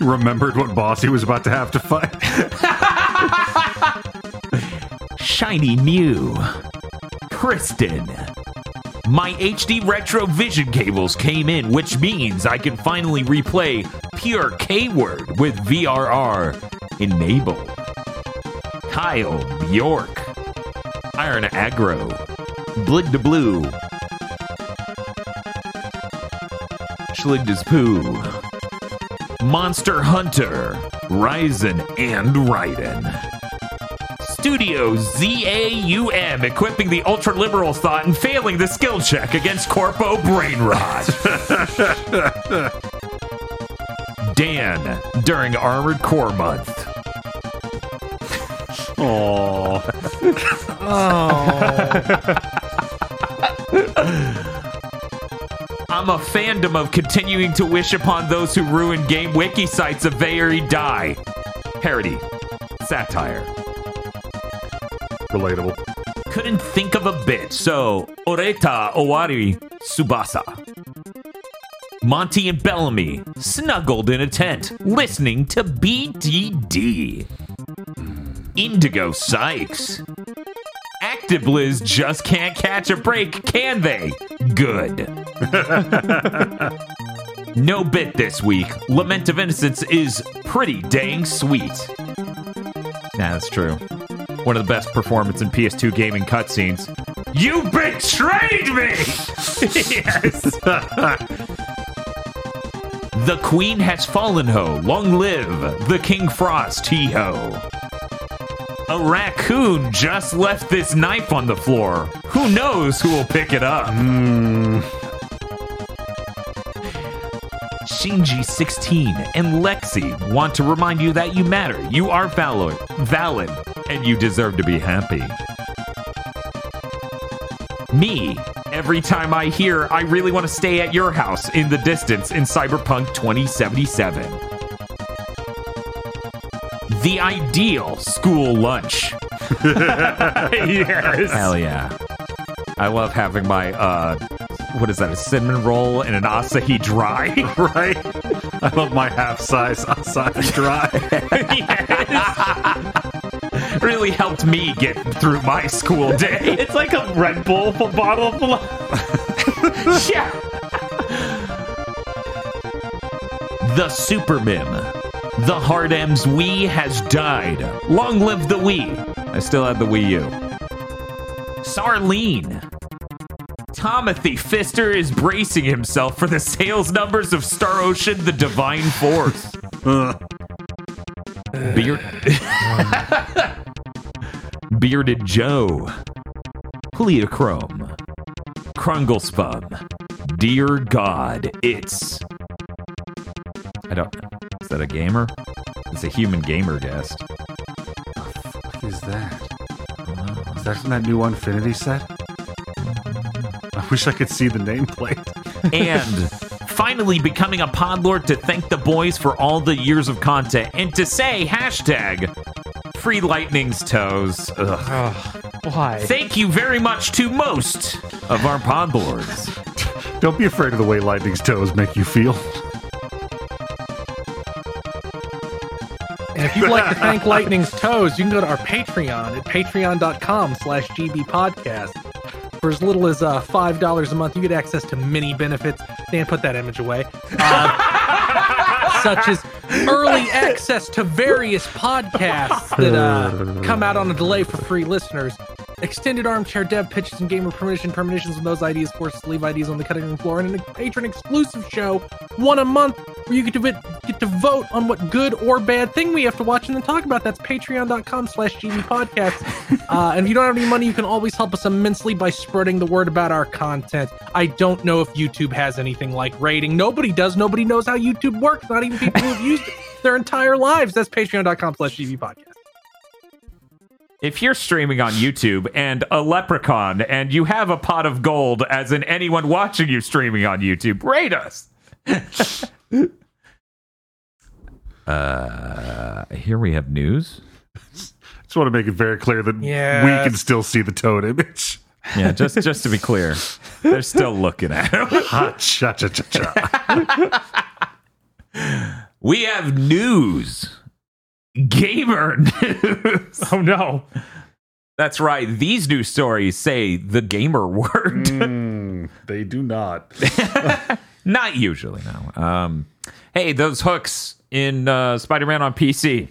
Speaker 4: Remembered what boss he was about to have to fight.
Speaker 1: Shiny new. Kristen. My HD Retrovision cables came in, which means I can finally replay Pure K Word with VRR enabled. Kyle Bjork. Iron Aggro. Blig the Blue. Schligda's Poo. Monster Hunter. Ryzen and Raiden. Studio ZAUM equipping the ultra liberal thought and failing the skill check against Corpo Brainrot. Dan during Armored Core Month.
Speaker 4: Oh,
Speaker 1: I'm a fandom of continuing to wish upon those who ruin game wiki sites a very die. Parody. Satire.
Speaker 4: relatable.
Speaker 1: couldn't think of a bit, so Oreta Owari Subasa. Monty and Bellamy snuggled in a tent listening to BDD. Indigo Sykes. Actibliz just can't catch a break, can they? Good. no bit this week. Lament of Innocence is pretty dang sweet. Nah, that's true one of the best performance in PS2 gaming cutscenes. You betrayed me! yes. the queen has fallen ho. Long live the King Frost hee ho. A raccoon just left this knife on the floor. Who knows who will pick it up? Hmm. Shinji16 and Lexi want to remind you that you matter. You are valid, valid, and you deserve to be happy. Me, every time I hear I really want to stay at your house in the distance in Cyberpunk 2077. The ideal school lunch.
Speaker 2: yes.
Speaker 1: Hell yeah. I love having my uh what is that, a cinnamon roll and an Asahi dry?
Speaker 4: right? I love my half size Asahi dry.
Speaker 1: really helped me get through my school day.
Speaker 2: It's like a Red Bull bottle full of.
Speaker 1: yeah. The Super Mim. The Hard M's Wii has died. Long live the Wii. I still have the Wii U. Sarlene. Timothy Fister is bracing himself for the sales numbers of Star Ocean The Divine Force. Beard. Bearded Joe. Pleochrome. Krunglespum. Dear God, it's. I don't. Is that a gamer? It's a human gamer guest.
Speaker 4: What is that? Is that from that new Infinity set? I wish I could see the nameplate.
Speaker 1: and finally becoming a podlord to thank the boys for all the years of content and to say hashtag free lightning's toes Ugh.
Speaker 3: Why?
Speaker 1: thank you very much to most of our podlords
Speaker 4: Don't be afraid of the way Lightning's toes make you feel.
Speaker 3: And if you'd like to thank Lightning's Toes, you can go to our Patreon at patreon.com slash gbpodcast. For as little as uh, $5 a month, you get access to many benefits. Dan, put that image away. Uh, such as early access to various podcasts that uh, come out on a delay for free listeners. Extended armchair dev pitches and gamer permission permissions when those ideas forced to leave ideas on the cutting room floor, and a patron exclusive show, one a month, where you get to get to vote on what good or bad thing we have to watch and then talk about. That's patreon.com slash GB podcast. Uh, and if you don't have any money, you can always help us immensely by spreading the word about our content. I don't know if YouTube has anything like rating. Nobody does. Nobody knows how YouTube works. Not even people who have used it their entire lives. That's patreon.com slash GB podcast.
Speaker 1: If you're streaming on YouTube and a leprechaun and you have a pot of gold, as in anyone watching you streaming on YouTube, rate us. uh, here we have news.
Speaker 4: Just want to make it very clear that
Speaker 3: Yes.
Speaker 4: we can still see the toad image.
Speaker 1: Yeah, just just to be clear, they're still looking at him.
Speaker 4: Ha, cha, cha, cha, cha.
Speaker 1: We have news. Gamer news.
Speaker 2: Oh no.
Speaker 1: That's right. These news stories say the gamer word.
Speaker 4: Mm, they do not.
Speaker 1: Not usually, no. Um, hey, those hooks in uh, Spider-Man on PC,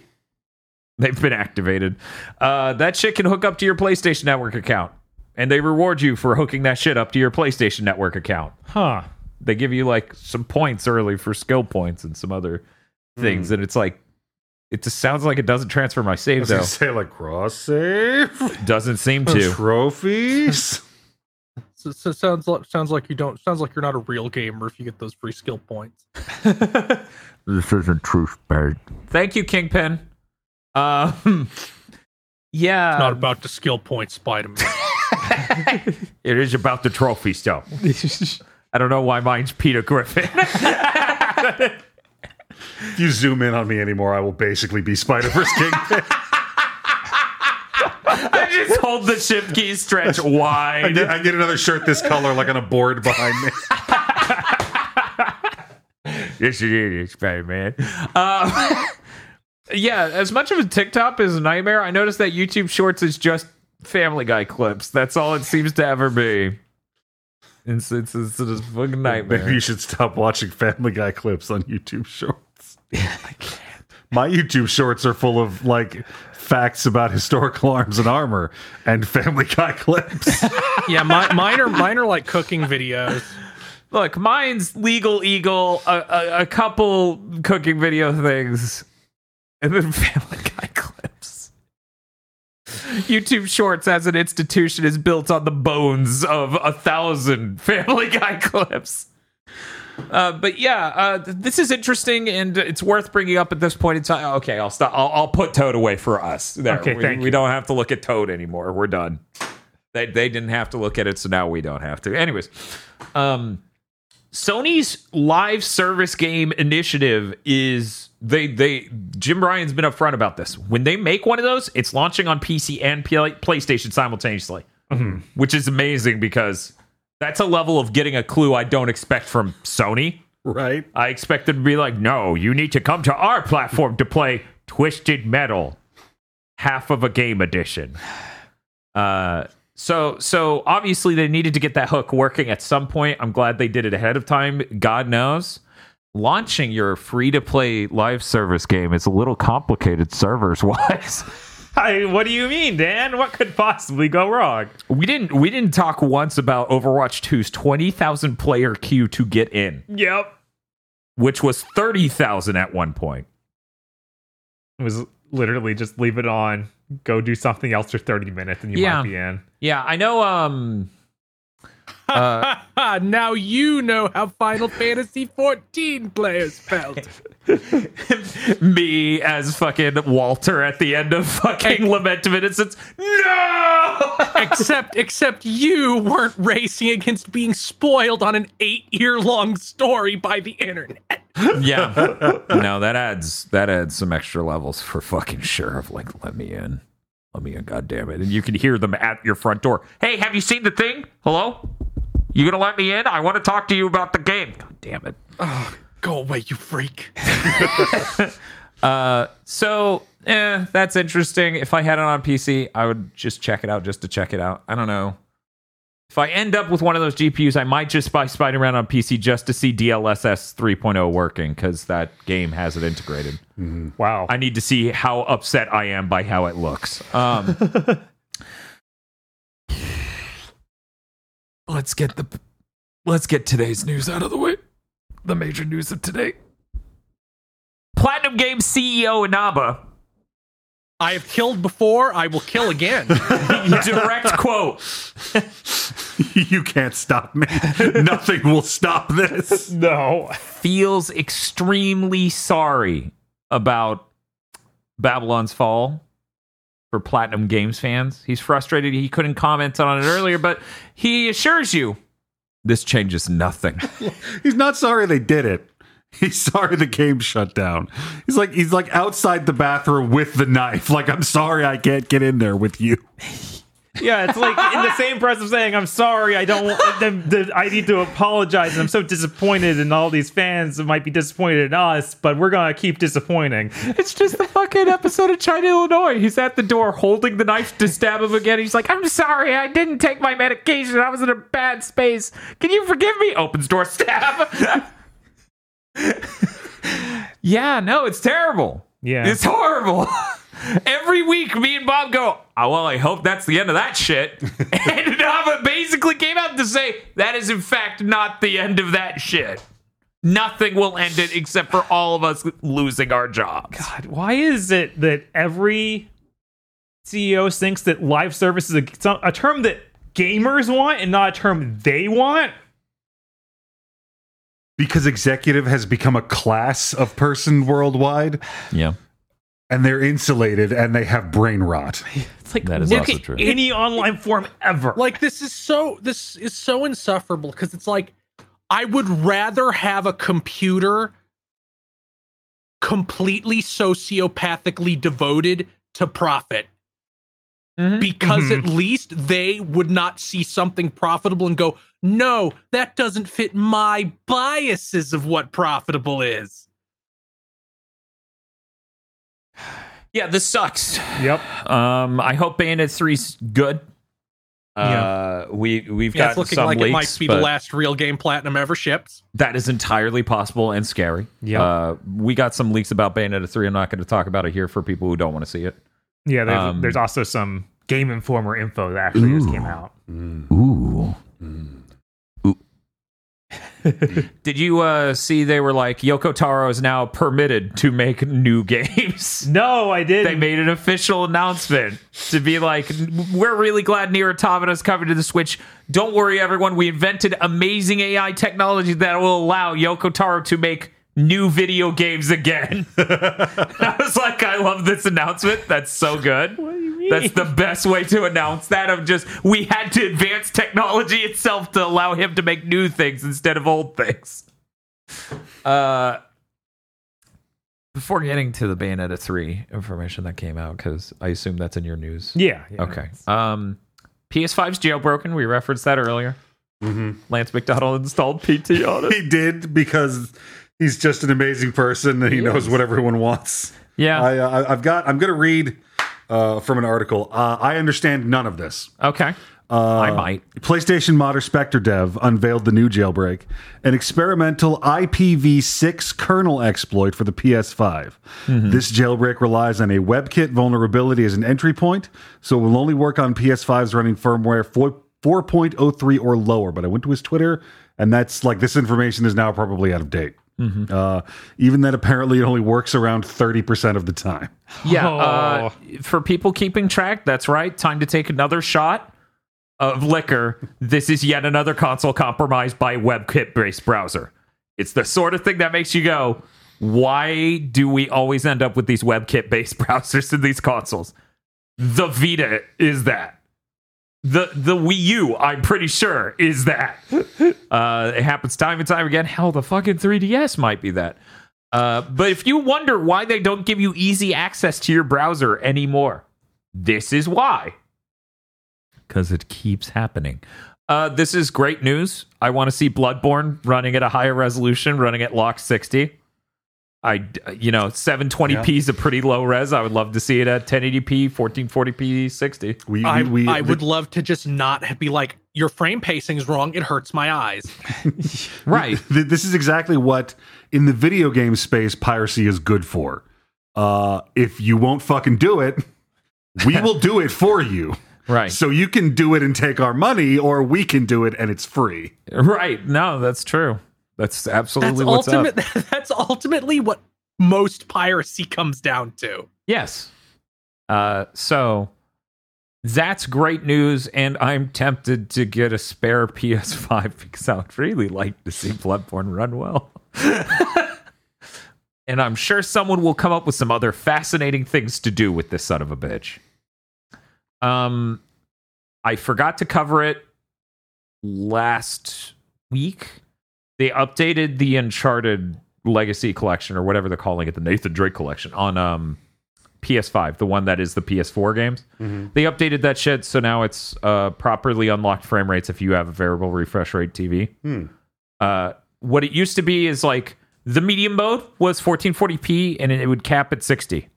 Speaker 1: they've been activated. Uh, that shit can hook up to your PlayStation Network account, and they reward you for hooking that shit up to your PlayStation Network account.
Speaker 2: Huh.
Speaker 1: They give you like some points early for skill points and some other things, and it's like it just sounds like it doesn't transfer my
Speaker 4: I
Speaker 1: save
Speaker 4: was
Speaker 1: though.
Speaker 4: gonna say like cross save
Speaker 1: Doesn't seem to.
Speaker 4: trophies.
Speaker 3: So, so sounds like sounds like you don't sounds like you're not a real gamer if you get those free skill points.
Speaker 1: This isn't true, Spade. Thank you, Kingpin. Um, yeah,
Speaker 3: It's not about the skill points, Spider Man.
Speaker 1: it is about the trophy stuff. I don't know why mine's Peter Griffin.
Speaker 4: If you zoom in on me anymore, I will basically be Spider Verse King.
Speaker 1: I just hold the shift key stretch
Speaker 4: I
Speaker 1: wide.
Speaker 4: get, I get another shirt this color, like on a board behind me.
Speaker 1: Yes, it is, Spider Man. Um, yeah, as much of a TikTok is a nightmare, I noticed that YouTube Shorts is just Family Guy clips. That's all it seems to ever be. It's it's, it's, it's a fucking nightmare.
Speaker 4: Maybe you should stop watching Family Guy clips on YouTube Shorts. I can't. My YouTube Shorts are full of like facts about historical arms and armor and Family Guy clips.
Speaker 3: yeah, my, mine are mine are like cooking videos.
Speaker 1: Look, mine's Legal Eagle, a, a, a couple cooking video things, and then Family Guy clips. YouTube Shorts as an institution is built on the bones of a thousand Family Guy clips. Uh, but yeah, uh, this is interesting and it's worth bringing up at this point in time. Okay, I'll stop. I'll, I'll put Toad away for us. There,
Speaker 2: Okay,
Speaker 1: we, we don't have to look at Toad anymore. We're done. They they didn't have to look at it, so now we don't have to. Anyways, um, Sony's live service game initiative is they they Jim Ryan's been upfront about this. When they make one of those, it's launching on PC and PlayStation simultaneously, which is amazing because that's a level of getting a clue I don't expect from Sony.
Speaker 4: right?
Speaker 1: I expect them to be like, no, you need to come to our platform to play Twisted Metal, half of a game edition. Uh, so so obviously they needed to get that hook working at some point. I'm glad they did it ahead of time. God knows. Launching your free to play live service game is a little complicated servers wise.
Speaker 2: I, what do you mean, Dan? What could possibly go wrong?
Speaker 1: we didn't we didn't talk once about Overwatch 2's 20,000 player queue to get in,
Speaker 2: Yep.
Speaker 1: which was 30,000 at one point.
Speaker 2: It was literally just leave it on, go do something else for 30 minutes, and you
Speaker 1: Yeah.
Speaker 2: might be in.
Speaker 1: Yeah, I know um Uh,
Speaker 3: now you know how Final Fantasy 14 players felt.
Speaker 1: me as fucking Walter at the end of fucking Lament of Innocence. No!
Speaker 3: except except you weren't racing against being spoiled on an eight year long story by the internet.
Speaker 1: yeah. No, that adds that adds some extra levels for fucking sure of like let me in. Let me in, god damn it. And you can hear them at your front door. Hey, have you seen the thing? Hello? You gonna let me in? I want to talk to you about the game. God damn it.
Speaker 3: Go away, you freak.
Speaker 1: Uh, so eh, that's interesting. If I had it on PC, I would just check it out just to check it out. I don't know. If I end up with one of those GPUs, I might just buy Spider-Man on PC just to see DLSS 3.0 working because that game has it integrated.
Speaker 2: Wow.
Speaker 1: I need to see how upset I am by how it looks. Um, let's get the let's get today's news out of the way. The major news of today. Platinum Games CEO Inaba
Speaker 3: I have killed before, I will kill again.
Speaker 1: direct quote
Speaker 4: you can't stop me. Nothing will stop this.
Speaker 2: no.
Speaker 1: feels extremely sorry about Babylon's Fall for Platinum Games fans. He's frustrated he couldn't comment on it earlier, but he assures you this changes nothing.
Speaker 4: He's not sorry they did it. He's sorry the game shut down. He's like he's like outside the bathroom with the knife. Like I'm sorry I can't get in there with you.
Speaker 5: Yeah, it's like in the same breath of saying, "I'm sorry, I don't. The, the, I need to apologize, and I'm so disappointed, and all these fans might be disappointed in us, but we're gonna keep disappointing."
Speaker 1: It's just the fucking episode of China, Illinois. He's at the door holding the knife to stab him again. He's like, I'm sorry, I didn't take my medication. I was in a bad space. Can you forgive me? Opens door, stab. yeah, no, it's terrible.
Speaker 5: Yeah.
Speaker 1: It's horrible. Every week, me and Bob go, oh, well, I hope that's the end of that shit. and Nava basically came out to say, that is, in fact, not the end of that shit. Nothing will end it except for all of us losing our jobs.
Speaker 5: God, why is it that every CEO thinks that live service is a, a term that gamers want and not a term they want?
Speaker 4: Because executive has become a class of person worldwide
Speaker 1: Yeah.
Speaker 4: And they're insulated and they have brain rot.
Speaker 5: It's like
Speaker 1: That is
Speaker 5: look
Speaker 1: also
Speaker 5: at
Speaker 1: true.
Speaker 5: any online form ever.
Speaker 3: like this is so this is so insufferable because it's like I would rather have a computer completely sociopathically devoted to profit mm-hmm. because mm-hmm. at least they would not see something profitable and go, no, that doesn't fit my biases of what profitable is.
Speaker 1: Yeah, this sucks.
Speaker 5: yep.
Speaker 1: Um, I hope Bayonetta 3's good. Uh, we we've
Speaker 3: Yeah,
Speaker 1: got
Speaker 3: it's looking
Speaker 1: some
Speaker 3: like
Speaker 1: leaks,
Speaker 3: it might be the last real game platinum ever shipped.
Speaker 1: that is entirely possible and scary.
Speaker 5: Yeah,
Speaker 1: Uh, we got some leaks about Bayonetta 3. I'm not going to talk about it here for people who don't want to see it.
Speaker 5: Yeah, there's,
Speaker 1: Um,
Speaker 5: there's also some Game Informer info that actually just came out.
Speaker 1: Ooh. Ooh. Did you uh, see they were like Yoko Taro is now permitted to make new games?
Speaker 5: No, I did.
Speaker 1: they made an official announcement to be like, we're really glad Nier is coming to the Switch. Don't worry, everyone. We invented amazing AI technology that will allow Yoko Taro to make new video games again. I was like, I love this announcement. That's so good.
Speaker 5: What do you mean?
Speaker 1: That's the best way to announce that. Of just we had to advance technology itself to allow him to make new things instead of old things. Uh, before getting to the Bayonetta three information that came out, because I assume that's in your news.
Speaker 5: yeah, yeah.
Speaker 1: Okay. Um, PS5's jailbroken. We referenced that earlier. Lance McDonald installed PT on it.
Speaker 4: He did because he's just an amazing person and he knows what everyone wants.
Speaker 1: Yeah.
Speaker 4: I, uh, I've got. I'm going to read uh, from an article. Uh, I understand none of this.
Speaker 1: okay. I might.
Speaker 4: PlayStation modder SpecterDev unveiled the new jailbreak, an experimental IPv6 kernel exploit for the PS5. This jailbreak relies on a WebKit vulnerability as an entry point, so it will only work on PS5s running firmware 4, 4.03 or lower. But I went to his Twitter, and that's like this information is now probably out of date. Uh, even then, apparently, it only works around 30% of the time.
Speaker 1: Yeah. Uh, for people keeping track, that's right. Time to take another shot of liquor. This is yet another console compromised by WebKit based browser. It's the sort of thing that makes you go, why do we always end up with these WebKit based browsers in these consoles? The Vita is that. The the Wii U, I'm pretty sure, is that. Uh, it happens time and time again. Hell, the fucking 3DS might be that. Uh, but if you wonder why they don't give you easy access to your browser anymore, this is why. Because it keeps happening. Uh, this is great news. I want to see Bloodborne running at a higher resolution, running at lock 60. I, you know, 720p is a pretty low res. I would love to see it at 1080p, 1440p, 60.
Speaker 4: We,
Speaker 3: I,
Speaker 4: we, we
Speaker 3: I would love to just not be like, your frame pacing is wrong. It hurts my eyes.
Speaker 1: Right.
Speaker 4: This is exactly what in the video game space piracy is good for. Uh, if you won't fucking do it, we will do it for you.
Speaker 1: Right.
Speaker 4: So you can do it and take our money, or we can do it and it's free.
Speaker 1: Right. No, that's true. That's
Speaker 3: That's
Speaker 1: absolutely what's
Speaker 3: ultimate.
Speaker 1: up.
Speaker 3: That's ultimately what most piracy comes down to.
Speaker 1: Yes. Uh, so that's great news, and I'm tempted to get a spare PS5 because I would really like to see Bloodborne run well. and I'm sure someone will come up with some other fascinating things to do with this son of a bitch. Um, I forgot to cover it last week. They updated the Uncharted Legacy Collection or whatever they're calling it, the Nathan Drake Collection on um PS5, the one that is the PS4 games. They updated that shit, so now it's uh, properly unlocked frame rates if you have a variable refresh rate TV. Uh, what it used to be is like the medium mode was 1440p and it would cap at 60.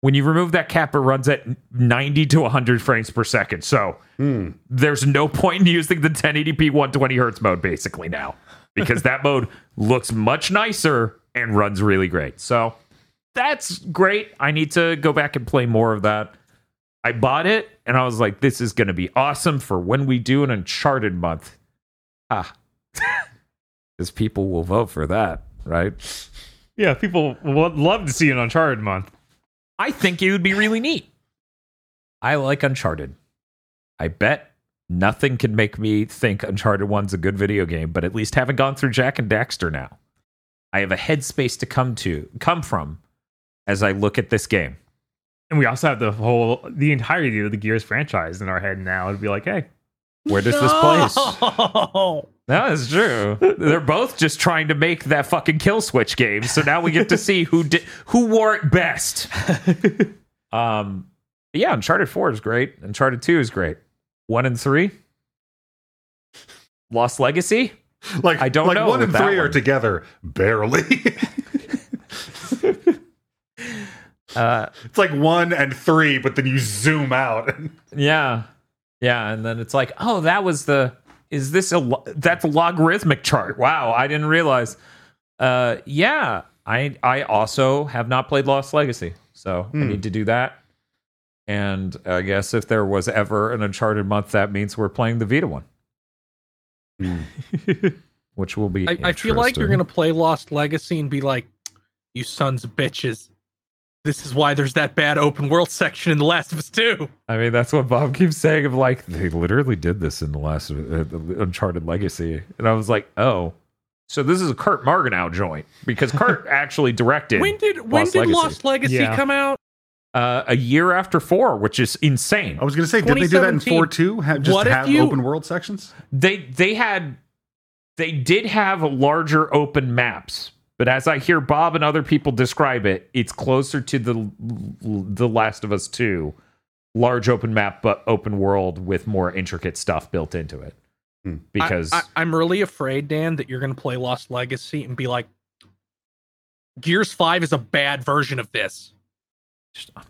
Speaker 1: When you remove that cap, it runs at 90 to 100 frames per second. So there's no point in using the 1080p 120 hertz mode basically now because that mode looks much nicer and runs really great. So that's great. I need to go back and play more of that. I bought it and I was like, this is going to be awesome for when we do an Uncharted month. Ah, because people will vote for that, right?
Speaker 5: Yeah, people would love to see an Uncharted month.
Speaker 1: I think it would be really neat. I like Uncharted. I bet nothing can make me think Uncharted 1's a good video game, but at least having gone through Jak and Daxter now, I have a headspace to come to come from as I look at this game.
Speaker 5: And we also have the whole, the entirety of the Gears franchise in our head now. It'd be like, hey,
Speaker 1: Where does this place?
Speaker 3: No.
Speaker 1: That is true. They're both just trying to make that fucking kill switch game. So now we get to see who did who wore it best. um yeah, Uncharted 4 is great. Uncharted 2 is great. 1 and 3? Lost Legacy?
Speaker 4: Like
Speaker 1: I don't
Speaker 4: like
Speaker 1: know
Speaker 4: one and three are together barely.
Speaker 1: Uh
Speaker 4: it's like one and three, but then you zoom out.
Speaker 1: yeah. Yeah, and then it's like, "Oh, that was the is this a lo- that's a logarithmic chart. Wow, I didn't realize." Uh yeah, I I also have not played Lost Legacy. So I need to do that. And I guess if there was ever an Uncharted month, that means we're playing the Vita one. Which will be
Speaker 3: I, I feel like you're gonna play Lost Legacy and be like, "You sons of bitches! This is why there's that bad open world section in The Last of Us 2.
Speaker 1: I mean, that's what Bob keeps saying. Of like, they literally did this in the last uh, the Uncharted Legacy, and I was like, oh, so this is a Kurt Margenau joint because Kurt actually directed.
Speaker 3: When did when
Speaker 1: Lost
Speaker 3: did
Speaker 1: Legacy.
Speaker 3: Lost Legacy
Speaker 5: Yeah.
Speaker 3: come out?
Speaker 1: Uh, a year after four, which is insane.
Speaker 4: I was going to say, did they do that in four too? Have, just
Speaker 3: What if
Speaker 4: have
Speaker 3: you-
Speaker 4: open world sections?
Speaker 1: They they had they did have larger open maps, but as I hear Bob and other people describe it, it's closer to the the Last of Us two, large open map but open world with more intricate stuff built into it.
Speaker 4: Hmm.
Speaker 1: Because
Speaker 3: I, I, am really afraid, Dan, that you're gonna play Lost Legacy and be like, Gears Five is a bad version of this.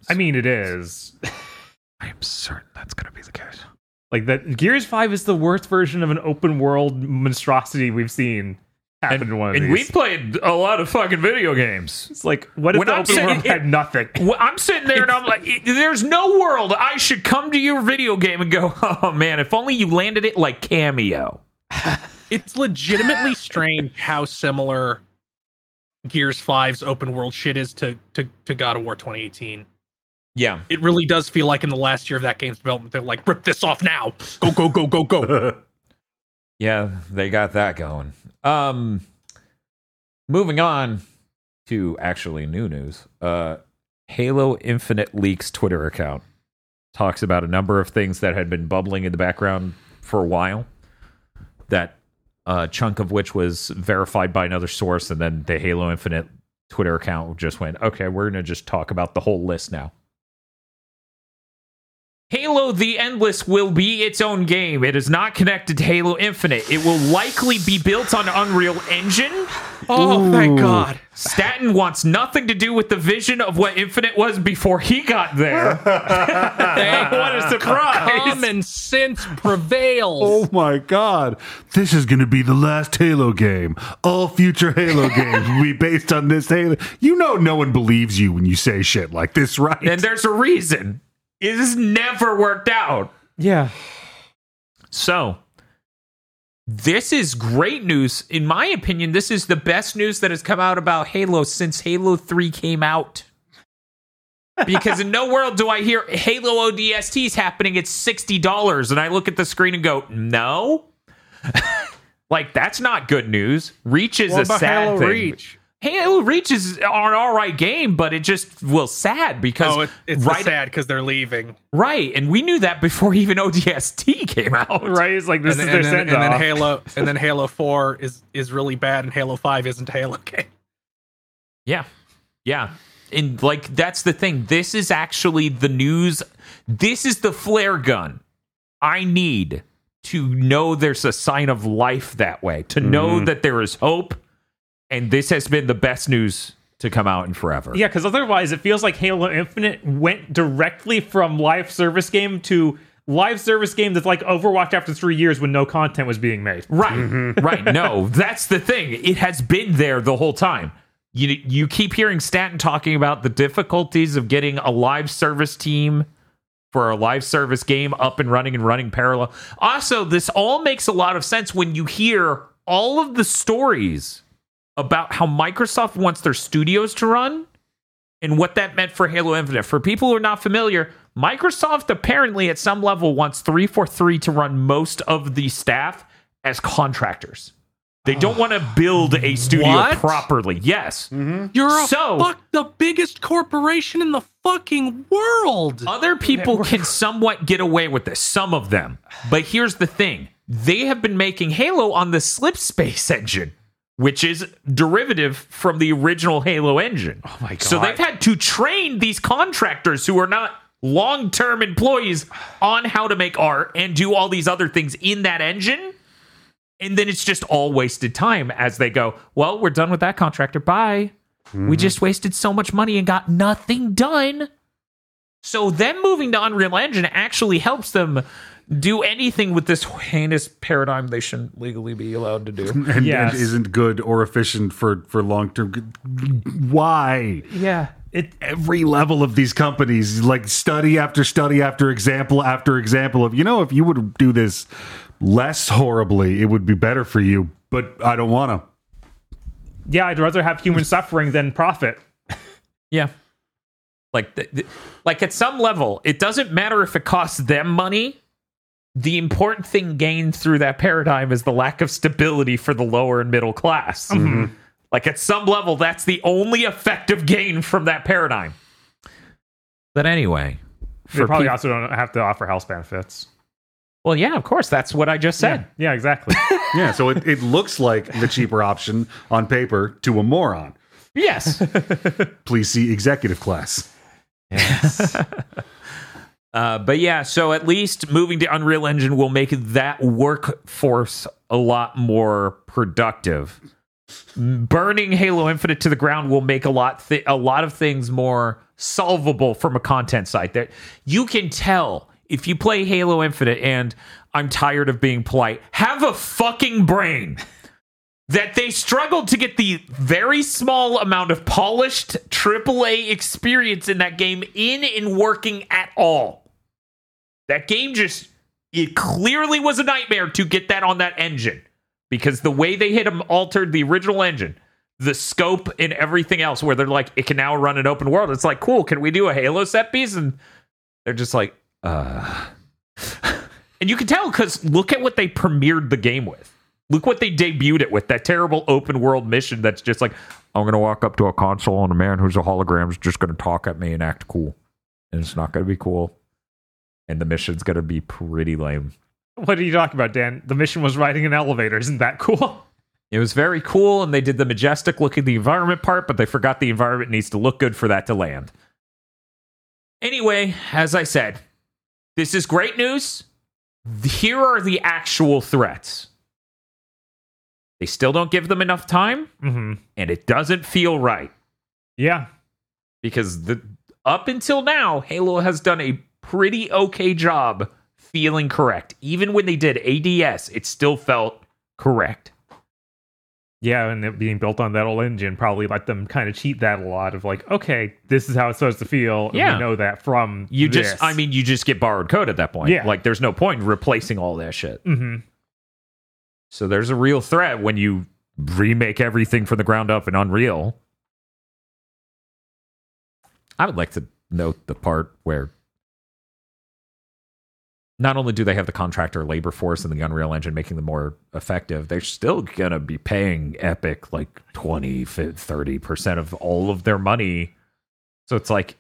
Speaker 5: I mean, it is.
Speaker 1: I am certain that's going to be the case.
Speaker 5: Like that Gears 5 is the worst version of an open world monstrosity we've seen happen in one of
Speaker 1: And
Speaker 5: these.
Speaker 1: we played a lot of fucking video games.
Speaker 5: it's like, what if
Speaker 1: When
Speaker 5: the
Speaker 1: I'm
Speaker 5: open
Speaker 1: saying
Speaker 5: world
Speaker 1: it-
Speaker 5: had nothing?
Speaker 1: I'm sitting there and I'm like, there's no world I should come to your video game and go, oh man, if only you landed it like Kameo.
Speaker 3: It's legitimately strange how similar Gears 5's open world shit is to, to, to God of War 2018.
Speaker 1: Yeah.
Speaker 3: It really does feel like in the last year of that game's development, they're like, rip this off now. Go, go, go, go, go.
Speaker 1: Yeah, they got that going. Um moving on to actually new news. Uh Halo Infinite Leaks Twitter account talks about a number of things that had been bubbling in the background for a while. That uh chunk of which was verified by another source and then the Halo Infinite Twitter account just went, "Okay, we're going to just talk about the whole list now." Halo the Endless will be its own game. It is not connected to Halo Infinite. It will likely be built on Unreal Engine.
Speaker 3: Oh, thank God.
Speaker 1: Staten wants nothing to do with the vision of what Infinite was before he got there.
Speaker 3: Thank
Speaker 1: what a surprise!
Speaker 3: Common sense prevails.
Speaker 4: Oh my god. This is going to be the last Halo game. All future Halo games will be based on this Halo. You know no one believes you when you say shit like this, right?
Speaker 1: And there's a reason. It has never worked out.
Speaker 5: Yeah.
Speaker 1: So, this is great news. In my opinion, this is the best news that has come out about Halo since Halo 3 came out. because in no world do I hear Halo ODST is happening at $60 and I look at the screen and go, "No?" like that's not good news. Reach is
Speaker 3: What
Speaker 1: a sad
Speaker 3: Halo
Speaker 1: thing.
Speaker 3: Reach?
Speaker 1: Halo Reach is an all right game, but it just was sad because
Speaker 3: Oh, it, it's
Speaker 1: right,
Speaker 3: sad because they're leaving.
Speaker 1: right, and we knew that before even ODST came out.
Speaker 5: Right? It's like this
Speaker 3: and,
Speaker 5: is
Speaker 3: then,
Speaker 5: their
Speaker 3: and, then,
Speaker 5: send
Speaker 3: and then. Halo and then Halo 4 is is really bad and Halo 5 isn't a Halo game.
Speaker 1: Yeah. Yeah. And like that's the thing. This is actually the news. This is the flare gun I need to know there's a sign of life that way, to know mm-hmm. that there is hope. And this has been the best news to come out in forever.
Speaker 5: Yeah, because otherwise it feels like Halo Infinite went directly from live service game to live service game that's like Overwatch after three years when no content was being made.
Speaker 1: Right. Mm-hmm. Right. No, that's the thing. It has been there the whole time. You you keep hearing Staten talking about the difficulties of getting a live service team for a live service game up and running and running parallel. Also, this all makes a lot of sense when you hear all of the stories about how Microsoft wants their studios to run and what that meant for Halo Infinite. For people who are not familiar, Microsoft apparently at some level wants 343 to run most of the staff as contractors. They don't want to build a studio
Speaker 3: What?
Speaker 1: properly. Yes. Mm-hmm.
Speaker 3: You're a
Speaker 1: So-
Speaker 3: fuck the biggest corporation in the fucking world.
Speaker 1: Other people can somewhat get away with this, some of them. But here's the thing they have been making Halo on the Slipspace engine, which is derivative from the original Halo engine. Oh
Speaker 5: my god.
Speaker 1: So they've had to train these contractors who are not long term employees on how to make art and do all these other things in that engine. And then it's just all wasted time as they go, well, we're done with that contractor. Bye. We mm-hmm. just wasted so much money and got nothing done. So them moving to Unreal Engine actually helps them do anything with this heinous paradigm they shouldn't legally be allowed to do.
Speaker 4: and,
Speaker 5: Yes.
Speaker 4: and isn't good or efficient for for long term. Why?
Speaker 5: Yeah. It
Speaker 4: Every level of these companies, like study after study after example after example of, you know, if you would do this less horribly, it would be better for you. But I don't want to.
Speaker 5: yeah, I'd rather have human suffering than profit.
Speaker 1: Yeah. Like th- th- like at some level, it doesn't matter if it costs them money. The important thing gained through that paradigm is the lack of stability for the lower and middle class. Mm-hmm. Like at some level, that's the only effective gain from that paradigm. But anyway,
Speaker 5: They probably
Speaker 1: peop-
Speaker 5: also don't have to offer health benefits.
Speaker 1: well, yeah, of course, that's what I just said.
Speaker 5: Yeah, yeah exactly.
Speaker 4: Yeah, so it, it looks like the cheaper option on paper to a moron.
Speaker 1: Yes.
Speaker 4: Please see executive class.
Speaker 1: Uh, but yeah, so at least moving to Unreal Engine will make that workforce a lot more productive. Burning Halo Infinite to the ground will make a lot a lot of things more solvable from a content side. That you can tell if you play Halo Infinite and I'm tired of being polite. Have a fucking brain. That they struggled to get the very small amount of polished AAA experience in that game in and working at all. That game just it clearly was a nightmare to get that on that engine because the way they hit them altered the original engine, the scope and everything else. Where they're like, it can now run an open world. It's like, cool. Can we do a Halo set piece? And they're just like, uh. and you can tell because look at what they premiered the game with. Look what they debuted it with. That terrible open world mission that's just like, I'm going to walk up to a console and a man who's a hologram is just going to talk at me and act cool. And it's not going to be cool. And the mission's going to be pretty lame.
Speaker 5: what are you talking about, Dan? The mission was riding an elevator. Isn't that cool?
Speaker 1: It was very cool, and they did the majestic look at the environment part, but they forgot the environment needs to look good for that to land. Anyway, as I said, this is great news. Here are the actual threats. They still don't give them enough time,
Speaker 5: Mm-hmm.
Speaker 1: and it doesn't feel right
Speaker 5: Yeah.
Speaker 1: because the up until now, Halo has done a pretty okay job feeling correct. Even when they did ADS, it still felt correct.
Speaker 5: Yeah, and it being built on that old engine probably let them kind of cheat that a lot of like, okay, this is how it's supposed to feel. And
Speaker 1: Yeah.
Speaker 5: we know that from
Speaker 1: You
Speaker 5: this.
Speaker 1: just, I mean, you just get borrowed code at that point.
Speaker 5: Yeah.
Speaker 1: Like, there's no point in replacing all that shit.
Speaker 5: hmm
Speaker 1: So there's a real threat when you remake everything from the ground up in Unreal. I would like to note the part where not only do they have the contractor labor force and the Unreal Engine making them more effective, they're still going to be paying Epic like 20, 30% of all of their money. So it's like,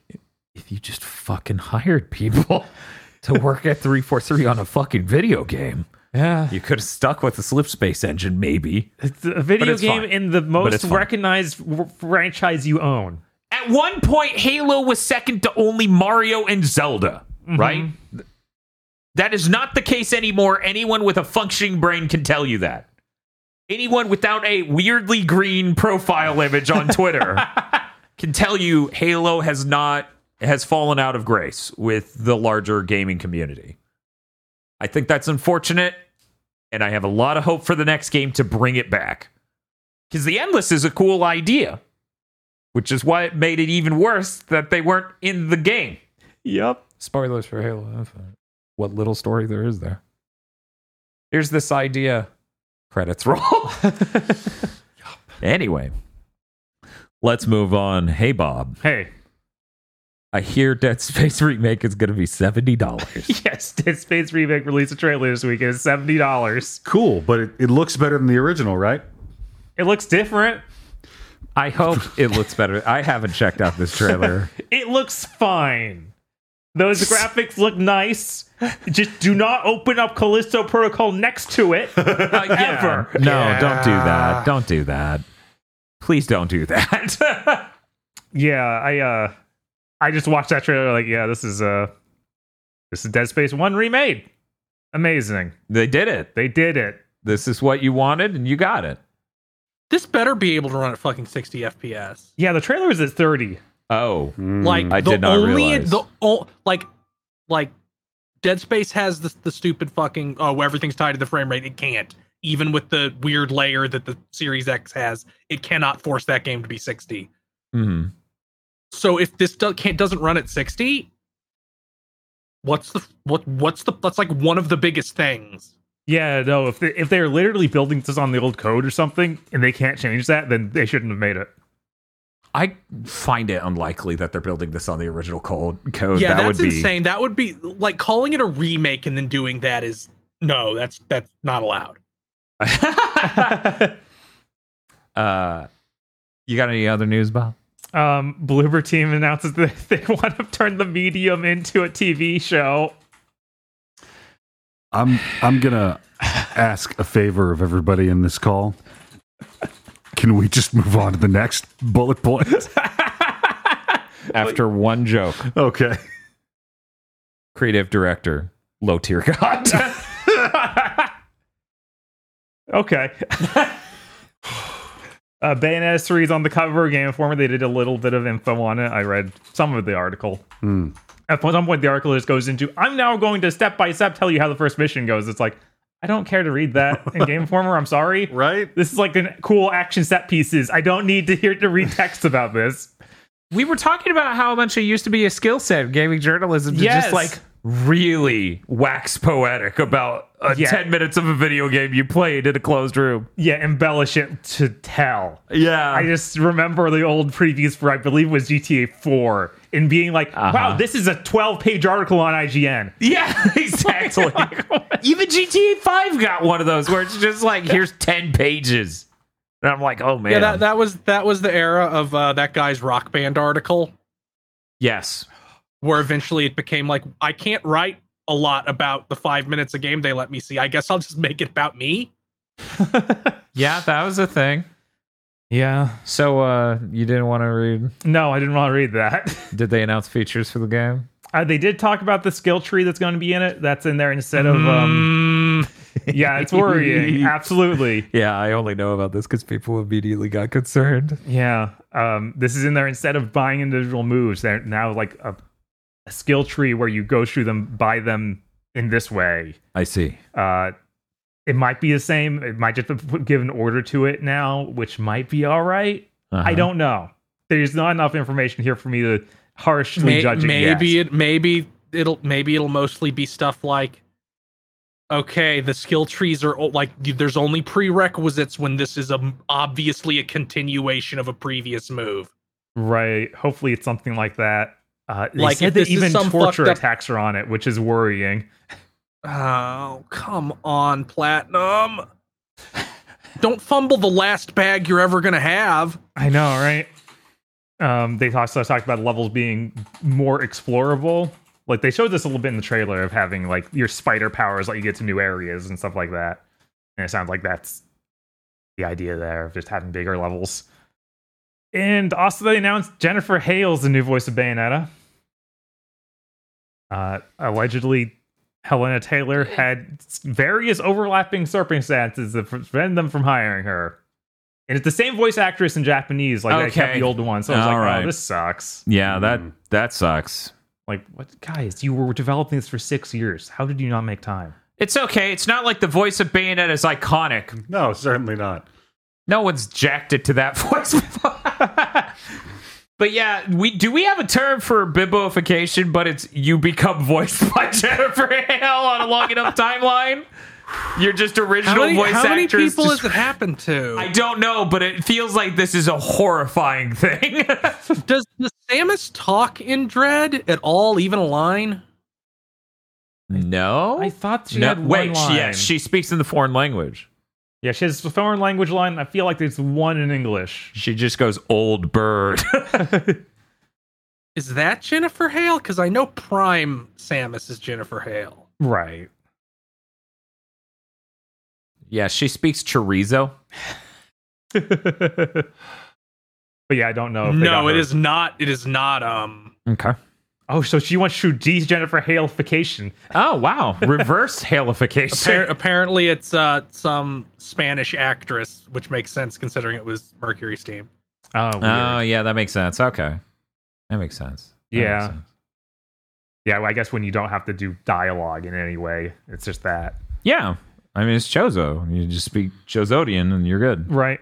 Speaker 1: if you just fucking hired people to work at 343 on a fucking video game,
Speaker 2: Yeah.
Speaker 1: you could have stuck with the Slipspace engine, maybe.
Speaker 2: It's a video
Speaker 1: it's
Speaker 2: game
Speaker 1: fine.
Speaker 2: in the most recognized w- franchise you own.
Speaker 1: At one point, Halo was second to only Mario and Zelda, mm-hmm. right? That is not the case anymore. Anyone with a functioning brain can tell you that. Anyone without a weirdly green profile image on Twitter can tell you Halo has not has fallen out of grace with the larger gaming community. I think that's unfortunate, and I have a lot of hope for the next game to bring it back. Because the Endless is a cool idea which is why it made it even worse that they weren't in the game.
Speaker 2: Yep.
Speaker 1: Spoilers for Halo Infinite. What little story there is there. Here's this idea. Credits roll. anyway, let's move on. Hey, Bob.
Speaker 2: Hey.
Speaker 1: I hear Dead Space Remake is going to be $70.
Speaker 2: Yes, Dead Space Remake released a trailer this week. It's seventy dollars.
Speaker 4: Cool, but it, it looks better than the original, right?
Speaker 2: It looks different.
Speaker 1: I hope it looks better. I haven't checked out this trailer.
Speaker 2: It looks fine. Those graphics look nice. Just do not open up Callisto Protocol next to it.
Speaker 1: Uh, yeah.
Speaker 2: Ever.
Speaker 1: No, don't do that. Don't do that. Please don't do that.
Speaker 2: Yeah, I uh I just watched that trailer like, yeah, this is uh this is Dead Space 1 remade. Amazing.
Speaker 1: they did it.
Speaker 2: They did it.
Speaker 1: This is what you wanted, and you got it.
Speaker 3: This better be able to run at fucking 60 FPS.
Speaker 2: Yeah, the trailer is at 30.
Speaker 1: Oh,
Speaker 3: Like
Speaker 1: I
Speaker 3: the
Speaker 1: did not
Speaker 3: only
Speaker 1: realize.
Speaker 3: the o- like like Dead Space has the the stupid fucking oh everything's tied to the frame rate. It can't. Even with the weird layer that the Series X has, it cannot force that game to be 60.
Speaker 1: hmm
Speaker 3: So if this do- can't doesn't run at 60, what's the what what's the that's like one of the biggest things.
Speaker 2: Yeah, no, if they, if they're literally building this on the old code or something and they can't change that, then they shouldn't have made it.
Speaker 1: I find it unlikely that they're building this on the original code. Code
Speaker 3: yeah,
Speaker 1: that
Speaker 3: that's
Speaker 1: would be
Speaker 3: insane. That would be like calling it a remake and then doing that is no, that's that's not allowed.
Speaker 1: uh, you got any other news, Bob?
Speaker 2: um, Bloober Team announces that they want to turn the medium into a TV show.
Speaker 4: I'm I'm gonna ask a favor of everybody in this call. Can we just move on to the next bullet point?
Speaker 1: After one joke,
Speaker 4: Okay.
Speaker 1: creative director, low tier god.
Speaker 2: Okay. uh, Bayonetta 3 is on the cover of Game Informer. They did a little bit of info on it. I read some of the article.
Speaker 4: Hmm.
Speaker 2: At some point, the article just goes into, I'm now going to step by step tell you how the first mission goes. It's like, I don't care to read that in Game Informer. I'm sorry.
Speaker 4: Right?
Speaker 2: This is like an cool action set pieces. I don't need to hear to read text about this.
Speaker 1: we were talking about how much it used to be a skill set of gaming journalism to
Speaker 2: Yes.
Speaker 1: just like really wax poetic about uh,
Speaker 2: Yeah.
Speaker 1: 10 minutes of a video game you played in a closed room.
Speaker 2: Yeah, embellish it to tell.
Speaker 1: Yeah.
Speaker 2: I just remember the old previews for I believe was GTA 4 and being like,
Speaker 1: Uh-huh.
Speaker 2: wow, this is a 12 page article on IGN.
Speaker 1: Yeah, exactly. Even GTA 5 got one of those where it's just like, here's 10 pages. And I'm like, oh man.
Speaker 3: Yeah, that that was that was the era of uh, that guy's rock band article
Speaker 1: yes.
Speaker 3: where eventually it became like I can't write a lot about the five minutes a game they let me see. I guess I'll just make it about me.
Speaker 1: Yeah, that was a thing.
Speaker 2: Yeah.
Speaker 1: So uh you didn't want to read
Speaker 2: No, I didn't want to read that.
Speaker 1: did they announce features for the game?
Speaker 2: Uh, they did talk about the skill tree that's going to be in it. That's in there instead of, um, yeah, it's worrying. Absolutely.
Speaker 1: Yeah, I only know about this because people immediately got concerned.
Speaker 2: Yeah. Um, this is in there instead of buying individual moves. They're now like a, a skill tree where you go through them, buy them in this way.
Speaker 1: I see.
Speaker 2: Uh, it might be the same. It might just give an order to it now, which might be all right.
Speaker 1: Uh-huh.
Speaker 2: I don't know. There's not enough information here for me to harshly
Speaker 3: May-
Speaker 2: judge
Speaker 3: maybe
Speaker 2: yet.
Speaker 3: it maybe it'll maybe it'll mostly be stuff like okay the skill trees are like there's only prerequisites when this is a obviously a continuation of a previous move
Speaker 2: right. Hopefully, it's something like that. Uh,
Speaker 3: Like,
Speaker 2: said that even
Speaker 3: some
Speaker 2: torture
Speaker 3: up-
Speaker 2: attacks are on it, which is worrying.
Speaker 3: Oh, come on, Platinum. Don't fumble the last bag you're ever going to have.
Speaker 2: I know, right? Um, they also talked about levels being more explorable. Like they showed this a little bit in the trailer of having like your spider powers let you get to new areas and stuff like that. And it sounds like that's the idea there of just having bigger levels. And also they announced Jennifer Hale's the new voice of Bayonetta. Uh, allegedly, Hellena Taylor had various overlapping circumstances that prevented them from hiring her. And it's the same voice actress in Japanese, like they kept the old one. So I was
Speaker 1: All
Speaker 2: like,
Speaker 1: right.
Speaker 2: oh, this sucks.
Speaker 1: Yeah, that
Speaker 4: Mm.
Speaker 1: that sucks.
Speaker 2: Like, what guys, you were developing this for six years. How did you not make time?
Speaker 1: It's okay. It's not like the voice of Bayonetta is iconic.
Speaker 4: No, certainly not.
Speaker 1: No one's jacked it to that voice. But yeah, we do we have a term for biboification, but it's you become voiced by Jennifer Hale on a long enough timeline. You're just
Speaker 3: How
Speaker 1: original
Speaker 3: many,
Speaker 1: voice
Speaker 3: how many
Speaker 1: actress.
Speaker 3: people
Speaker 1: just-
Speaker 3: has it happened to?
Speaker 1: I don't know, but it feels like this is a horrifying thing.
Speaker 3: Does the Samus talk in Dread at all, even a line?
Speaker 1: no.
Speaker 2: I thought she
Speaker 1: no,
Speaker 2: had one
Speaker 1: wait,
Speaker 2: line.
Speaker 1: yes, she speaks in the foreign language.
Speaker 2: Yeah, she has a foreign language line. I feel like there's one in English.
Speaker 1: She just goes old bird.
Speaker 3: Is that Jennifer Hale? Because I know Prime Samus is Jennifer Hale.
Speaker 2: Right.
Speaker 1: yeah, she speaks chorizo.
Speaker 2: but yeah, I don't know. If
Speaker 3: No,
Speaker 2: got
Speaker 3: it
Speaker 2: her.
Speaker 3: is not. It is not. Um,
Speaker 1: Okay.
Speaker 2: Oh, so she wants to do Jennifer Hale-fication.
Speaker 1: Oh wow, reverse
Speaker 3: appar-
Speaker 1: halification.
Speaker 3: apparently, it's uh some Spanish actress, which makes sense considering it was MercurySteam.
Speaker 2: Oh, weird.
Speaker 1: Oh yeah, that makes sense. Okay, that makes sense. That makes
Speaker 2: Yeah.
Speaker 1: sense.
Speaker 2: yeah. Well, I guess when you don't have to do dialogue in any way, it's just that.
Speaker 1: yeah. I mean, it's Chozo. You just speak Chozodian, and you're good.
Speaker 2: Right.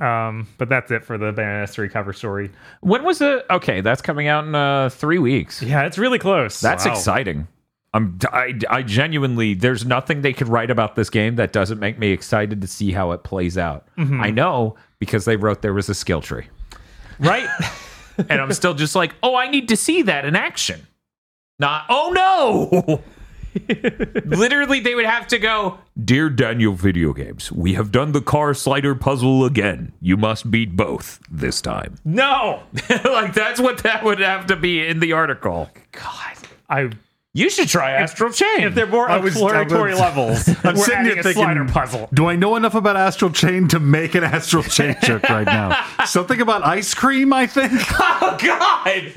Speaker 2: Um, but that's it for the Bayonetta 3 cover story.
Speaker 1: When was it? Okay, that's coming out in uh, three weeks.
Speaker 2: Yeah, it's really close.
Speaker 1: That's
Speaker 2: Wow.
Speaker 1: exciting. I'm, I, I genuinely, there's nothing they could write about this game that doesn't make me excited to see how it plays out.
Speaker 2: Mhm.
Speaker 1: I know because they wrote there was a skill tree.
Speaker 2: Right?
Speaker 1: and I'm still just like, oh, I need to see that in action. Not, oh no. Literally, they would have to go, Dear Daniel Video Games, we have done the car slider puzzle again. You must beat both this time.
Speaker 2: no.
Speaker 1: like, that's what that would have to be in the article.
Speaker 2: God. I
Speaker 1: You should try Astral Chain.
Speaker 2: if they're more
Speaker 4: I was- I
Speaker 2: exploratory
Speaker 4: was-
Speaker 2: levels,
Speaker 4: I'm
Speaker 2: we're
Speaker 4: sitting here
Speaker 2: a
Speaker 4: thinking,
Speaker 2: slider puzzle.
Speaker 4: do I know enough about Astral Chain to make an Astral Chain joke right now? Something about ice cream, I think.
Speaker 1: oh, God.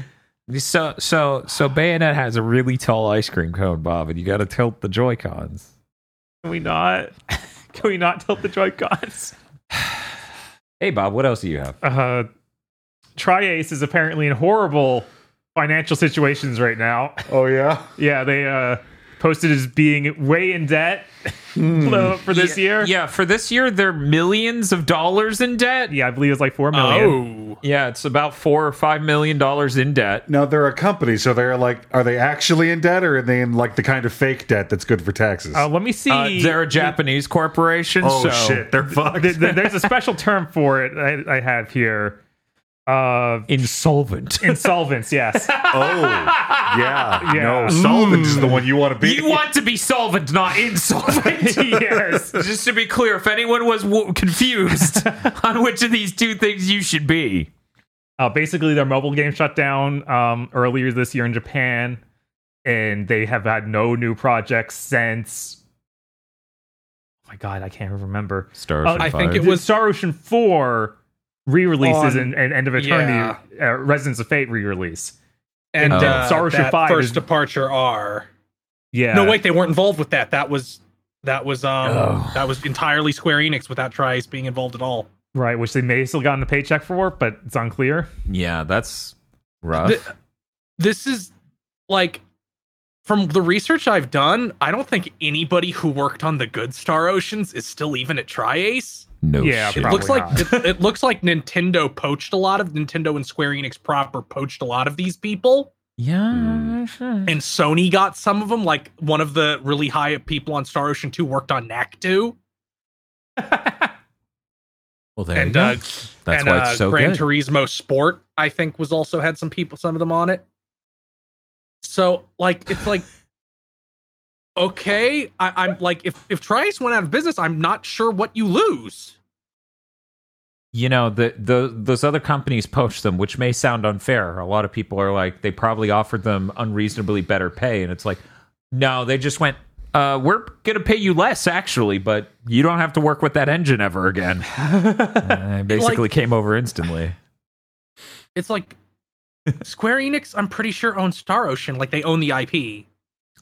Speaker 1: So, so, so Bayonet has a really tall ice cream cone, Bob, and you got to tilt the Joy Cons.
Speaker 2: Can we not? Can we not tilt the Joy Cons?
Speaker 1: Hey, Bob, what else do you have?
Speaker 2: Uh, tri-Ace is apparently in horrible financial situations right now.
Speaker 4: Oh yeah.
Speaker 2: Yeah, they uh, posted as being way in debt uh, for this
Speaker 1: yeah,
Speaker 2: year.
Speaker 1: Yeah, for this year, they're millions of dollars in debt.
Speaker 2: Yeah, I believe it's like four million.
Speaker 3: Oh,
Speaker 1: Yeah, it's about four or five million dollars in debt.
Speaker 4: Now they're a company, so they're like, are they actually in debt, or are they in like the kind of fake debt that's good for taxes?
Speaker 2: Uh, let me see.
Speaker 1: Uh, they're a Japanese corporation.
Speaker 4: oh
Speaker 1: so
Speaker 4: shit, they're fucked.
Speaker 2: Th- th- there's a special term for it I, I have here. Uh,
Speaker 1: insolvent.
Speaker 2: insolvents, yes.
Speaker 4: oh yeah,
Speaker 2: Yeah.
Speaker 4: no, solvent is the one you want to be.
Speaker 1: you want to be solvent, not insolvent.
Speaker 2: yes.
Speaker 1: Just to be clear, if anyone was w- confused on which of these two things you should be,
Speaker 2: Uh, basically, their mobile game shut down um, earlier this year in Japan, and they have had no new projects since. Oh my god, I can't even remember.
Speaker 1: Star
Speaker 2: Oh,
Speaker 3: I think it was-
Speaker 2: Star Ocean Four re-releases
Speaker 3: On-
Speaker 2: and, and End of Eternity,
Speaker 3: Yeah.
Speaker 2: uh, Resonance of Fate re-release.
Speaker 3: and
Speaker 1: Oh.
Speaker 3: uh,
Speaker 2: Star Ocean
Speaker 3: that
Speaker 2: 5
Speaker 3: first
Speaker 2: is-
Speaker 3: departure R.
Speaker 2: Yeah.
Speaker 3: No, wait, they weren't involved with that. That was that was um
Speaker 1: Oh.
Speaker 3: that was entirely Square Enix without tri-Ace being involved at all.
Speaker 2: Right, which they may have still gotten a paycheck for, but it's unclear.
Speaker 1: yeah, that's rough.
Speaker 3: Th- this is like from the research I've done, I don't think anybody who worked on the good Star Oceans is still even at tri-Ace.
Speaker 1: No
Speaker 2: Yeah,
Speaker 1: shit.
Speaker 3: It looks like it, it looks like Nintendo poached a lot of Nintendo and Square Enix proper poached a lot of these people,
Speaker 1: yeah, sure.
Speaker 3: and Sony got some of them. Like one of the really high up people on Star Ocean Two worked on Knack Two,
Speaker 1: Well, there you
Speaker 3: and
Speaker 1: go.
Speaker 3: uh,
Speaker 1: That's
Speaker 3: and
Speaker 1: why
Speaker 3: uh,
Speaker 1: it's so
Speaker 3: Gran
Speaker 1: good.
Speaker 3: Turismo Sport, I think, was also had some people, some of them on it. So, like, it's like okay, I, I'm like, if if tri-Ace went out of business, I'm not sure what you lose.
Speaker 1: you know the, the those other companies poached them which may sound unfair a lot of people are like they probably offered them unreasonably better pay and it's like no they just went uh, we're gonna pay you less actually but you don't have to work with that engine ever again uh, basically came over instantly
Speaker 3: It's like Square Enix. I'm pretty sure owns Star Ocean. Like they own the IP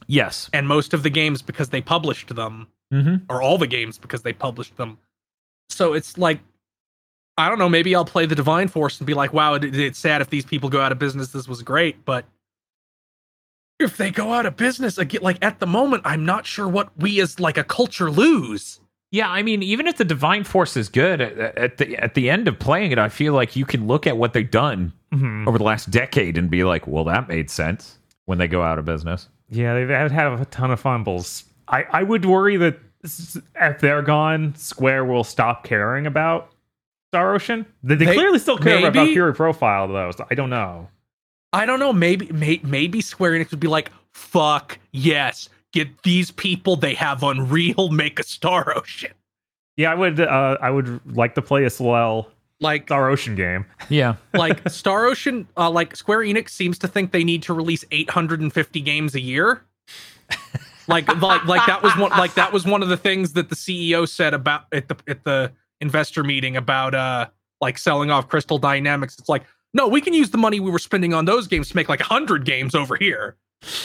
Speaker 1: yes
Speaker 3: and most of the games because they published them,
Speaker 1: mm-hmm.
Speaker 3: or all the games because they published them. So it's like. I don't know. Maybe I'll play the Divine Force and be like, "Wow, it, it's sad if these people go out of business. This was great, but if they go out of business again, like at the moment, I'm not sure what we as like a culture lose."
Speaker 1: yeah i mean even if the divine force is good at, at the at the end of playing it i feel like you can look at what they've done
Speaker 2: Mhm.
Speaker 1: over the last decade and be like well that made sense when they go out of business
Speaker 2: Yeah, they've had have a ton of fumbles. I, I would worry that if they're gone, Square will stop caring about Star Ocean. They, they
Speaker 3: They-
Speaker 2: clearly still care about
Speaker 3: maybe-
Speaker 2: Fury Profile, though. So I don't know.
Speaker 3: I don't know. Maybe may, maybe Square Enix would be like, "Fuck yes, get these people. They have Unreal. Make a Star Ocean."
Speaker 2: Yeah, I would. Uh, I would like to play a Swell
Speaker 3: Like,
Speaker 2: Star Ocean game.
Speaker 1: yeah
Speaker 3: like Star Ocean. Uh, like Square Enix seems to think they need to release 850 games a year. like, like, like that was one. Like that was one of the things that the CEO said about at the at the investor meeting about uh like selling off Crystal Dynamics. It's like, no, we can use the money we were spending on those games to make like hundred games over here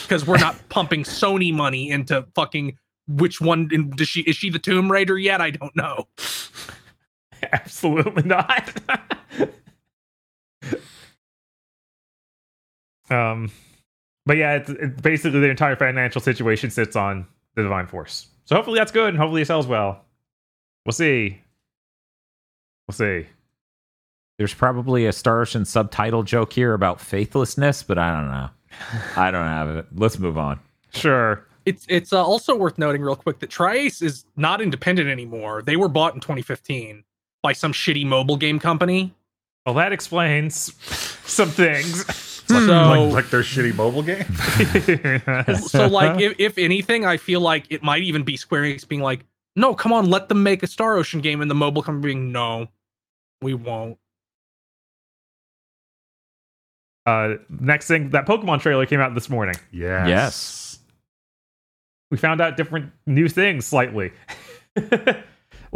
Speaker 3: because we're not pumping Sony money into fucking which one in, does she is she the Tomb Raider yet? I don't know.
Speaker 2: Absolutely not. um, but yeah, it's, it's basically the entire financial situation sits on the Divine Force. So hopefully that's good, and hopefully it sells well. We'll see. We'll see.
Speaker 1: There's probably a Star Ocean subtitle joke here about faithlessness, but I don't know. I don't have it. Let's move on.
Speaker 2: Sure.
Speaker 3: It's it's uh, also worth noting real quick that tri-Ace is not independent anymore. They were bought in 2015 by some shitty mobile game company.
Speaker 2: Well, that explains some things.
Speaker 3: So
Speaker 4: like, like their shitty mobile game.
Speaker 3: so like if, if anything, I feel like it might even be Square Enix being like, no, come on, let them make a Star Ocean game, and the mobile company being, no, we won't.
Speaker 2: uh, next thing, that Pokemon trailer came out this morning.
Speaker 4: Yes.
Speaker 1: Yes.
Speaker 2: we found out different new things slightly.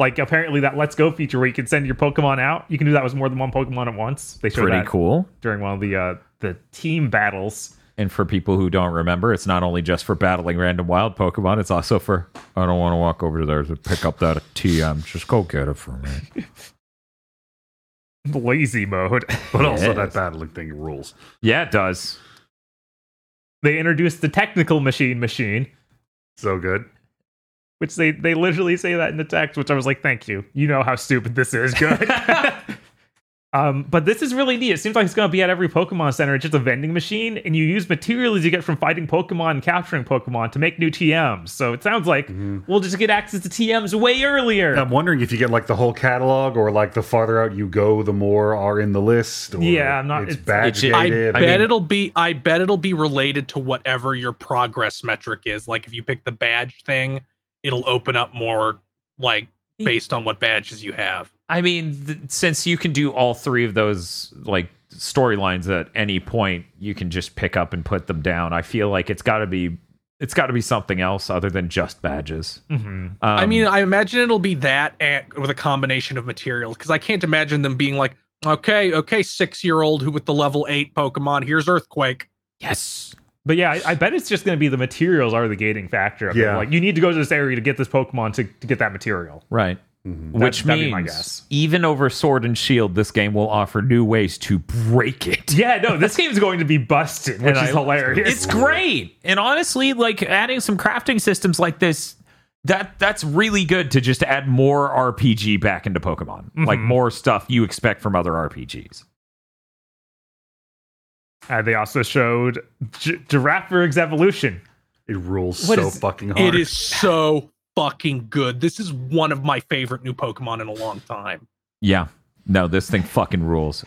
Speaker 2: Like apparently that Let's Go feature where you can send your Pokemon out. You can do that with more than one Pokemon at once. They showed
Speaker 1: Pretty cool.
Speaker 2: during one of the uh, the team battles.
Speaker 1: And for people who don't remember, it's not only just for battling random wild Pokemon, it's also for I don't want to walk over there to pick up that TM. Just go get it for me.
Speaker 2: Lazy mode.
Speaker 4: But also that battling thing rules.
Speaker 1: Yeah, it does.
Speaker 2: they introduced the technical machine machine,
Speaker 4: So good.
Speaker 2: Which they they literally say that in the text, which I was like, thank you. You know how stupid this is. Good. Um, but this is really neat. It seems like it's going to be at every Pokemon Center. It's just a vending machine, and you use materials you get from fighting Pokemon and capturing Pokemon to make new TMs. So it sounds like we'll just get access to TMs way earlier.
Speaker 4: I'm wondering if you get like the whole catalog or like the farther out you go, the more are in the list. Or
Speaker 2: Yeah, I'm not-
Speaker 4: It's
Speaker 2: it's-
Speaker 4: badge
Speaker 1: it-
Speaker 3: I
Speaker 4: gated.
Speaker 3: bet
Speaker 1: mean-
Speaker 3: it'll be. I bet it'll be related to whatever your progress metric is. Like if you pick the badge thing, it'll open up more, like based on what badges you have.
Speaker 1: I mean, th- since you can do all three of those like storylines at any point, you can just pick up and put them down. I feel like it's got to be it's got to be something else other than just badges.
Speaker 2: Mhm.
Speaker 1: Um,
Speaker 3: I mean, I imagine it'll be that and, with a combination of materials because I can't imagine them being like, okay, okay, six year old who with the level eight Pokemon, here's Earthquake.
Speaker 1: yes,
Speaker 2: But yeah, I, I bet it's just going to be the materials are the gating factor. Of.
Speaker 4: Yeah.
Speaker 2: Like you need to go to this area to get this Pokemon to, to get that material.
Speaker 1: right.
Speaker 4: Mhm.
Speaker 1: Which
Speaker 2: that'd be
Speaker 1: means
Speaker 2: my guess.
Speaker 1: even over Sword and Shield, this game will offer new ways to break it.
Speaker 2: Yeah, no, this game's going to be busted, which
Speaker 1: And
Speaker 2: is
Speaker 1: I-
Speaker 2: hilarious.
Speaker 1: It's great. And honestly, like adding some crafting systems like this, that that's really good to just add more RPG back into Pokemon. Like
Speaker 2: Mhm.
Speaker 1: more stuff you expect from other RPGs.
Speaker 2: Uh, they also showed G- Girafarig's evolution.
Speaker 4: It rules
Speaker 2: What
Speaker 4: so
Speaker 2: is-
Speaker 4: fucking hard.
Speaker 3: It is so fucking good. This is one of my favorite new Pokemon in a long time.
Speaker 1: Yeah. No, this thing fucking rules.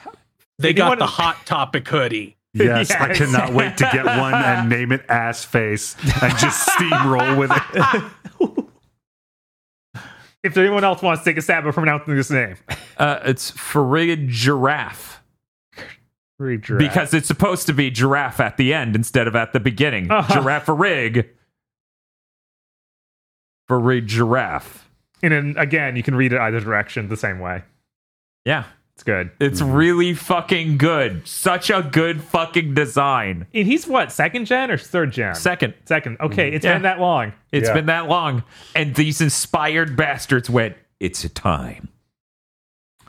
Speaker 3: They
Speaker 2: You
Speaker 3: got
Speaker 2: wanna-
Speaker 3: the hot topic hoodie.
Speaker 4: Yes, I cannot wait to get one and name it ass face and just steamroll with it.
Speaker 2: If anyone else wants to take a stab at pronouncing this name,
Speaker 1: Uh, it's Farigiraf because it's supposed to be giraffe at the end instead of at the beginning.
Speaker 2: Uh-huh.
Speaker 1: Giraffe rig. Farigiraf.
Speaker 2: and then again, you can read it either direction the same way.
Speaker 1: Yeah.
Speaker 2: It's good.
Speaker 1: It's really fucking good. Such a good fucking design.
Speaker 2: And he's what second gen or third gen?
Speaker 1: Second,
Speaker 2: Second. Okay, it's
Speaker 1: Yeah.
Speaker 2: been that long.
Speaker 1: it's
Speaker 4: Yeah.
Speaker 1: been that long. And these inspired bastards went, it's a time.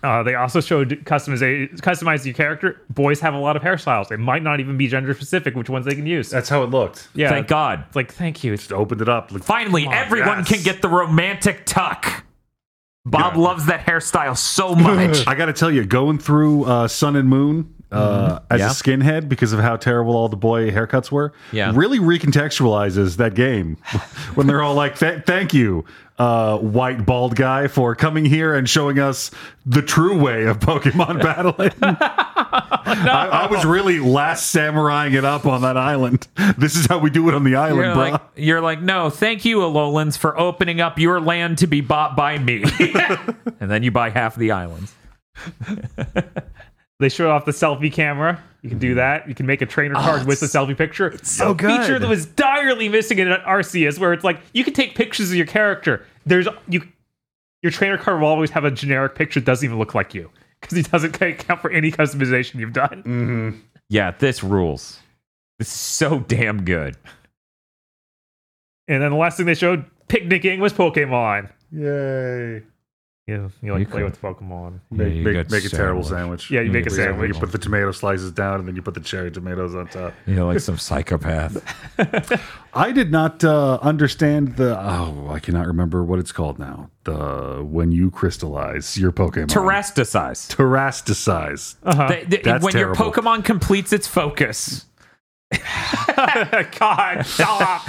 Speaker 2: Uh, they also showed customize customize your character. Boys have a lot of hairstyles. It might not even be gender specific, which ones they can use.
Speaker 4: That's how it looked.
Speaker 2: yeah,
Speaker 1: Thank God.
Speaker 2: It's like thank you.
Speaker 4: Just opened it up. Like,
Speaker 1: Finally,
Speaker 2: on,
Speaker 1: everyone
Speaker 4: yes.
Speaker 1: can get the romantic tuck. Bob
Speaker 4: Yeah.
Speaker 1: loves that hairstyle so much.
Speaker 4: I got to tell you, going through uh, Sun and Moon uh, as
Speaker 1: Yeah.
Speaker 4: a skinhead because of how terrible all the boy haircuts were,
Speaker 1: Yeah.
Speaker 4: really recontextualizes that game when they're all like, "Th- "Thank you, uh, white bald guy, for coming here and showing us the true way of Pokemon battling." I, I was really last samuraiing it up on that island. This is how we do it on the island,
Speaker 1: You're
Speaker 4: bro.
Speaker 1: like, you're like, no, thank you, Alolans, for opening up your land to be bought by me. and then you buy half the islands.
Speaker 2: They showed off the selfie camera. You can do mm-hmm. that. You can make a trainer card oh, with the selfie picture.
Speaker 4: It's so
Speaker 2: good. feature that was direly missing in Arceus, where it's like you can take pictures of your character. There's you, your trainer card will always have a generic picture that doesn't even look like you because he doesn't account for any customization you've done. Mm-hmm.
Speaker 1: Yeah, this rules. This is so damn good.
Speaker 2: And then the last thing they showed picnicking was Pokemon.
Speaker 4: Yay!
Speaker 2: Yeah, you like
Speaker 1: You
Speaker 2: play
Speaker 1: could-
Speaker 2: with Pokemon.
Speaker 4: Make,
Speaker 1: you
Speaker 4: make, make a terrible
Speaker 1: sandwich.
Speaker 4: sandwich.
Speaker 2: Yeah, you make a
Speaker 1: Yeah,
Speaker 2: sandwich.
Speaker 4: You put the tomato slices down, and then you put the cherry tomatoes on top.
Speaker 1: You know, like some psychopath.
Speaker 4: I did not uh, understand the. Oh, I cannot remember what it's called now. The when you crystallize your Pokemon.
Speaker 1: Terrasticize.
Speaker 4: Terrasticize.
Speaker 2: Uh-huh.
Speaker 1: They- they-
Speaker 4: That's
Speaker 1: when your
Speaker 4: terrible.
Speaker 1: Pokemon completes its focus.
Speaker 2: God, stop.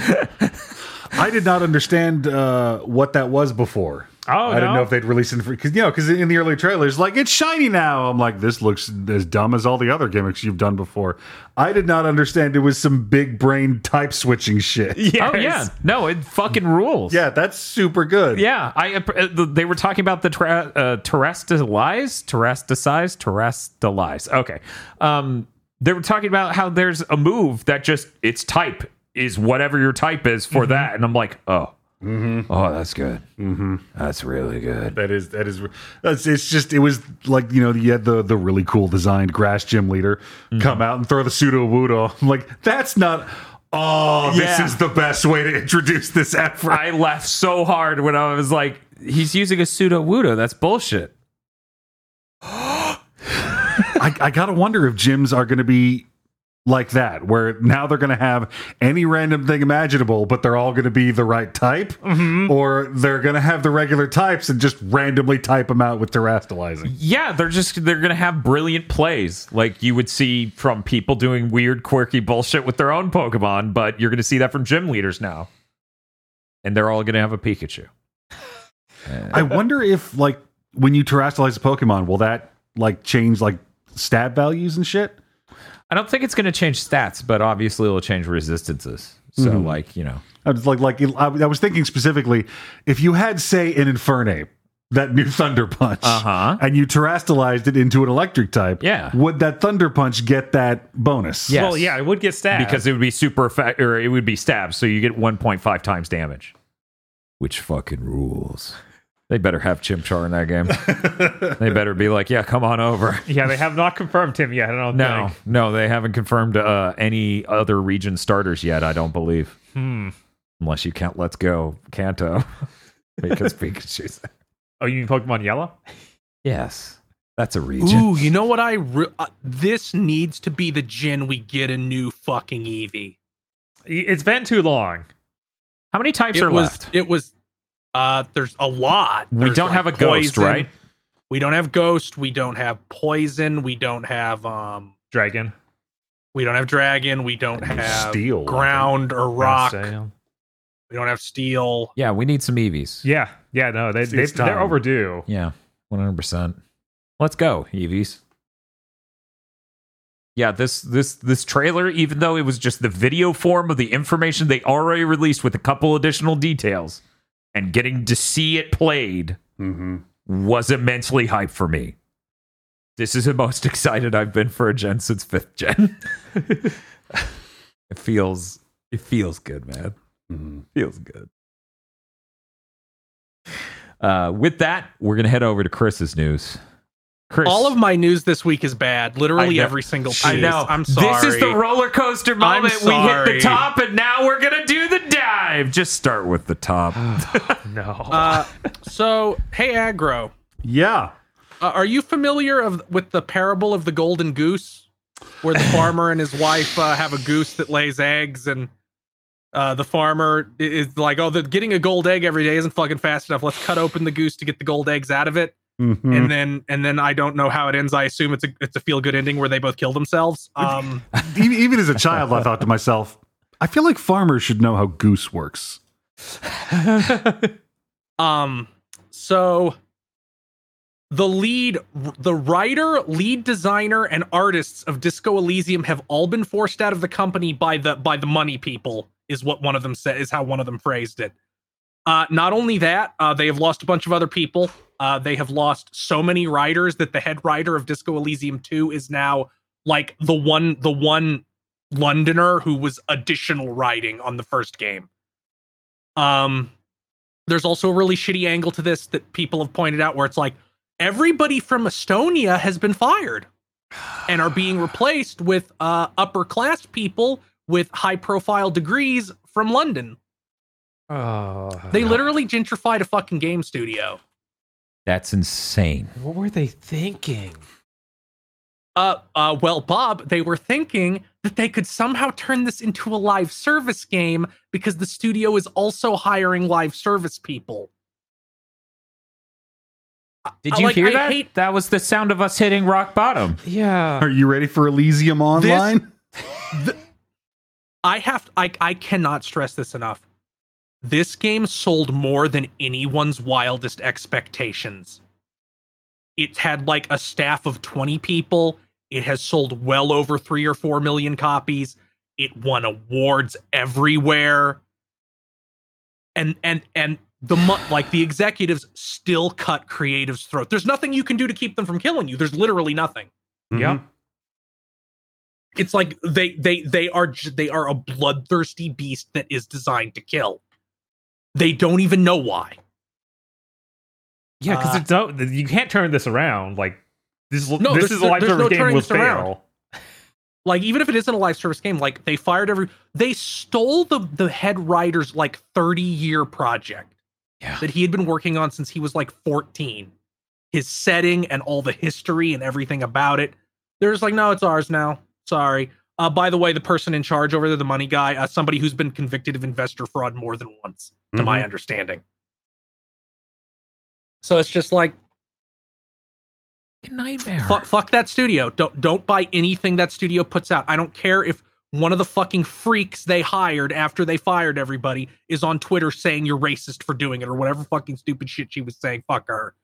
Speaker 4: I did not understand uh, what that was before.
Speaker 2: Oh,
Speaker 4: I didn't know if they'd release it because you know because in the early trailers, like it's shiny now. I'm like, this looks as dumb as all the other gimmicks you've done before. I did not understand it was some big brain type switching shit.
Speaker 2: Yes.
Speaker 1: Oh, yeah. No, it fucking rules.
Speaker 4: Yeah, that's super good.
Speaker 1: Yeah, I uh, they were talking about the tra- uh, terrasticize, terrasticize, terrasticize. Okay, um, they were talking about how there's a move that just its type is whatever your type is for that, and I'm like, oh, oh, that's good. Mm-hmm. That's really good.
Speaker 4: That is that is that's it's just it was like you know you had the the really cool designed grass gym leader
Speaker 1: Mm-hmm.
Speaker 4: come out and throw the Sudowoodo. I'm like that's not. Oh, this
Speaker 1: Yeah.
Speaker 4: is the best way to introduce this effort.
Speaker 1: I laughed so hard when I was like, he's using a Sudowoodo. That's bullshit.
Speaker 4: I, I gotta wonder if gyms are to be like that, where now they're going to have any random thing imaginable, but they're all going to be the right type,
Speaker 1: Mm-hmm.
Speaker 4: or they're going to have the regular types and just randomly type them out with terastallizing.
Speaker 1: Yeah, they're just they're gonna have brilliant plays like you would see from people doing weird, quirky bullshit with their own Pokemon, but you're gonna see that from gym leaders now, and they're all gonna have a Pikachu.
Speaker 4: I wonder if like when you terastallize a Pokemon, will that like change like stat values and shit?
Speaker 1: I don't think it's gonna change stats, but obviously it'll change resistances. So
Speaker 4: Mm-hmm.
Speaker 1: like you know,
Speaker 4: I was like, like I, I was thinking specifically, if you had, say, an Infernape, that new Thunder Punch,
Speaker 1: Uh-huh.
Speaker 4: and you terastallized it into an electric type,
Speaker 1: Yeah.
Speaker 4: would that Thunder Punch get that bonus?
Speaker 1: Yes.
Speaker 2: Well, yeah, it would get stabbed
Speaker 1: because it would be super effect or it would be stabbed, so you get 1.5 times damage, which fucking rules. They better have Chimchar in that game. they better be like, yeah, come on over.
Speaker 2: yeah, they have not confirmed him yet. I don't
Speaker 1: No,
Speaker 2: think.
Speaker 1: no, they haven't confirmed uh, any other region starters yet. I don't believe,
Speaker 2: Hmm.
Speaker 1: unless you count Let's Go Kanto, because Pikachu's.
Speaker 2: Oh, you mean Pokemon Yellow?
Speaker 1: Yes, that's a region.
Speaker 3: Ooh, you know what? I re- uh, this needs to be the gen we get a new fucking Eevee.
Speaker 2: It's been too long.
Speaker 1: How many types
Speaker 3: It
Speaker 1: are
Speaker 3: was.
Speaker 1: left?
Speaker 3: It was. Uh, there's a lot.
Speaker 1: We don't
Speaker 3: like,
Speaker 1: have a ghost, right?
Speaker 3: We don't have ghost. We don't have poison. We don't have um.
Speaker 2: Dragon.
Speaker 3: We don't have dragon. We don't have
Speaker 4: Steel.
Speaker 3: ground or rock. We don't have steel.
Speaker 1: Yeah, we need some Eevees.
Speaker 2: Yeah, yeah, no, they, they they're overdue.
Speaker 1: Yeah, one hundred percent. Let's go, Eevees. yeah, this this this trailer, even though it was just the video form of the information they already released with a couple additional details, and getting to see it played
Speaker 4: Mm-hmm.
Speaker 1: was immensely hype for me. This is the most excited I've been for a gen since fifth gen. it feels it feels good, man.
Speaker 4: Mm-hmm.
Speaker 1: Feels good. Uh, with that, we're gonna head over to Chris's news. Chris,
Speaker 3: All of my news this week is bad. Literally every single piece.
Speaker 1: I know.
Speaker 3: I'm sorry.
Speaker 1: This is the roller coaster moment. We hit the top, and now we're gonna do the dive. Just start with the top.
Speaker 5: No.
Speaker 3: Uh, so, hey, aggro,
Speaker 4: Yeah.
Speaker 3: uh, are you familiar of with the parable of the golden goose, where the farmer and his wife uh, have a goose that lays eggs, and uh, the farmer is like, "Oh, the getting a gold egg every day isn't fucking fast enough. Let's cut open the goose to get the gold eggs out of it."
Speaker 4: Mhm.
Speaker 3: And then, and then I don't know how it ends. I assume it's a it's a feel good ending where they both kill themselves. Um,
Speaker 4: even, even as a child, I thought to myself, I feel like farmers should know how goose works.
Speaker 3: Um, so the lead, the writer, lead designer, and artists of Disco Elysium have all been forced out of the company by the by the money people. Is what one of them said. Is how one of them phrased it. Uh, not only that, uh, they have lost a bunch of other people. Uh, they have lost so many writers that the head writer of Disco Elysium 2 is now like the one the one Londoner who was additional writing on the first game. Um there's also a really shitty angle to this that people have pointed out where it's like everybody from Estonia has been fired and are being replaced with uh upper class people with high profile degrees from London.
Speaker 5: oh,
Speaker 3: They literally gentrified a fucking game studio.
Speaker 1: That's insane.
Speaker 5: What were they thinking?
Speaker 3: Uh, uh, well, Bob, they were thinking that they could somehow turn this into a live service game because the studio is also hiring live service people.
Speaker 1: Did you
Speaker 3: like,
Speaker 1: hear
Speaker 3: I
Speaker 1: that?
Speaker 3: hate-
Speaker 1: that was the sound of us hitting rock bottom.
Speaker 5: Yeah.
Speaker 4: Are you ready for Elysium Online?
Speaker 3: I have, I, I cannot stress this enough. This game sold more than anyone's wildest expectations. It had like a staff of 20 people. It has sold well over three or four million copies. It won awards everywhere. And and and the like the executives still cut creatives' throat. There's nothing you can do to keep them from killing you. There's literally nothing.
Speaker 4: Mhm.
Speaker 5: Yep.
Speaker 3: It's like they they they are they are a bloodthirsty beast that is designed to kill. They don't even know why.
Speaker 5: Yeah, because
Speaker 3: Uh,
Speaker 5: it's no, you can't turn this around. Like this,
Speaker 3: No,
Speaker 5: this is a live service
Speaker 3: no
Speaker 5: game
Speaker 3: turning
Speaker 5: will
Speaker 3: this around.
Speaker 5: fail.
Speaker 3: Like even if it isn't a live service game, like they fired every they stole the the head writer's like 30 year project
Speaker 1: Yeah.
Speaker 3: that he had been working on since he was like 14. His setting and all the history and everything about it. They're just like, no, it's ours now. Sorry. Uh, by the way, the person in charge over there, the money guy, uh, somebody who's been convicted of investor fraud more than once, to my
Speaker 4: Mhm.
Speaker 3: understanding. So it's just like
Speaker 1: Nightmare.
Speaker 3: fuck, fuck that studio. Don't don't buy anything that studio puts out. I don't care if one of the fucking freaks they hired after they fired everybody is on Twitter saying you're racist for doing it or whatever fucking stupid shit she was saying. Fuck her.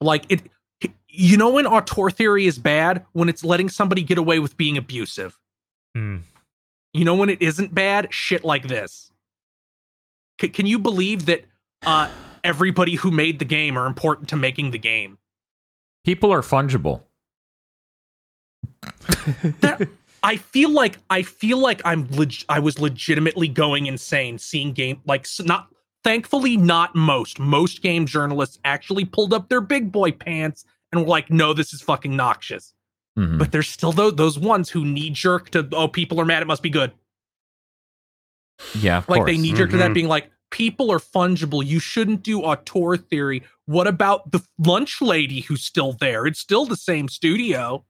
Speaker 3: Like it, you know when auteur theory is bad when it's letting somebody get away with being abusive.
Speaker 5: Hmm.
Speaker 3: You know when it isn't bad? Shit like this. C- can you believe that uh, everybody who made the game are important to making the game?
Speaker 1: People are fungible.
Speaker 3: that I feel like I feel like I'm leg- I was legitimately going insane seeing game like not thankfully not most. Most game journalists actually pulled up their big boy pants and were like no this is fucking noxious.
Speaker 1: Mhm.
Speaker 3: but there's still those those ones who knee jerk to oh people are mad it must be good.
Speaker 1: Yeah, of
Speaker 3: like
Speaker 1: course.
Speaker 3: they knee jerk to that
Speaker 4: Mhm.
Speaker 3: being like people are fungible. You shouldn't do auteur theory. What about the lunch lady who's still there? It's still the same studio.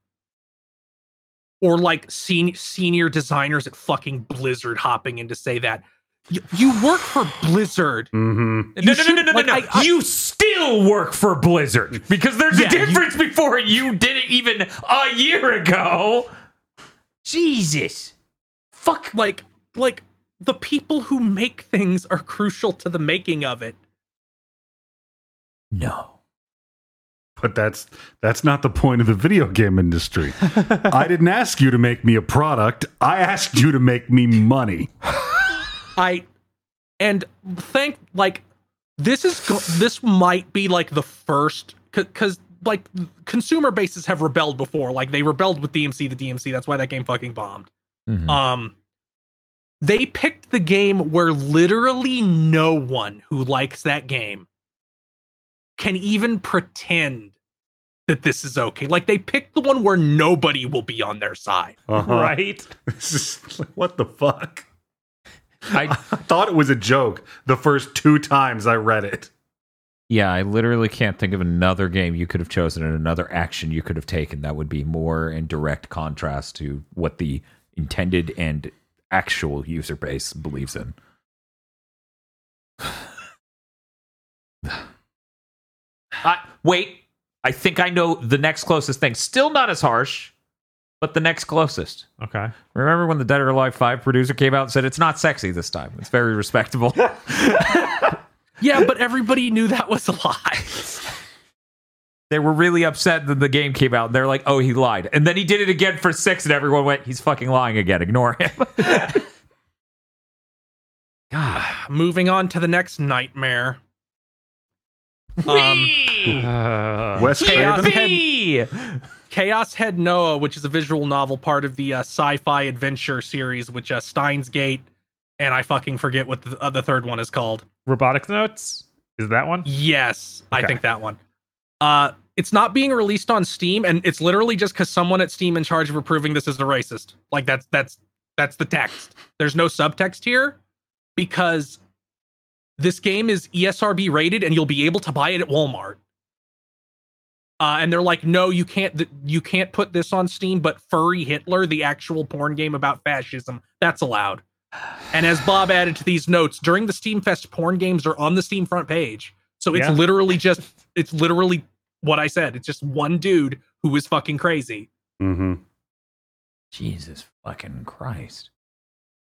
Speaker 3: Or like sen- senior designers at fucking blizzard hopping in to say that you, you work for blizzard
Speaker 4: Mhm.
Speaker 1: No, no, no, no, no, no,
Speaker 3: like,
Speaker 1: no.
Speaker 3: I- I-
Speaker 1: you still work for Blizzard because there's
Speaker 3: Yeah,
Speaker 1: a
Speaker 3: you-
Speaker 1: difference before you did it even a year ago. Jesus.
Speaker 3: fuck like like the people who make things are crucial to the making of it
Speaker 1: No.
Speaker 4: But that's that's not the point of the video game industry. I didn't ask you to make me a product. I asked you to make me money.
Speaker 3: I and think like this is go- this might be like the first because like consumer bases have rebelled before. Like they rebelled with DMC, the DMC. That's why that game fucking bombed.
Speaker 1: Mhm.
Speaker 3: Um, they picked the game where literally no one who likes that game can even pretend that this is okay. Like they picked the one where nobody will be on their side.
Speaker 4: Uh-huh.
Speaker 5: Right?
Speaker 4: This is what the fuck?
Speaker 1: I
Speaker 4: thought it was a joke the first two times I read it.
Speaker 1: yeah, I literally can't think of another game you could have chosen and another action you could have taken that would be more in direct contrast to what the intended and actual user base believes in. I, wait, I think I know the next closest thing. Still not as harsh, but the next closest.
Speaker 5: Okay.
Speaker 1: Remember when the Dead or Alive 5 producer came out and said it's not sexy this time? It's very respectable.
Speaker 3: Yeah, but everybody knew that was a lie.
Speaker 1: they were really upset that the game came out. And they're like, oh, he lied. And then he did it again for 6 and everyone went, he's fucking lying again. Ignore him. God.
Speaker 3: Moving on to the next nightmare. Um,
Speaker 5: Uh,
Speaker 4: Wes
Speaker 3: Chaos
Speaker 4: Craven?
Speaker 3: Chaos Head Noah, which is a visual novel part of the uh, sci-fi adventure series, which uh, Steins Gate, and I fucking forget what the, uh, the third one is called.
Speaker 5: robotics notes? Is that one?
Speaker 3: Yes, I think that one. Uh, it's not being released on Steam, and it's literally just because someone at Steam in charge of approving this is a racist. Like that's that's that's the text. There's no subtext here because this game is ESRB rated, and you'll be able to buy it at Walmart. Uh, and they're like, no, you can't. th- You can't put this on Steam, but Furry Hitler, the actual porn game about fascism, that's allowed. And as Bob added to these notes, during the Steam Fest, porn games are on the Steam front page. So it's
Speaker 5: Yeah.
Speaker 3: literally just it's literally what I said. It's just one dude who is fucking crazy.
Speaker 4: Mm-hmm.
Speaker 1: Jesus fucking Christ.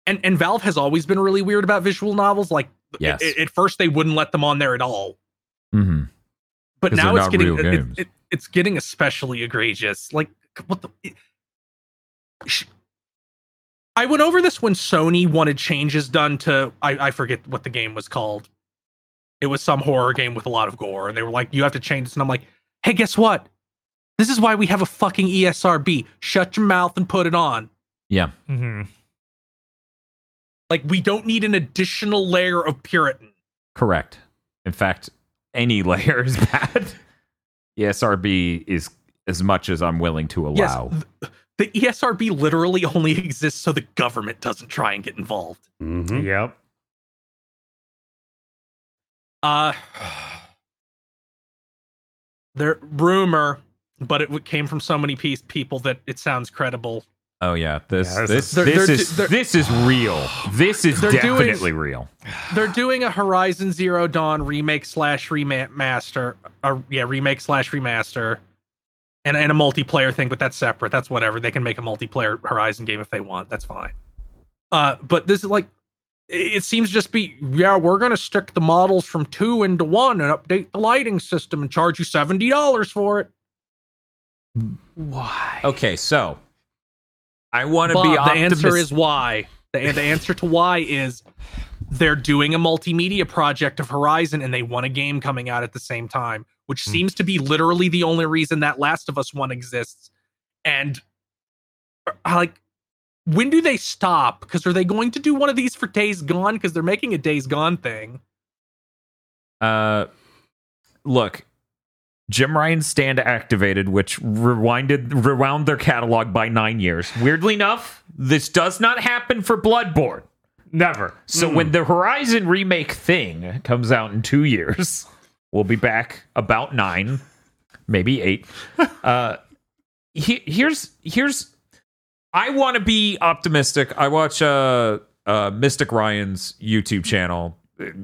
Speaker 3: And and Valve has always been really weird about visual novels. Like
Speaker 1: Yes.
Speaker 3: a- at first they wouldn't let them on there at all.
Speaker 1: hmm
Speaker 3: But
Speaker 1: 'Cause
Speaker 3: now it's getting it- it- it- it's getting especially egregious. Like what the it- sh- I went over this when Sony wanted changes done to I, I forget what the game was called. It was some horror game with a lot of gore, and they were like, "You have to change this." And I'm like, "Hey, guess what? This is why we have a fucking ESRB. Shut your mouth and put it on.
Speaker 1: Yeah.
Speaker 5: Mm-hmm.
Speaker 3: Like, we don't need an additional layer of Puritan."
Speaker 1: Correct. In fact, any layer is bad. E ESRB is as much as I'm willing to allow.
Speaker 3: Yes, the ESRB literally only exists so the government doesn't try and get involved.
Speaker 4: Mm-hmm.
Speaker 5: Yep.
Speaker 3: Uh, there rumor, but it came from so many people that it sounds credible.
Speaker 1: Oh yeah, this
Speaker 5: Yeah, this
Speaker 1: this
Speaker 5: is-
Speaker 3: They're-
Speaker 1: this
Speaker 3: they're
Speaker 1: is
Speaker 3: they're-
Speaker 1: this is real. This is
Speaker 3: They're doing-
Speaker 1: definitely real.
Speaker 3: They're doing a Horizon Zero Dawn remake slash remaster, uh, yeah, remake slash remaster, and and a multiplayer thing, but that's separate. That's whatever. They can make a multiplayer Horizon game if they want. That's fine. Uh, but this is like, it it seems just be yeah, we're gonna stick the models from two into one and update the lighting system and charge you seventy dollars for it.
Speaker 5: Why?
Speaker 1: Okay, so I want to be
Speaker 3: the answer is why. The, the answer to why is they're doing a multimedia project of Horizon and they want a game coming out at the same time, which
Speaker 1: Hmm.
Speaker 3: seems to be literally the only reason that Last of Us 1 exists. And uh, like when do they stop? Because are they going to do one of these for Days Gone? Because they're making a Days Gone thing.
Speaker 1: Uh, look, Jim Ryan stand activated, which rewinded rewound their catalog by nine years. Weirdly enough, this does not happen for Bloodborne.
Speaker 5: Never.
Speaker 1: So when the Horizon remake thing comes out in two years, we'll be back about nine, maybe eight. uh, he, here's here's. I want to be optimistic. I watch uh, uh, Mystic Ryan's YouTube channel.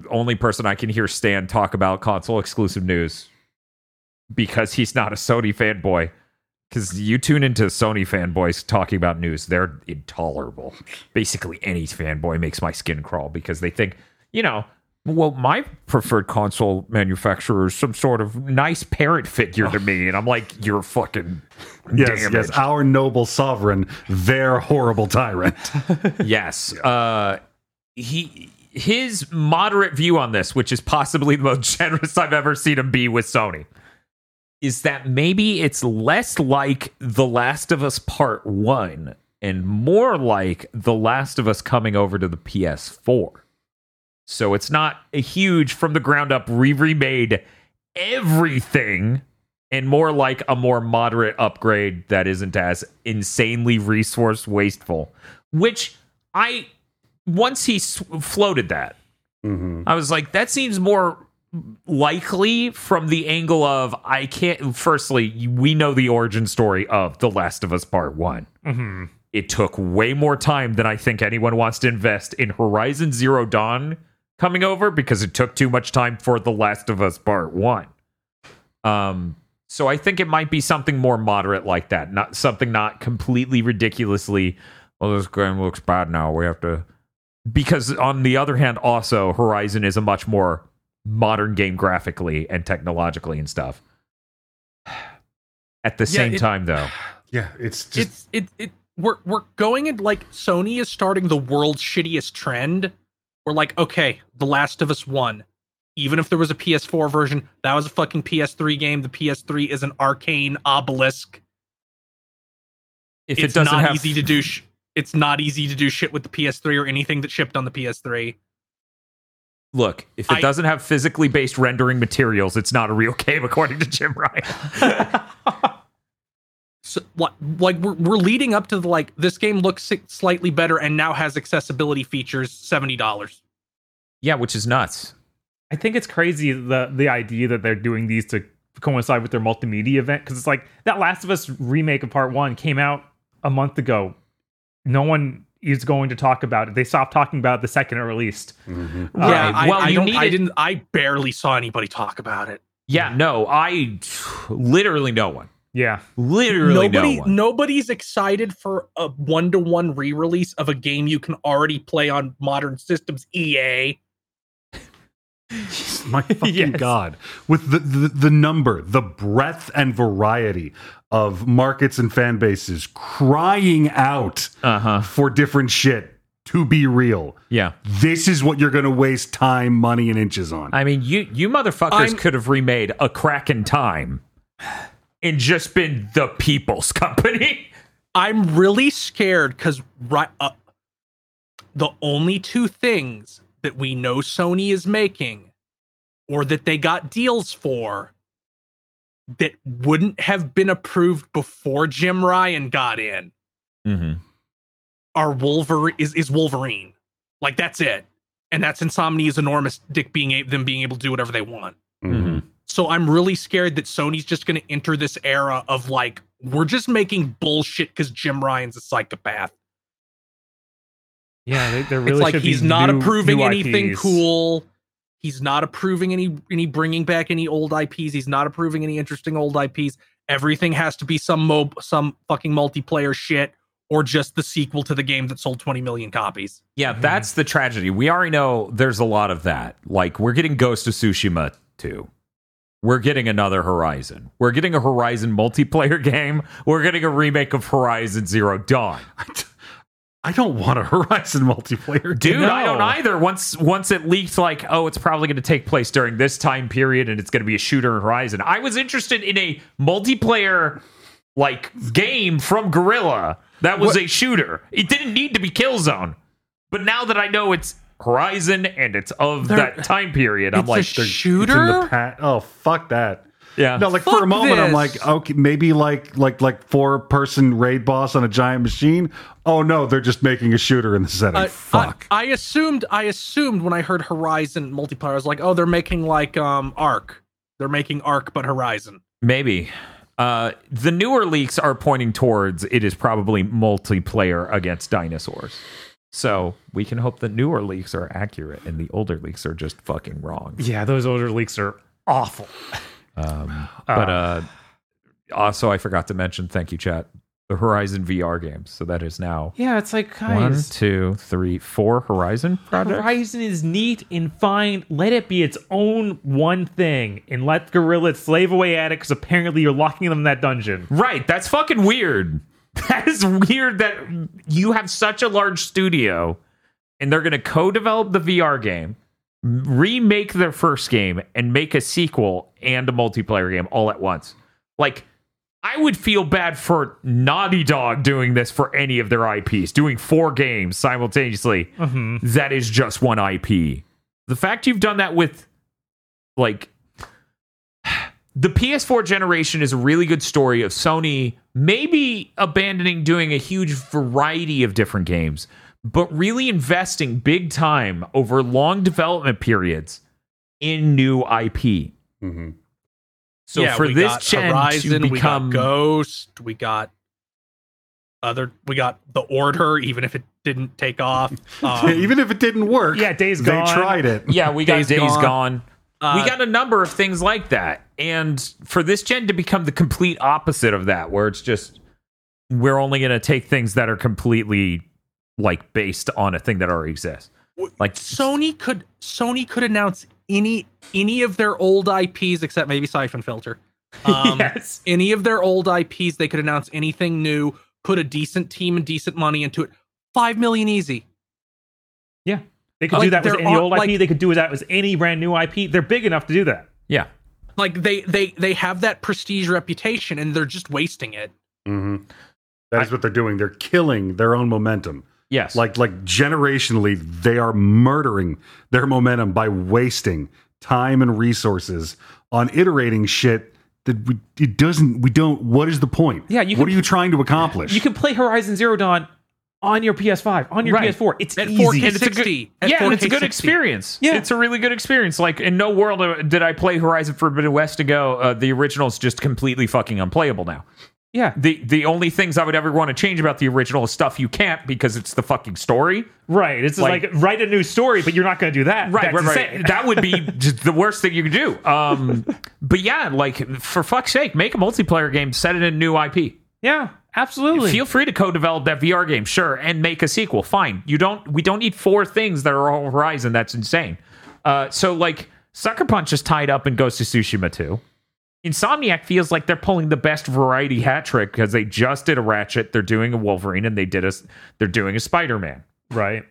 Speaker 1: Only person I can hear Stan talk about console exclusive news because he's not a Sony fanboy. Because you tune into Sony fanboys talking about news, they're intolerable. Basically, any fanboy makes my skin crawl because they think, you know, well, my preferred console manufacturer is some sort of nice parent figure to me, and I'm like, you're fucking
Speaker 4: Yes,
Speaker 1: damaged.
Speaker 4: yes, our noble sovereign, their horrible tyrant.
Speaker 1: yes. Uh, he his moderate view on this, which is possibly the most generous I've ever seen him be with Sony, is that maybe it's less like The Last of Us Part One and more like The Last of Us coming over to the PS4. So it's not a huge from the ground up re remade everything and more like a more moderate upgrade that isn't as insanely resource wasteful. Which I once he floated that,
Speaker 4: Mhm.
Speaker 1: I was like, that seems more likely from the angle of I can't. Firstly, we know the origin story of The Last of Us Part One.
Speaker 2: Mhm.
Speaker 1: It took way more time than I think anyone wants to invest in Horizon Zero Dawn coming over because it took too much time for The Last of Us Part One. Um, so I think it might be something more moderate like that, not something not completely ridiculously. Well, this game looks bad now. We have to because on the other hand, also Horizon is a much more modern game graphically and technologically and stuff. At the
Speaker 3: Yeah,
Speaker 1: same
Speaker 3: it-
Speaker 1: time, though,
Speaker 4: Yeah, it's just
Speaker 3: it's it it we're we're going and like Sony is starting the world's shittiest trend. We're like, okay, The Last of Us One. Even if there was a PS4 version, that was a fucking PS3 game. The PS3 is an arcane obelisk.
Speaker 1: if
Speaker 3: it's
Speaker 1: it doesn't
Speaker 3: not
Speaker 1: have
Speaker 3: easy to do. Sh- it's not easy to do shit with the PS3 or anything that shipped on the PS3.
Speaker 1: Look, if it
Speaker 3: I-
Speaker 1: doesn't have physically based rendering materials, it's not a real game, according to Jim Ryan.
Speaker 3: So, what like we're we're leading up to the like this game looks slightly better and now has accessibility features. Seventy dollars.
Speaker 1: yeah, which is nuts.
Speaker 2: I think it's crazy the the idea that they're doing these to coincide with their multimedia event because it's like that Last of Us remake of Part One came out a month ago. No one is going to talk about it. They stopped talking about it the second it released.
Speaker 4: Mhm.
Speaker 3: Yeah,
Speaker 1: Right.
Speaker 3: I,
Speaker 1: Well,
Speaker 3: I
Speaker 1: you
Speaker 3: don't. I
Speaker 1: needed-
Speaker 3: didn't. I barely saw anybody talk about it.
Speaker 1: Yeah, no, I literally no one,
Speaker 2: Yeah,
Speaker 1: literally
Speaker 3: Nobody.
Speaker 1: no one.
Speaker 3: Nobody's excited for a one-to-one re-release of a game you can already play on modern systems. E EA.
Speaker 4: My fucking
Speaker 2: Yes.
Speaker 4: god! With the, the the number, the breadth and variety of markets and fan bases crying out
Speaker 1: Uh huh.
Speaker 4: for different shit to be real.
Speaker 1: Yeah.
Speaker 4: This is what you're going to waste time, money, and inches on.
Speaker 1: I mean, you you motherfuckers
Speaker 3: I'm-
Speaker 1: could have remade a crack in time and just been the people's company.
Speaker 3: I'm really scared because right, uh, the only two things that we know Sony is making, or that they got deals for, that wouldn't have been approved before Jim Ryan got in,
Speaker 1: Mm-hmm.
Speaker 3: are Wolverine is is Wolverine. Like that's it, and that's Insomniac's enormous dick being a- them being able to do whatever they want.
Speaker 4: Mhm.
Speaker 3: So I'm really scared that Sony's just going to enter this era of like we're just making bullshit because Jim Ryan's a psychopath.
Speaker 2: Yeah. They, there really
Speaker 3: it's like he's not
Speaker 2: new-
Speaker 3: approving
Speaker 2: new
Speaker 3: anything
Speaker 2: IPs.
Speaker 3: cool. He's not approving any any bringing back any old IPs. He's not approving any interesting old IPs. Everything has to be some mob some fucking multiplayer shit or just the sequel to the game that sold 20 million copies.
Speaker 1: Yeah, mm-hmm. that's the tragedy. We already know there's a lot of that. Like we're getting Ghost of Tsushima too. We're getting another Horizon. We're getting a Horizon multiplayer game. We're getting a remake of Horizon Zero Dawn.
Speaker 4: I don't want a Horizon multiplayer.
Speaker 1: Dude,
Speaker 2: No.
Speaker 1: I don't either. Once once it leaked like, oh, it's probably going to take place during this time period and it's going to be a shooter in Horizon. I was interested in a multiplayer like game from Guerrilla that was a shooter. It didn't need to be Killzone. But now that I know it's Horizon and it's of
Speaker 3: They're-
Speaker 1: that time period, I'm like,
Speaker 3: a
Speaker 1: they're-
Speaker 4: in
Speaker 3: shooter.
Speaker 4: the pa- oh, fuck that.
Speaker 1: Yeah.
Speaker 4: No, like for a moment, I'm like, okay, maybe like like like four person raid boss on a giant machine. Oh no, they're just making a shooter in the setting.
Speaker 3: I-
Speaker 4: Fuck.
Speaker 3: I, I assumed I assumed when I heard Horizon multiplayer, I was like, oh, they're making like um Ark. They're making Ark but Horizon.
Speaker 1: Maybe. Uh, the newer leaks are pointing towards it is probably multiplayer against dinosaurs. So we can hope the newer leaks are accurate and the older leaks are just fucking wrong.
Speaker 2: Yeah, those older leaks are awful.
Speaker 1: Um, but uh, also, I forgot to mention, thank you, chat. the Horizon VR games. So that is now
Speaker 5: Yeah, it's like
Speaker 1: one,
Speaker 5: guys,
Speaker 1: two, three, four Horizon projects.
Speaker 5: Horizon is neat and fine. Let it be its own one thing, and let Guerrilla slave away at it because apparently you're locking them in that dungeon.
Speaker 1: Right. That's fucking weird. That is weird that you have such a large studio and they're going to co develop the VR game, remake their first game, and make a sequel and a multiplayer game all at once. Like, I would feel bad for Naughty Dog doing this for any of their IPs, doing four games simultaneously. Mm-hmm. That is just one IP. The fact you've done that with, like, the PS4 generation is a really good story of Sony maybe abandoning doing a huge variety of different games, but really investing big time over long development periods in new IP.
Speaker 4: hmm
Speaker 1: So
Speaker 3: yeah,
Speaker 1: for
Speaker 3: we
Speaker 1: this
Speaker 3: got
Speaker 1: gen
Speaker 3: Horizon,
Speaker 1: to become
Speaker 3: we got Ghost, we got other, we got the Order, even if it didn't take off. Um,
Speaker 4: Even if it didn't work,
Speaker 5: Yeah, Days
Speaker 4: they
Speaker 5: Gone.
Speaker 4: tried it.
Speaker 1: yeah, we got
Speaker 3: Days
Speaker 1: Days,
Speaker 3: Gone.
Speaker 1: Gone.
Speaker 3: uh,
Speaker 1: we got a number of things like that. And for this gen to become the complete opposite of that, where it's just we're only going to take things that are completely like based on a thing that already exists. Like
Speaker 3: Sony could Sony could announce any any of their old IPs except maybe Siphon Filter. Um,
Speaker 5: yes.
Speaker 3: Any of their old IPs, they could announce anything new, put a decent team and decent money into it. Five million easy.
Speaker 5: Yeah. They could
Speaker 3: Like,
Speaker 5: do that with any
Speaker 3: are-
Speaker 5: old IP.
Speaker 3: like-
Speaker 5: they could do that with any brand new IP. They're big enough to do that.
Speaker 1: yeah,
Speaker 3: Like they they they have that prestige reputation and they're just wasting it.
Speaker 4: hmm That is what they're doing. They're killing their own momentum.
Speaker 1: Yes,
Speaker 4: Like like generationally, they are murdering their momentum by wasting time and resources on iterating shit that we, it doesn't. We don't. What is the point?
Speaker 5: Yeah, you
Speaker 4: what
Speaker 5: can-
Speaker 4: are you trying to accomplish?
Speaker 5: You can play Horizon Zero Dawn on your PS5, on your
Speaker 1: Right.
Speaker 5: PS4. It's
Speaker 3: At
Speaker 5: easy.
Speaker 3: 4K
Speaker 1: And it's a good- yeah,
Speaker 3: 4K
Speaker 1: it's a good
Speaker 3: 60.
Speaker 1: experience.
Speaker 5: Yeah.
Speaker 1: it's a really good experience. Like in no world uh, did I play Horizon Forbidden West to go. Uh, the original is just completely fucking unplayable now.
Speaker 5: Yeah.
Speaker 1: The the only things I would ever want to change about the original is stuff you can't because it's the fucking story.
Speaker 5: Right. It's
Speaker 1: Like-
Speaker 5: like, write a new story, but you're not going to do that.
Speaker 1: Right,
Speaker 5: That's
Speaker 1: right, right. That would be the worst thing you could do. Um, but yeah, like for fuck's sake, make a multiplayer game, set it in a new IP.
Speaker 5: yeah, absolutely.
Speaker 1: Feel free to co-develop that VR game, sure, and make a sequel. Fine. You don't. We don't need four things that are all Horizon. That's insane. Uh, so like, Sucker Punch is tied up in Ghost of Tsushima too. Insomniac feels like they're pulling the best variety hat trick because they just did a Ratchet, they're doing a Wolverine, and they did a. They're doing a Spider Man.
Speaker 5: right.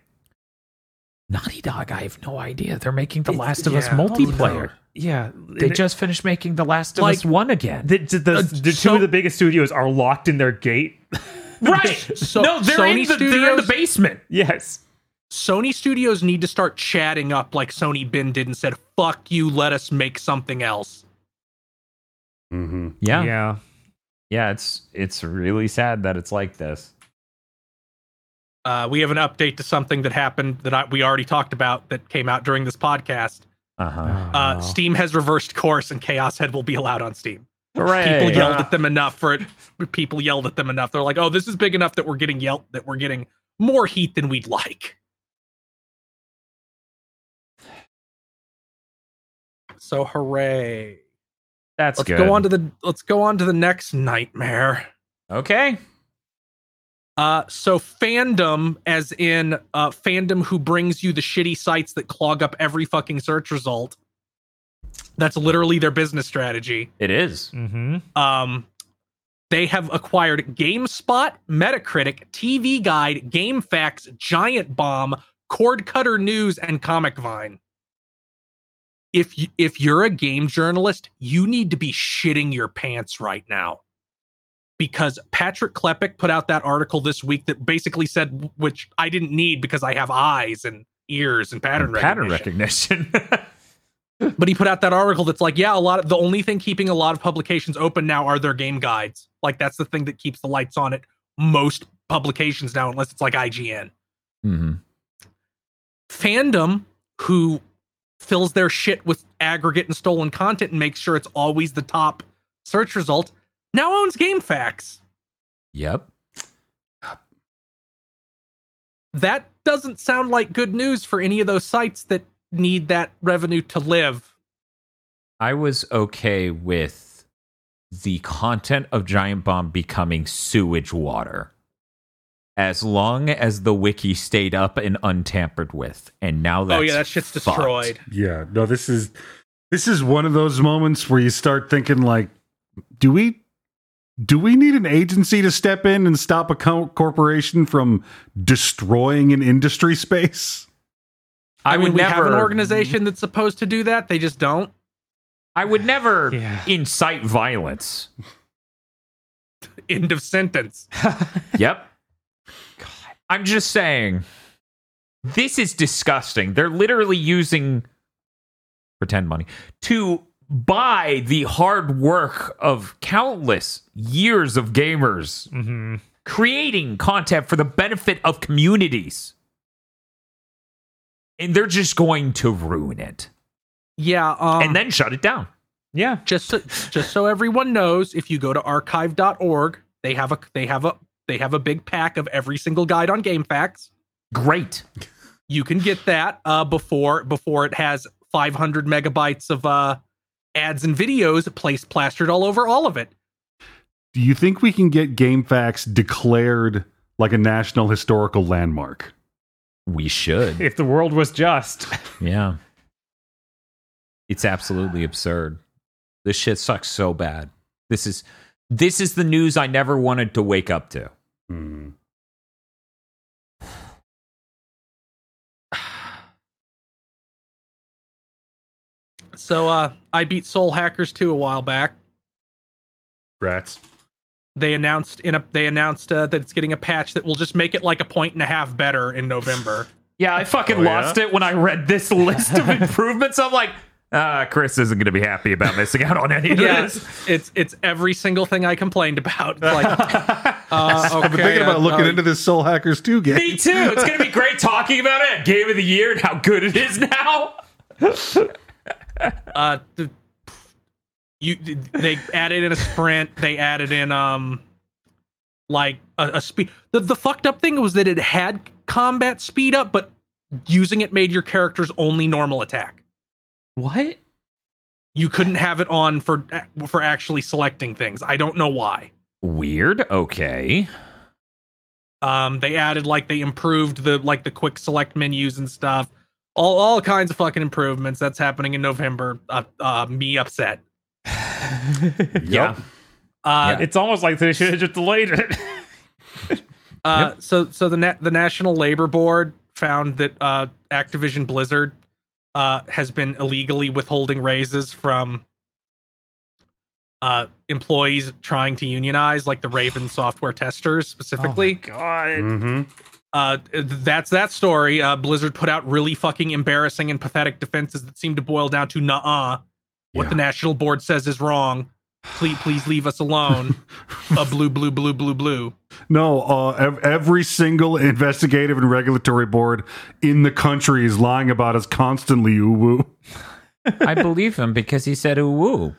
Speaker 1: Naughty Dog, I have no idea. They're making The
Speaker 5: It's-
Speaker 1: Last of Us
Speaker 5: yeah,
Speaker 1: multiplayer.
Speaker 5: Yeah.
Speaker 1: They just finished making The Last of
Speaker 3: Like-
Speaker 1: Us one again.
Speaker 5: the, the, the,
Speaker 3: Uh,
Speaker 5: the two
Speaker 3: so-
Speaker 5: of the biggest studios are locked in their gate.
Speaker 1: right?
Speaker 3: So-
Speaker 1: no, they're in,
Speaker 3: Sony
Speaker 1: the, they're in the basement.
Speaker 5: yes.
Speaker 3: Sony studios need to start chatting up like Sony Bend did and said, "Fuck you, let us make something else."
Speaker 4: Hmm
Speaker 1: Yeah,
Speaker 5: Yeah.
Speaker 1: yeah. It's it's really sad that it's like this.
Speaker 3: Uh, we have an update to something that happened that I, we already talked about that came out during this podcast.
Speaker 1: Uh huh.
Speaker 3: Uh,
Speaker 5: Oh.
Speaker 3: Steam has reversed course, and Chaos Head will be allowed on Steam.
Speaker 1: Hooray!
Speaker 3: People yelled at them enough for it. People yelled at them enough. They're like, "Oh, this is big enough that we're getting yelled that we're getting more heat than we'd like." So hooray!
Speaker 1: That's
Speaker 3: let's
Speaker 1: good.
Speaker 3: go on to the let's go on to the next nightmare.
Speaker 1: okay.
Speaker 3: Uh, so fandom, as in uh, fandom who brings you the shitty sites that clog up every fucking search result. That's literally their business strategy.
Speaker 1: It is.
Speaker 5: Mm-hmm.
Speaker 3: Um, they have acquired GameSpot, Metacritic, TV Guide, GameFAQs, Giant Bomb, Cord Cutter News, and Comic Vine. If you, if you're a game journalist, you need to be shitting your pants right now. Because Patrick Klepek put out that article this week that basically said, which I didn't need because I have eyes and ears and pattern
Speaker 1: Pattern
Speaker 3: recognition.
Speaker 1: recognition.
Speaker 3: But he put out that article that's like, yeah, a lot of the only thing keeping a lot of publications open now are their game guides. Like that's the thing that keeps the lights on at most publications now, unless it's like IGN.
Speaker 1: hmm
Speaker 3: Fandom, who fills their shit with aggregate and stolen content and makes sure it's always the top search result, now owns GameFAQs.
Speaker 1: Yep.
Speaker 3: That doesn't sound like good news for any of those sites that need that revenue to live.
Speaker 1: I was okay with the content of Giant Bomb becoming sewage water. As long as the wiki stayed up and untampered with. And now that's
Speaker 3: oh yeah, that shit's
Speaker 1: fucked.
Speaker 3: destroyed.
Speaker 4: Yeah, no, this is this is one of those moments where you start thinking like, do we do we need an agency to step in and stop a co- corporation from destroying an industry space?
Speaker 3: I, mean,
Speaker 1: would
Speaker 3: we have an organization that's supposed to do that. They just don't.
Speaker 1: I would never
Speaker 5: Yeah.
Speaker 1: incite violence.
Speaker 3: End of sentence.
Speaker 1: Yep. I'm just saying, this is disgusting. They're literally using pretend money to buy the hard work of countless years of gamers
Speaker 5: hmm
Speaker 1: creating content for the benefit of communities. And they're just going to ruin it
Speaker 3: Yeah. Um,
Speaker 1: and then shut it down.
Speaker 5: Yeah.
Speaker 3: just so, just so everyone knows, if you go to archive.org, they have a they have a they have a big pack of every single guide on GameFAQs.
Speaker 1: Great.
Speaker 3: You can get that uh, before before it has 500 megabytes of uh, ads and videos placed plastered all over all of it.
Speaker 4: Do you think we can get GameFAQs declared like a national historical landmark?
Speaker 1: We should.
Speaker 5: If the world was just.
Speaker 1: Yeah. It's absolutely absurd. This shit sucks so bad. This is this is the news I never wanted to wake up to.
Speaker 4: Hmm.
Speaker 3: So uh, I beat Soul Hackers 2 a while back.
Speaker 4: Rats.
Speaker 3: They announced in a they announced uh, that it's getting a patch that will just make it like a point and a half better in November.
Speaker 1: Yeah, I fucking
Speaker 4: Oh, yeah?
Speaker 1: lost it when I read this list of improvements. I'm like, uh, Chris isn't going to be happy about missing out on any of
Speaker 3: Yeah,
Speaker 1: this.
Speaker 3: it's it's every single thing I complained about. It's like, uh,
Speaker 4: I've been thinking about
Speaker 3: uh,
Speaker 4: looking
Speaker 3: uh,
Speaker 4: into this Soul Hackers 2 game.
Speaker 1: Me too. It's going to be great talking about it. Game of the year and how good it is now.
Speaker 3: uh the, you they added in a sprint they added in um like a, a speed the, the fucked up thing was that it had combat speed up but using it made your character's only normal attack
Speaker 1: What?
Speaker 3: you couldn't have it on for for actually selecting things i don't know why
Speaker 1: Weird. Okay.
Speaker 3: um they added like they improved the like the quick select menus and stuff all all kinds of fucking improvements that's happening in november uh, uh me upset
Speaker 1: Yeah.
Speaker 3: uh
Speaker 5: It's almost like they should have just delayed it.
Speaker 3: Uh, so so the na- the National Labor Board found that uh, Activision Blizzard uh, has been illegally withholding raises from uh, employees trying to unionize, like the Raven software testers specifically.
Speaker 5: God.
Speaker 4: Mm-hmm.
Speaker 3: uh, that's that story. Uh, Blizzard put out really fucking embarrassing and pathetic defenses that seem to boil down to nah. What
Speaker 4: Yeah.
Speaker 3: the National Board says is wrong. Please, please leave us alone. A blue, blue, blue, blue, blue.
Speaker 4: No, uh, ev- every single investigative and regulatory board in the country is lying about us constantly. Ooh, woo.
Speaker 1: I believe him because he said ooh woo.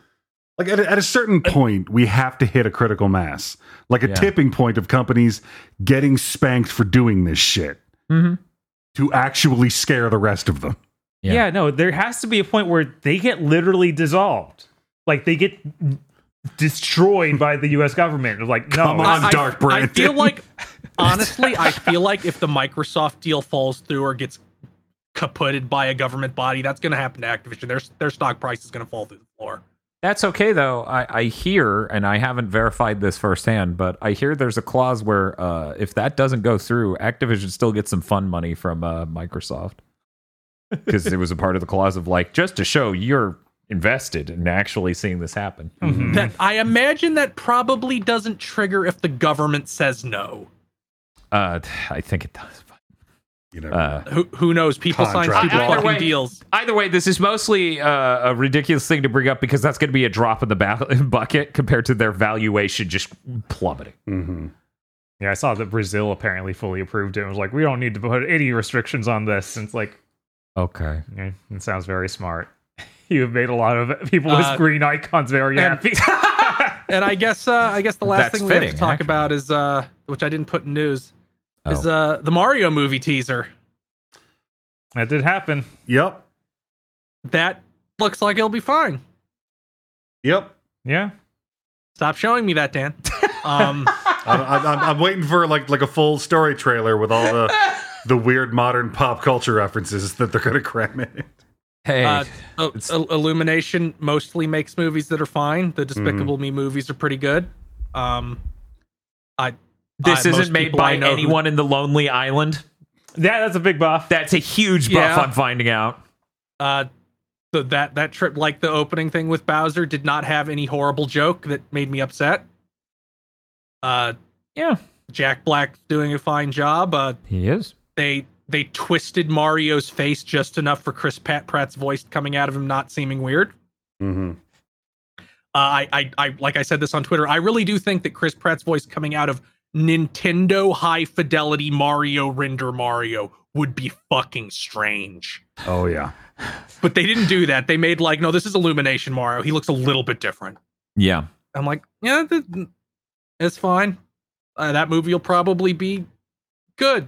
Speaker 4: Like at a, at a certain point, we have to hit a critical mass, like a
Speaker 1: Yeah.
Speaker 4: tipping point of companies getting spanked for doing this shit
Speaker 1: Mm-hmm.
Speaker 4: to actually scare the rest of them.
Speaker 1: Yeah.
Speaker 5: Yeah. no, there has to be a point where they get literally dissolved. Like they get destroyed by the US government. It's Like, no.
Speaker 4: Come on.
Speaker 3: I-
Speaker 4: Dark
Speaker 3: I feel like, honestly, I feel like if the Microsoft deal falls through or gets kaputted by a government body, that's going to happen to Activision. Their their stock price is going to fall through the floor.
Speaker 1: That's okay though. I, I hear, and I haven't verified this firsthand, but I hear there's a clause where uh, if that doesn't go through, Activision still gets some fun money from uh, Microsoft because it was a part of the clause of like just to show you're invested in actually seeing this happen.
Speaker 5: Mhm.
Speaker 3: That I imagine that probably doesn't trigger if the government says no.
Speaker 1: Uh, I think it does.
Speaker 4: You know,
Speaker 1: Uh,
Speaker 3: Who who knows? People sign
Speaker 4: Contract.
Speaker 3: stupid
Speaker 1: Either
Speaker 3: fucking
Speaker 1: way-
Speaker 3: deals.
Speaker 1: Either way, this is mostly uh, a ridiculous thing to bring up because that's going to be a drop in the ba- bucket compared to their valuation just plummeting.
Speaker 4: mhm.
Speaker 5: Yeah, I saw that Brazil apparently fully approved it. and was like, we don't need to put any restrictions on this. And it's like,
Speaker 1: Okay.
Speaker 5: eh, it sounds very smart. You have made a lot of people
Speaker 3: Uh,
Speaker 5: with green icons very
Speaker 3: and-
Speaker 5: happy.
Speaker 3: And I guess uh, I guess the last
Speaker 1: That's
Speaker 3: thing we have to talk
Speaker 1: actually.
Speaker 3: about is uh, which I didn't put in news is
Speaker 1: Oh.
Speaker 3: uh, the Mario movie teaser.
Speaker 5: that did happen.
Speaker 4: Yep.
Speaker 3: That looks like it'll be fine.
Speaker 4: Yep.
Speaker 5: Yeah.
Speaker 3: Stop showing me that, Dan. Um,
Speaker 4: I'm, I'm, I'm waiting for like like a full story trailer with all the the weird modern pop culture references that they're gonna cram in.
Speaker 1: Hey,
Speaker 3: uh, Illumination mostly makes movies that are fine. The Despicable Me movies are pretty good. Um, I
Speaker 1: this
Speaker 3: most
Speaker 1: isn't made by
Speaker 3: know who-
Speaker 1: anyone in the Lonely Island.
Speaker 5: Yeah, that's a big buff.
Speaker 1: That's a huge buff
Speaker 3: Yeah.
Speaker 1: on finding out.
Speaker 3: uh the, that that trip like the opening thing with Bowser did not have any horrible joke that made me upset. Uh
Speaker 1: Yeah,
Speaker 3: Jack Black's doing a fine job. Uh
Speaker 1: he is.
Speaker 3: they they twisted Mario's face just enough for Chris Pat Pratt's voice coming out of him not seeming weird.
Speaker 4: Mm-hmm.
Speaker 3: Uh, I, I, I, like I said this on Twitter. I really do think that Chris Pratt's voice coming out of Nintendo high fidelity Mario render Mario would be fucking strange.
Speaker 4: Oh yeah.
Speaker 3: But they didn't do that. They made like, no, this is Illumination Mario. He looks a little bit different.
Speaker 1: Yeah.
Speaker 3: I'm like, yeah, th- it's fine. Uh, that movie will probably be good.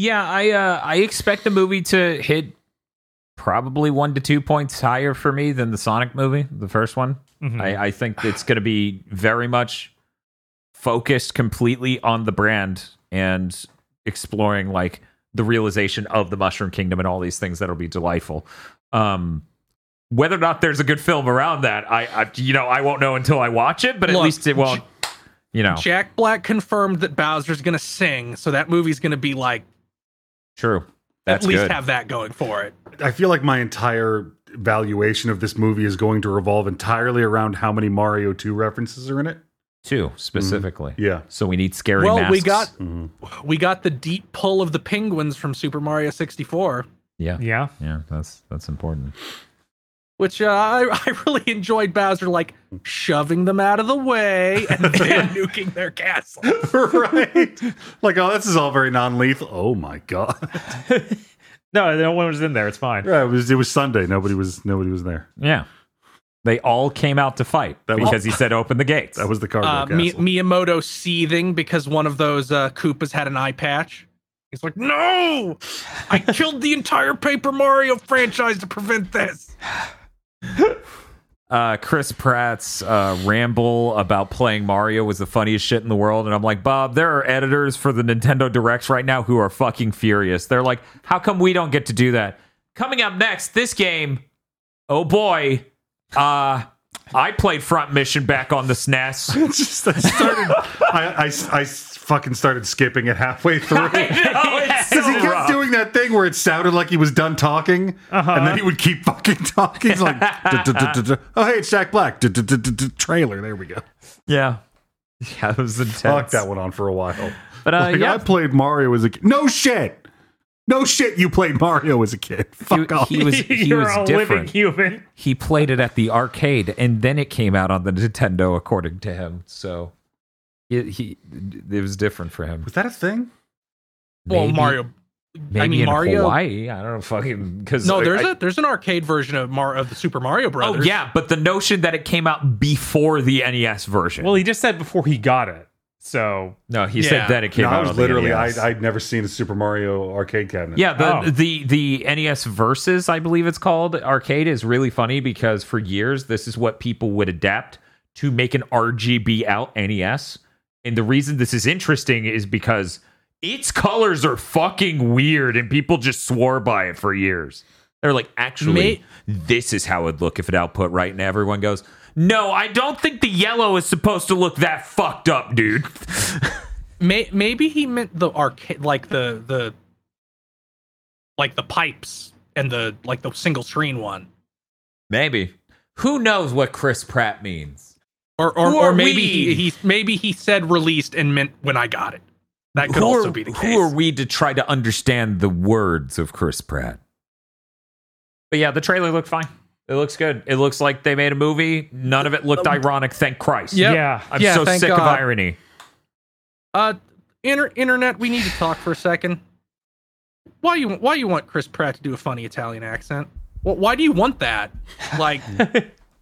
Speaker 1: Yeah, I uh, I expect the movie to hit probably one to two points higher for me than the Sonic movie, the first one.
Speaker 5: Mhm.
Speaker 1: I, I think it's going to be very much focused completely on the brand and exploring like the realization of the Mushroom Kingdom and all these things that'll be delightful. Um, whether or not there's a good film around that, I, I you know I won't know until I watch it, but at
Speaker 3: Look,
Speaker 1: least it won't. You know,
Speaker 3: Jack Black confirmed that Bowser's going to sing, so that movie's going to be like,
Speaker 1: true. That's
Speaker 3: at least
Speaker 1: good.
Speaker 3: have that going for it.
Speaker 4: I feel like my entire valuation of this movie is going to revolve entirely around how many Mario 2 references are in it.
Speaker 1: Two specifically.
Speaker 4: Yeah.
Speaker 1: So we need scary
Speaker 3: well,
Speaker 1: masks.
Speaker 3: we got
Speaker 4: Mhm.
Speaker 3: we got the deep pull of the penguins from Super Mario 64,
Speaker 1: yeah,
Speaker 5: Yeah.
Speaker 1: yeah. That's that's important.
Speaker 3: Which uh, I, I really enjoyed Bowser like shoving them out of the way and then nuking their castle.
Speaker 4: right. Like, oh, this is all very non-lethal. Oh my god.
Speaker 5: No, no one was in there. It's fine.
Speaker 4: Yeah, it was it was Sunday. Nobody was nobody was there.
Speaker 1: Yeah. They all came out to fight
Speaker 4: That was-
Speaker 1: because he said open the gates.
Speaker 4: That was the cargo
Speaker 3: Uh, Mi-
Speaker 4: castle.
Speaker 3: Miyamoto seething because one of those uh, Koopas had an eye patch. He's like, no, I killed the entire Paper Mario franchise to prevent this.
Speaker 1: uh, Chris Pratt's uh, ramble about playing Mario was the funniest shit in the world. And I'm like, Bob, there are editors for the Nintendo Directs right now who are fucking furious. They're like, how come we don't get to do that? Coming up next, this game, oh boy, uh, I played Front Mission back on the SNES.
Speaker 4: Just I started. I, I I fucking started skipping it halfway through.
Speaker 1: it's
Speaker 4: Because he kept
Speaker 1: rough.
Speaker 4: doing that thing where it sounded like he was done talking, and then he would keep fucking talking. He's like, "Duh, duh, duh, duh, duh. "Oh, hey, it's Jack Black." Trailer. There we go.
Speaker 1: Yeah. Yeah, it was intense.
Speaker 4: Fuck that one on for a while.
Speaker 1: But uh,
Speaker 4: Like,
Speaker 1: yeah,
Speaker 4: I played Mario as a kid. No shit. No shit. You played Mario as a kid. Fuck off.
Speaker 1: he was he
Speaker 5: You're
Speaker 1: was
Speaker 5: a
Speaker 1: different.
Speaker 5: living human.
Speaker 1: he played it at the arcade and then it came out on the Nintendo according to him. So it, he it was different for him.
Speaker 4: was that a thing?
Speaker 3: Well, Mario.
Speaker 1: maybe
Speaker 3: I mean,
Speaker 1: in
Speaker 3: Mario.
Speaker 1: Hawaii. I don't know fucking because
Speaker 3: No, there's a there's an arcade version of Mar of the Super Mario
Speaker 1: Oh yeah, but the notion that it came out before the NES version.
Speaker 5: Well, he just said before he got it. So
Speaker 1: no, he
Speaker 3: Yeah.
Speaker 1: said that it came
Speaker 4: No,
Speaker 1: out.
Speaker 4: I was literally I, I'd never seen a Super Mario arcade cabinet.
Speaker 1: Yeah, the,
Speaker 5: Oh.
Speaker 1: the the NES Versus, I believe it's called, arcade is really funny because for years this is what people would adapt to make an RGB out NES. And the reason this is interesting is because its colors are fucking weird and people just swore by it for years. They're like, actually, this is how it'd look if it output right. And everyone goes, No, I don't think the yellow is supposed to look that fucked up, dude.
Speaker 3: May, maybe he meant the arcade, like the the like the pipes and the like the single screen one,
Speaker 1: Maybe. Who knows what Chris Pratt means?
Speaker 3: or or, or maybe he, he maybe he said released and meant when I got it. That could
Speaker 1: who
Speaker 3: also
Speaker 1: are,
Speaker 3: be the case.
Speaker 1: who are we to try to understand the words of Chris Pratt? But yeah, the trailer looked fine. It looks good. It looks like they made a movie. None of it looked ironic. Thank Christ.
Speaker 3: Yep.
Speaker 5: yeah,
Speaker 1: I'm
Speaker 3: Yeah,
Speaker 1: so
Speaker 3: thank
Speaker 1: sick of irony.
Speaker 3: Uh, inter- internet, we need to talk for a second. Why you why you want Chris Pratt to do a funny Italian accent? Well, why do you want that? Like,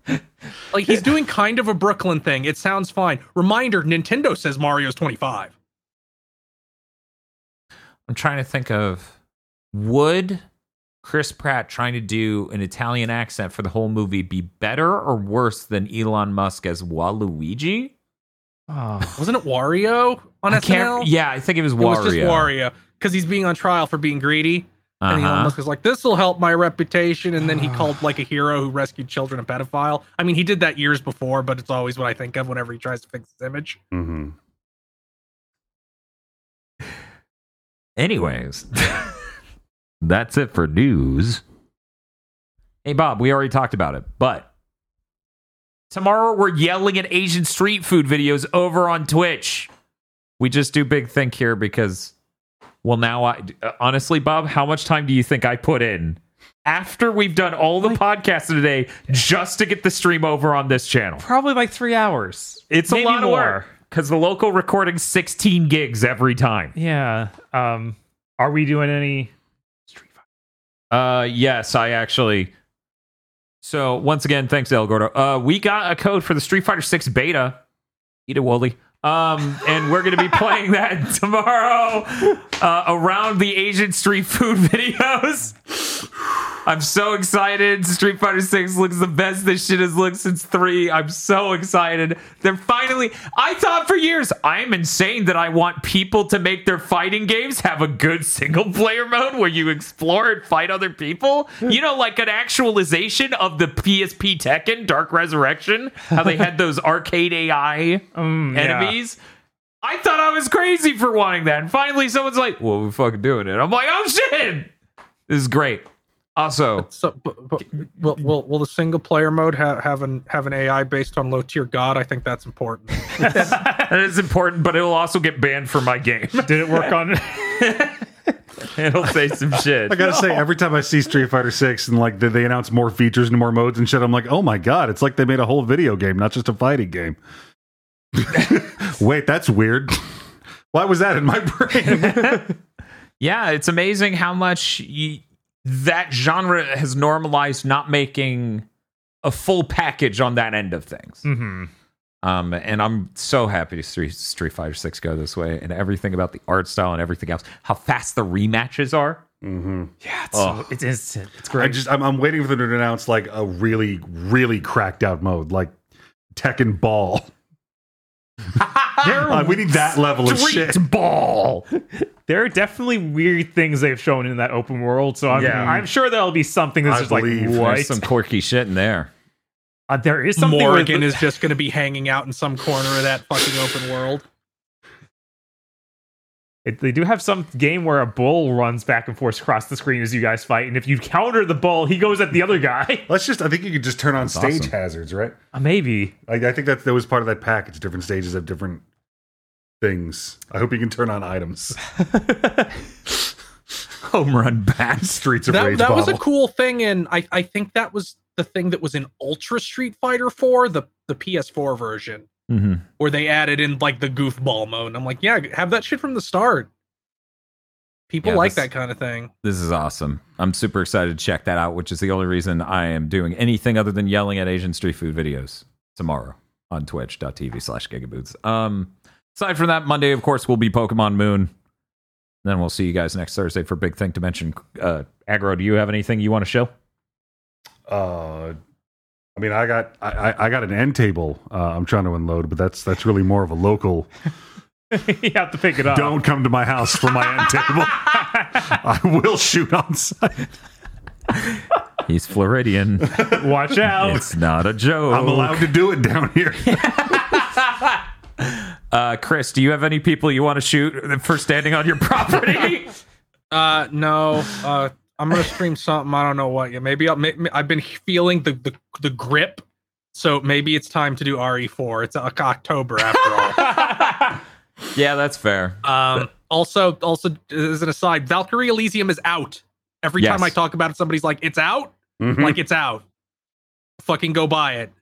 Speaker 3: like he's doing kind of a Brooklyn thing. It sounds fine. Reminder: Nintendo says Mario's twenty five.
Speaker 1: I'm trying to think of would Chris Pratt trying to do an Italian accent for the whole movie be better or worse than Elon Musk as Waluigi?
Speaker 5: Oh.
Speaker 3: Wasn't it Wario on
Speaker 1: I
Speaker 3: SNL?
Speaker 1: Yeah, I think it was
Speaker 3: It
Speaker 1: Wario.
Speaker 3: was just Wario because he's being on trial for being greedy. And Elon
Speaker 1: Uh-huh.
Speaker 3: Musk was like, "This will help my reputation," and then he called like a hero who rescued children a pedophile. I mean, he did that years before, but it's always what I think of whenever he tries to fix his image.
Speaker 4: hmm
Speaker 1: Anyways, that's it for news. Hey, Bob, we already talked about it, but tomorrow we're yelling at Asian street food videos over on Twitch. We just do Big Think here because, well, now I honestly, Bob, how much time do you think I put in after we've done all the podcasts today just to get the stream over on this channel?
Speaker 5: Probably like three hours.
Speaker 1: It's
Speaker 5: Maybe
Speaker 1: a lot of
Speaker 5: more.
Speaker 1: work because the local recording 16 gigs every time.
Speaker 5: Yeah. Um. Are we doing any Street Fighter?
Speaker 1: Uh, yes, I actually. So once again, thanks, El Gordo. Uh, we got a code for the Street Fighter Six beta. Eat it, Wooly. Um, and we're gonna be playing that tomorrow uh, around the Asian street food videos. I'm so excited. Street Fighter 6 looks the best this shit has looked since 3. I'm so excited. They're finally I thought for years I'm insane that I want people to make their fighting games have a good single player mode where you explore and fight other people. Hmm. You know, like an actualization of the PSP Tekken Dark Resurrection, how they had those arcade AI
Speaker 5: mm, yeah.
Speaker 1: enemies. I thought I was crazy for wanting that. And finally someone's like, well, we're fucking doing it. I'm like, oh shit. This is great. Also,
Speaker 3: So, but, but, will, will will the single player mode have have an have an AI based on low tier god? I think that's important.
Speaker 1: that is important, but it'll also get banned from my game.
Speaker 5: Did it work on?
Speaker 1: it'll say some shit.
Speaker 4: I gotta say, every time I see Street Fighter Six and like they, they announce more features and more modes and shit, I'm like, oh my god, it's like they made a whole video game, not just a fighting game. Wait, that's weird. Why was that in my brain?
Speaker 1: Yeah, it's amazing how much y that genre has normalized not making a full package on that end of things.
Speaker 5: hmm
Speaker 1: Um, and I'm so happy to see Street Fighter Six go this way, and everything about the art style and everything else. How fast the rematches are.
Speaker 4: hmm
Speaker 5: Yeah. It's,
Speaker 1: Oh.
Speaker 5: it's instant. It's
Speaker 4: I
Speaker 5: great.
Speaker 4: just I'm, I'm waiting for them to announce like a really really cracked out mode, like Tekken Ball. Uh, we need that level of shit.
Speaker 1: ball.
Speaker 5: there are definitely weird things they've shown in that open world, so I'm,
Speaker 1: Yeah.
Speaker 5: I'm sure there'll be something that's
Speaker 4: I
Speaker 5: just like
Speaker 4: believe
Speaker 5: what?
Speaker 1: There's some quirky shit in there.
Speaker 5: Uh, there is something where
Speaker 3: Morgan
Speaker 5: the-
Speaker 3: is just going to be hanging out in some corner of that fucking open world.
Speaker 5: It, they do have some game where a bull runs back and forth across the screen as you guys fight, and if you counter the bull, he goes at the other guy.
Speaker 4: Let's just I think you could just turn on
Speaker 1: That's
Speaker 4: stage
Speaker 1: awesome.
Speaker 4: hazards, right?
Speaker 5: Uh, maybe.
Speaker 4: Like I think that that was part of that package. Different stages have different things. I hope you can turn on items.
Speaker 1: Home run bat.
Speaker 4: Streets of
Speaker 3: That,
Speaker 4: Rage
Speaker 3: that was a cool thing, and I, I think that was the thing that was in Ultra Street Fighter 4, the, the PS4 version,
Speaker 1: Mm-hmm.
Speaker 3: where they added in like the goofball mode. And I'm like, yeah, have that shit from the start. People
Speaker 1: Yeah,
Speaker 3: like
Speaker 1: this-
Speaker 3: that kind of thing.
Speaker 1: This is awesome. I'm super excited to check that out, which is the only reason I am doing anything other than yelling at Asian street food videos tomorrow on twitch.tv slash gigaboots. Um, aside from that, Monday, of course, will be Pokemon Moon. Then we'll see you guys next Thursday for Big Think Dimension. Uh, Aggro, do you have anything you want to show?
Speaker 4: Uh, I mean, I got I, I- I got an end table. Uh, I'm trying to unload, but that's that's really more of a local.
Speaker 5: you have to pick it up.
Speaker 4: Don't come to my house for my end table. I will shoot on site.
Speaker 1: He's Floridian.
Speaker 5: Watch out.
Speaker 1: it's not a joke.
Speaker 4: I'm allowed to do it down here.
Speaker 1: Uh, Chris, do you have any people you want to shoot for standing on your property?
Speaker 3: Uh, no. Uh, I'm gonna stream something. I don't know what. Yeah, maybe I'll. I've been feeling the, the the grip, so maybe it's time to do RE4. It's uh, October after all.
Speaker 1: yeah, that's fair.
Speaker 3: Um, also, also as an aside, Valkyrie Elysium is out. Every
Speaker 1: Yes.
Speaker 3: time I talk about it, somebody's like, "It's out."
Speaker 4: Mhm.
Speaker 3: Like it's out. Fucking go buy it.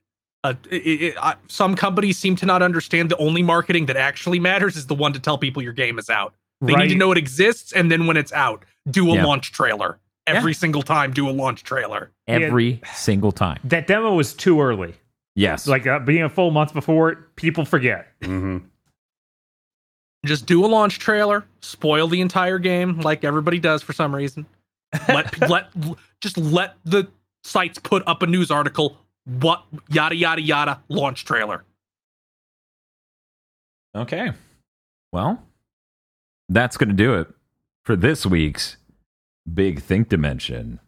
Speaker 3: Uh, it, it, I, some companies seem to not understand the only marketing that actually matters is the one to tell people your game is out. They need to know it exists, and then when it's out, do a
Speaker 1: Yeah.
Speaker 3: launch trailer. Every single time, do a launch trailer.
Speaker 1: Every single time.
Speaker 5: That demo was too early.
Speaker 1: Yes.
Speaker 5: Like uh, being a full month before, people forget.
Speaker 4: Mhm.
Speaker 3: Just do a launch trailer, spoil the entire game like everybody does for some reason, let let just let the sites put up a news article. What yada yada yada launch trailer.
Speaker 1: Okay. Well, that's going to do it for this week's Big Think Dimension.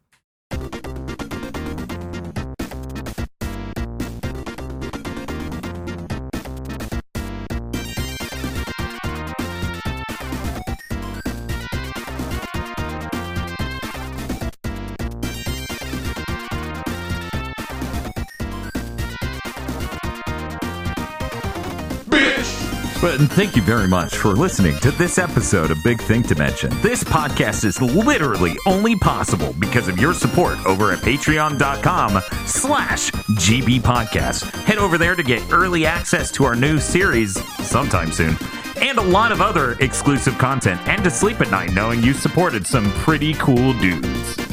Speaker 1: Thank you very much for listening to this episode of Big Think Dimension. This podcast is literally only possible because of your support over at patreon.com slash GB Podcast. Head over there to get early access to our new series sometime soon and a lot of other exclusive content and to sleep at night knowing you supported some pretty cool dudes.